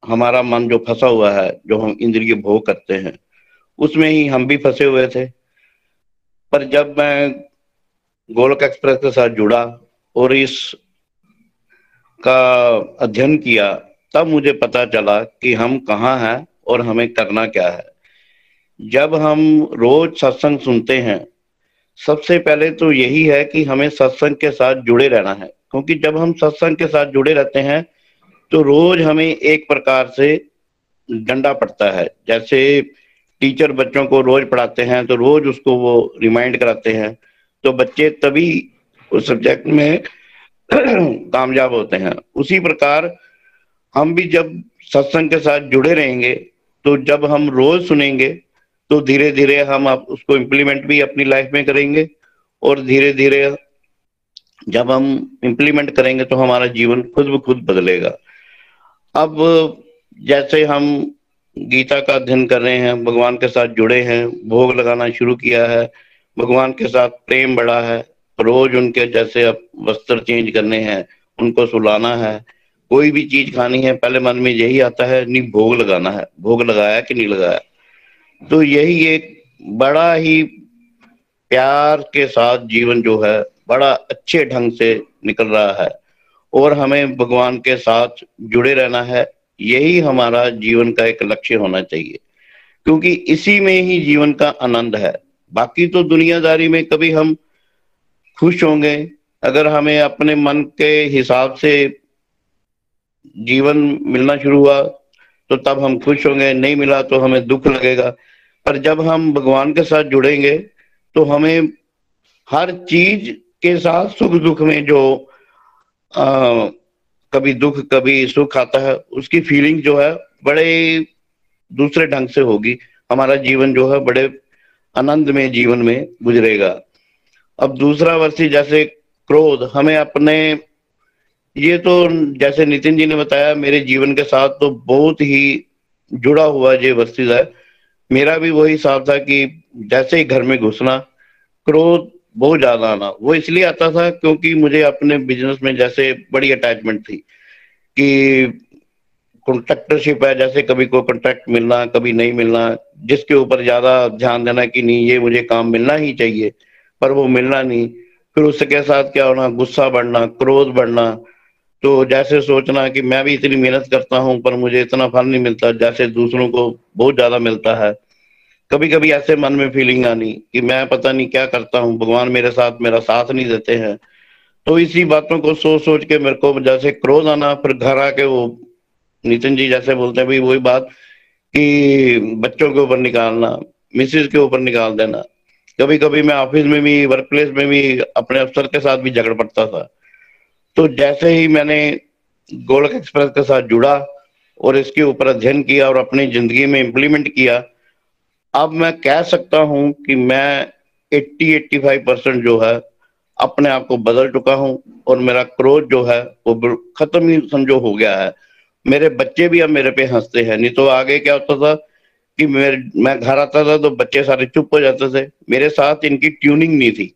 हमारा मन जो फंसा हुआ है, जो हम इंद्रिय भोग करते हैं, उसमें ही हम भी फंसे हुए थे। पर जब मैं गोलक एक्सप्रेस के साथ जुड़ा और इस का अध्ययन किया तब मुझे पता चला कि हम कहाँ हैं और हमें करना क्या है। जब हम रोज सत्संग सुनते हैं, सबसे पहले तो यही है कि हमें सत्संग के साथ जुड़े रहना है, क्योंकि जब हम सत्संग के साथ जुड़े रहते हैं तो रोज हमें एक प्रकार से डंडा पड़ता है। जैसे टीचर बच्चों को रोज पढ़ाते हैं तो रोज उसको वो रिमाइंड कराते हैं तो बच्चे तभी उस सब्जेक्ट में <clears throat> कामयाब होते हैं। उसी प्रकार हम भी जब सत्संग के साथ जुड़े रहेंगे तो जब हम रोज सुनेंगे तो धीरे धीरे हम आप उसको इम्प्लीमेंट भी अपनी लाइफ में करेंगे और धीरे धीरे जब हम इम्प्लीमेंट करेंगे तो हमारा जीवन खुद ब खुद बदलेगा। अब जैसे हम गीता का अध्ययन कर रहे हैं, भगवान के साथ जुड़े हैं, भोग लगाना शुरू किया है, भगवान के साथ प्रेम बढ़ा है, रोज उनके जैसे अब वस्त्र चेंज करने हैं, उनको सुलाना है कोई भी चीज़ खानी है, पहले मन में यही आता है, नहीं, भोग लगाना है। भोग लगाया कि नहीं लगाया? तो यही एक बड़ा ही प्यार के साथ जीवन जो है, बड़ा अच्छे ढंग से निकल रहा है। और हमें भगवान के साथ जुड़े रहना है, यही हमारा जीवन का एक लक्ष्य होना चाहिए। क्योंकि इसी में ही जीवन का आनंद है। बाकी तो दुनियादारी में कभी हम खुश होंगे, अगर हमें अपने मन के हिसाब से जीवन मिलना शुरू हुआ तो तब हम खुश होंगे नहीं मिला तो हमें दुख लगेगा। पर जब हम भगवान के साथ जुड़ेंगे तो हमें हर चीज़ के साथ सुख दुख में जो आ, कभी दुख कभी सुख आता है उसकी फीलिंग जो है बड़े दूसरे ढंग से होगी। हमारा जीवन जो है बड़े आनंद में जीवन में गुजरेगा। अब दूसरा वर्षी जैसे क्रोध हमें अपने ये तो जैसे नितिन जी ने बताया, मेरे जीवन के साथ तो बहुत ही जुड़ा हुआ ये वर्षिज है। मेरा भी वही हिसाब था कि जैसे ही घर में घुसना, क्रोध बहुत ज़्यादा आना। वो इसलिए आता था क्योंकि मुझे अपने बिज़नेस में जैसे बड़ी अटैचमेंट थी कि कॉन्ट्रैक्टरशिप है, जैसे कभी कोई कॉन्ट्रैक्ट मिलना, कभी नहीं मिलना, जिसके ऊपर ज़्यादा ध्यान देना कि नहीं, ये मुझे काम मिलना ही चाहिए, पर वो मिलना नहीं। फिर उसके साथ क्या होना, गुस्सा बढ़ना, क्रोध बढ़ना तो जैसे सोचना कि मैं भी इतनी मेहनत करता हूँ, पर मुझे इतना फल नहीं मिलता, जैसे दूसरों को बहुत ज़्यादा मिलता है। कभी कभी ऐसे मन में फीलिंग आनी कि मैं पता नहीं क्या करता हूँ, भगवान मेरे साथ मेरा साथ नहीं देते हैं। तो इसी बातों को सोच सोच के मेरे को जैसे क्रोध आना, फिर घर आके वो नितिन जी जैसे बोलते हैं, भाई, वही बात कि बच्चों के ऊपर निकालना मिसिस के ऊपर निकाल देना। कभी कभी मैं ऑफ़िस में भी वर्क प्लेस में भी अपने अफसर के साथ भी झगड़ पड़ता था। तो जैसे ही मैंने गोलक एक्सप्रेस के साथ जुड़ा और इसके ऊपर अध्ययन किया और अपनी ज़िंदगी में इम्प्लीमेंट किया, अब मैं कह सकता हूँ कि मैं 80-85 परसेंट जो है अपने आप को बदल चुका हूँ और मेरा क्रोध जो है वो खत्म ही समझो हो गया है। मेरे बच्चे भी अब मेरे पे हँसते हैं। नहीं तो आगे क्या होता था कि मेरे, मैं घर आता था तो बच्चे सारे चुप हो जाते थे। मेरे साथ इनकी ट्यूनिंग नहीं थी।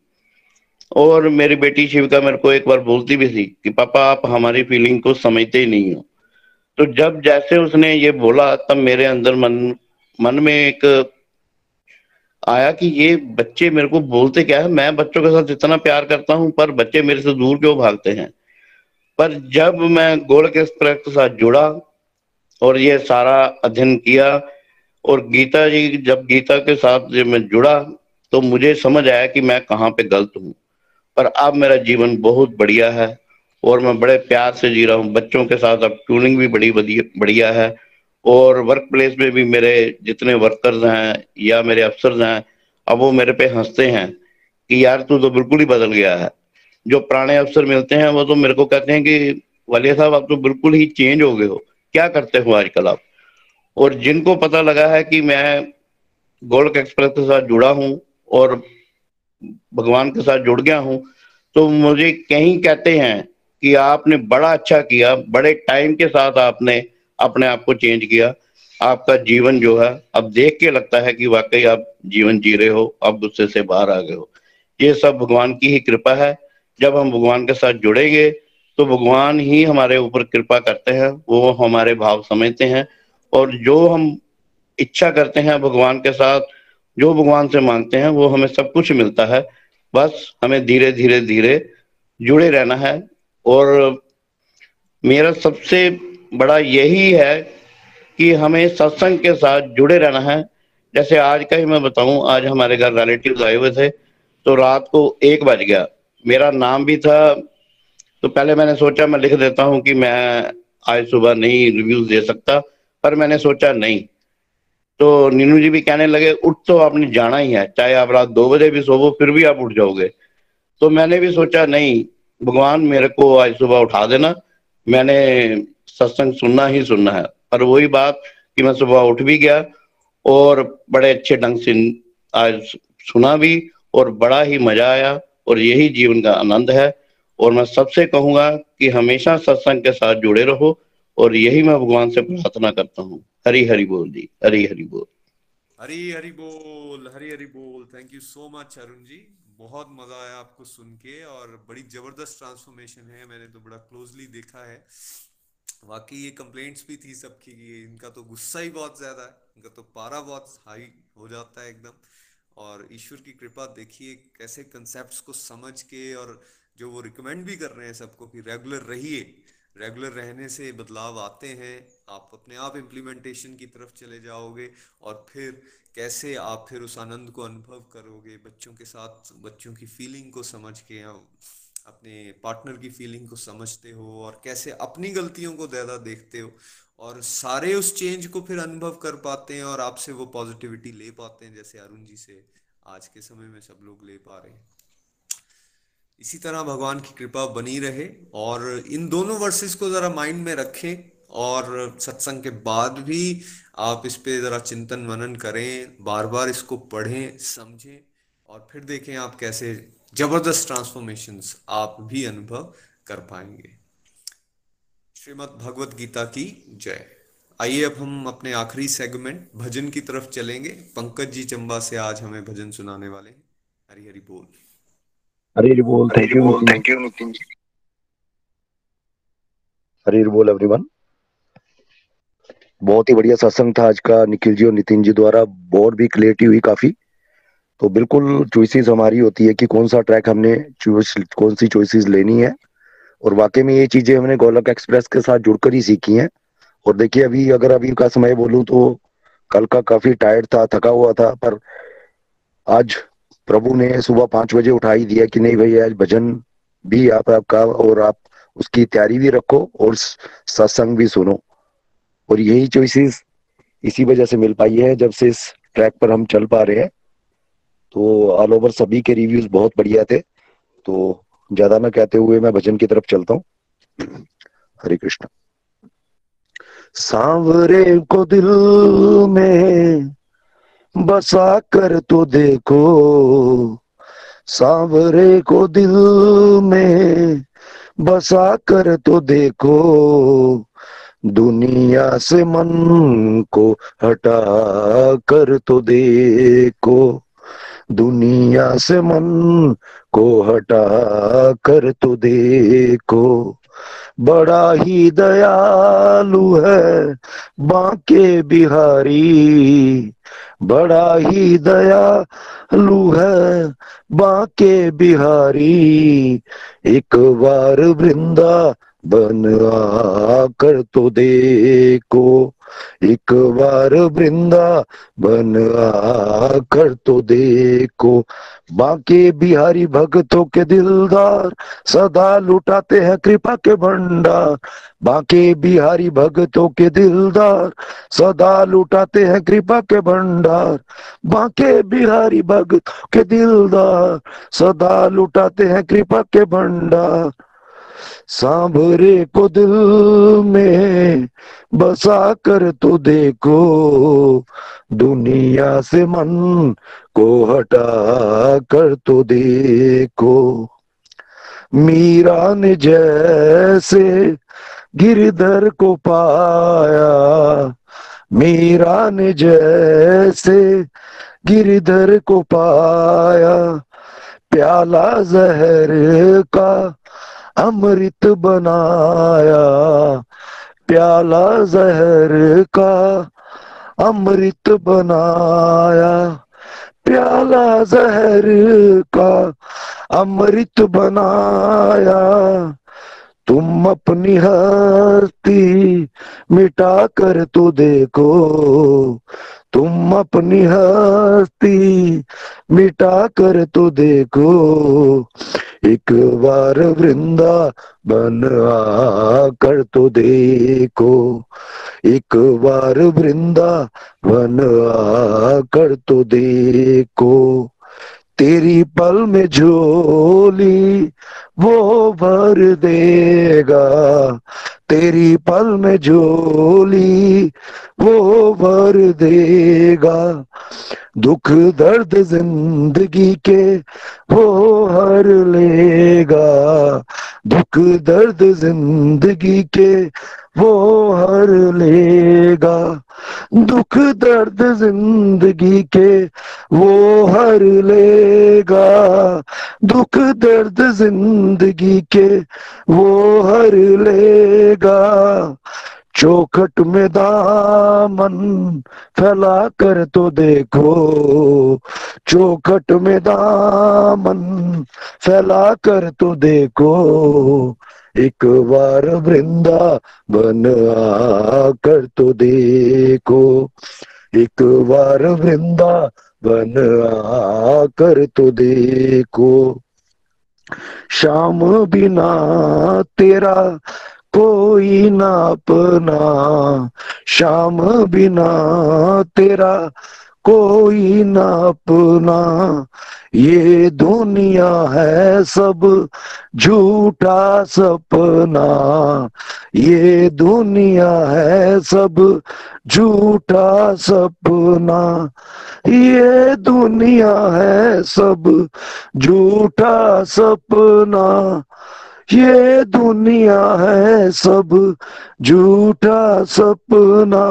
और मेरी बेटी शिविका मेरे को एक बार बोलती भी थी कि, पापा, आप हमारी फीलिंग को समझते ही नहीं हो। तो जब जैसे उसने ये बोला, तब मेरे अंदर मन मन में एक आया कि ये बच्चे मेरे को बोलते क्या है? मैं बच्चों के साथ इतना प्यार करता हूँ, पर बच्चे मेरे से दूर क्यों भागते हैं? पर जब मैं गोलक एक्सप्रेस के साथ जुड़ा और ये सारा अध्ययन किया और गीता जी, जब गीता के साथ जब मैं जुड़ा तो मुझे समझ आया कि मैं कहाँ पे गलत हूँ। पर अब मेरा जीवन बहुत बढ़िया है और मैं बड़े प्यार से जी रहा हूँ। बच्चों के साथ अब ट्यूनिंग भी बड़ी बढ़िया है और वर्क प्लेस में भी मेरे जितने वर्कर्स हैं या मेरे अफसर हैं, अब वो मेरे पे हँसते हैं कि यार तू तो बिल्कुल ही बदल गया है। जो पुराने अफसर मिलते हैं, वो तो मेरे को कहते हैं कि, वालिया साहब, आप तो बिल्कुल ही चेंज हो गए हो। क्या करते हो आजकल आप? और जिनको पता लगा है कि मैं गोल्ड एक्सप्रेस के साथ जुड़ा हूँ और भगवान के साथ जुड़ गया हूँ तो मुझे कहीं कहते हैं कि आपने बड़ा अच्छा किया, बड़े टाइम के साथ आपने अपने आप को चेंज किया। आपका जीवन जो है, अब देख के लगता है कि वाकई आप जीवन जी रहे हो, अब गुस्से से बाहर आ गए हो। ये सब भगवान की ही कृपा है। जब हम भगवान के साथ जुड़ेंगे तो भगवान ही हमारे ऊपर कृपा करते हैं, वो हमारे भाव समझते हैं, और जो हम इच्छा करते हैं भगवान के साथ जो भगवान से मांगते हैं, वो हमें सब कुछ मिलता है। बस हमें धीरे धीरे धीरे जुड़े रहना है। और मेरा सबसे बड़ा यही है कि हमें सत्संग के साथ जुड़े रहना है। जैसे आज का ही मैं बताऊँ, आज हमारे घर रिलेटिव आए हुए थे तो रात को एक बज गया। मेरा नाम भी था तो पहले मैंने सोचा, मैं लिख देता हूँ कि मैं आज सुबह नहीं रिव्यूज़ दे सकता, पर मैंने सोचा नहीं। तो नीनू जी भी कहने लगे, उठ तो आपने जाना ही है। चाहे आप रात दो बजे भी सोवो, फिर भी आप उठ जाओगे। तो मैंने भी सोचा, नहीं, भगवान मेरे को आज सुबह उठा देना। मैंने सत्संग सुनना ही सुनना है। पर वही बात कि मैं सुबह उठ भी गया और बड़े अच्छे ढंग से आज सुना भी और बड़ा ही मज़ा आया और यही जीवन का आनंद है। और मैं सबसे कहूँगा कि हमेशा सत्संग के साथ जुड़े रहो और यही मैं भगवान से प्रार्थना करता हूँ। हरी हरी बोल जी हरी हरी बोल। हरी हरी बोल, हरी हरी बोल। Thank you so much Arun ji. बहुत मज़ा आया आपको सुन के और बड़ी ज़बरदस्त ट्रांसफॉर्मेशन है। मैंने तो बड़ा क्लोजली देखा है। वाकई ये कंप्लेंट्स भी थी सबकी कि इनका तो गुस्सा ही बहुत ज़्यादा है। इनका तो पारा बहुत हाई हो जाता है एकदम। और ईश्वर की कृपा देखिए कैसे कंसेप्ट को समझ के और जो वो रिकमेंड भी कर रहे हैं सबको कि रेगुलर रहिए। रेगुलर रहने से बदलाव आते हैं। आप अपने आप इम्प्लीमेंटेशन की तरफ़ चले जाओगे और फिर कैसे आप फिर उस आनंद को अनुभव करोगे, बच्चों के साथ, बच्चों की फीलिंग को समझ के, अपने पार्टनर की फीलिंग को समझते हो और कैसे अपनी गलतियों को ज़्यादा देखते हो और सारे उस चेंज को फिर अनुभव कर पाते हैं और आपसे वो पॉजिटिविटी ले पाते हैं, जैसे अरुण जी से आज के समय में सब लोग ले पा रहे हैं। इसी तरह भगवान की कृपा बनी रहे और इन दोनों वर्सेस को जरा माइंड में रखें। और सत्संग के बाद भी आप इस पे जरा चिंतन मनन करें बार बार इसको पढ़ें समझें और फिर देखें आप कैसे ज़बरदस्त ट्रांसफॉर्मेशंस आप भी अनुभव कर पाएँगे। श्रीमद् भगवत गीता की जय। आइए अब हम अपने आखिरी सेगमेंट भजन की तरफ़ चलेंगे। पंकज जी चंबा से आज हमें भजन सुनाने वाले हैं। हरी हरी बोल। हरी हरी बोल thank you thank you Nitin ji. Hari Hari बोल एवरीवन बहुत ही बढ़िया सत्संग था आज का निखिल जी और नितिन जी द्वारा बोर्ड भी क्लियरिटी हुई काफ़ी। तो बिल्कुल चॉइसेस हमारी होती है कि कौन सा ट्रैक हमने कौन सी चॉइसेस लेनी है। और वाकई में ये चीज़ें हमने गोलक एक्सप्रेस के साथ जुड़कर ही सीखी हैं। और देखिए अभी अगर अभी का समय बोलूँ तो कल का काफ़ी टायर्ड था, थका हुआ था, पर आज प्रभु ने सुबह पाँच बजे उठा ही दिया कि नहीं भाई, आज भजन भी आप, आपका और आप उसकी तैयारी भी रखो और सत्संग भी सुनो। और यही चॉइसेस इसी वजह से मिल पाई है। जब से इस ट्रैक पर हम चल पा रहे हैं तो ऑल ओवर सभी के रिव्यूज़ बहुत बढ़िया थे। तो ज़्यादा ना कहते हुए मैं भजन की तरफ़ चलता हूँ। हरे कृष्ण। सांवरे को दिल में बसा कर तो देखो। सांवरे को दिल में बसा कर तो देखो। दुनिया से मन को हटा कर तो देखो। दुनिया से मन को हटा कर तो देखो। बड़ा ही दयालु है बांके बिहारी। बड़ा ही दयालु है बांके बिहारी। एक बार वृंदा बन आकर तो देखो, एक बार वृंदा बन आकर तो देखो। बांके बिहारी भक्तों के दिलदार सदा लुटाते हैं कृपा के भंडार। बांके बिहारी भक्तों के दिलदार सदा लुटाते हैं कृपा के भंडार। बांके बिहारी भक्त के दिलदार सदा लुटाते हैं कृपा के भंडार। सांभरे को दिल में बसा कर तो देखो, दुनिया से मन को हटा कर तो देखो। मीरा ने जैसे गिरधर को पाया मीरा ने जैसे गिरधर को पाया, प्याला जहर का अमृत बनाया, प्याला जहर का अमृत बनाया, प्याला जहर का अमृत बनाया। तुम अपनी हस्ती मिटा कर तो देखो तुम अपनी हस्ती मिटा कर तो देखो। एक बार वृंदा बन आकर तो देखो। एक बार वृंदा बन आकर तो देखो। तेरी पल में झोली वो भर देगा। तेरी पल में झोली वो भर देगा। दुख दर्द ज़िंदगी के वो हर लेगा। दुख दर्द ज़िंदगी के वो हर लेगा। दुख, दर्द, ज़िंदगी के वो हर लेगा। दुख, दर्द, ज़िंदगी के वो हर लेगा। चौखट में दामन फैला कर तो देखो। चौखट में दामन फैला कर तो देखो। एक बार वृंदा बन आकर तो देखो। एक बार वृंदा बन आकर तो देखो। शाम बिना तेरा कोई ना अपना शाम बिना तेरा कोई ना अपना। ये दुनिया है सब झूठा सपना। ये दुनिया है सब झूठा सपना। ये दुनिया है सब झूठा सपना। ये दुनिया है सब झूठा सपना।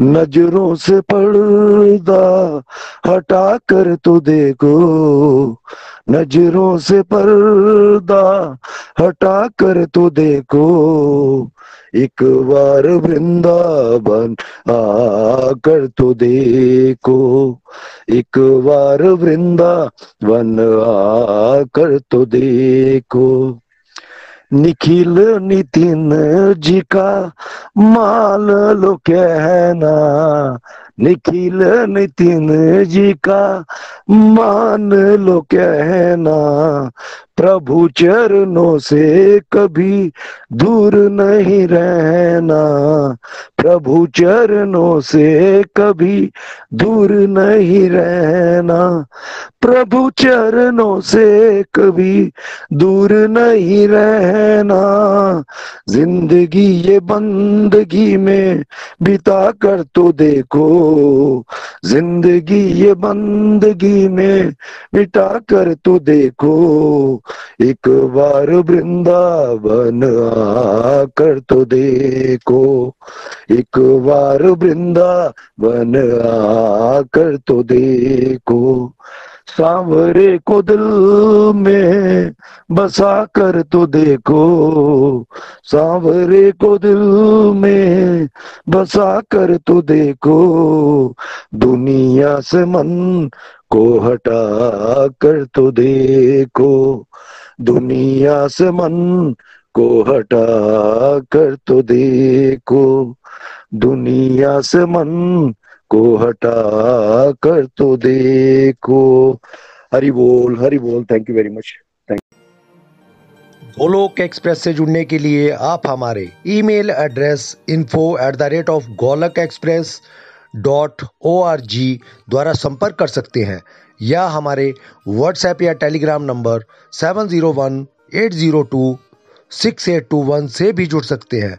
नज़रों से पर्दा हटा कर तो देखो। नज़रों से पर्दा हटा कर तो देखो। एक बार वृंदावन आकर तो देखो। एक बार वृंदावन आकर तो देखो। निखिल नितिन जी का माल लो कहना। निखिल नितिन जी का मान लो कहना, प्रभु चरणों से कभी दूर नहीं रहना, प्रभु चरणों से कभी दूर नहीं रहना, प्रभु चरणों से कभी दूर नहीं रहना। ज़िंदगी ये बंदगी में बिता कर तो देखो ज़िंदगी ये बंदगी में मिटा कर तो देखो, एक बार वृंदावन आकर तो देखो, एक बार वृंदावन आकर तो देखो। सांवरे को दिल में बसा कर तो देखो। सांवरे को दिल में बसा कर तो देखो। दुनिया से मन को हटा कर तो देखो। दुनिया से मन को हटा कर तो देखो। दुनिया से मन को हटा कर तो देखो। हरि बोल हरि बोल। Thank you very much thank Golok express से जुड़ने के लिए आप हमारे email address info at the rate of Golak express dot O R G द्वारा संपर्क कर सकते हैं, या हमारे व्हाट्सएप या Telegram number seven zero one eight zero two six eight two one से भी जुड़ सकते हैं।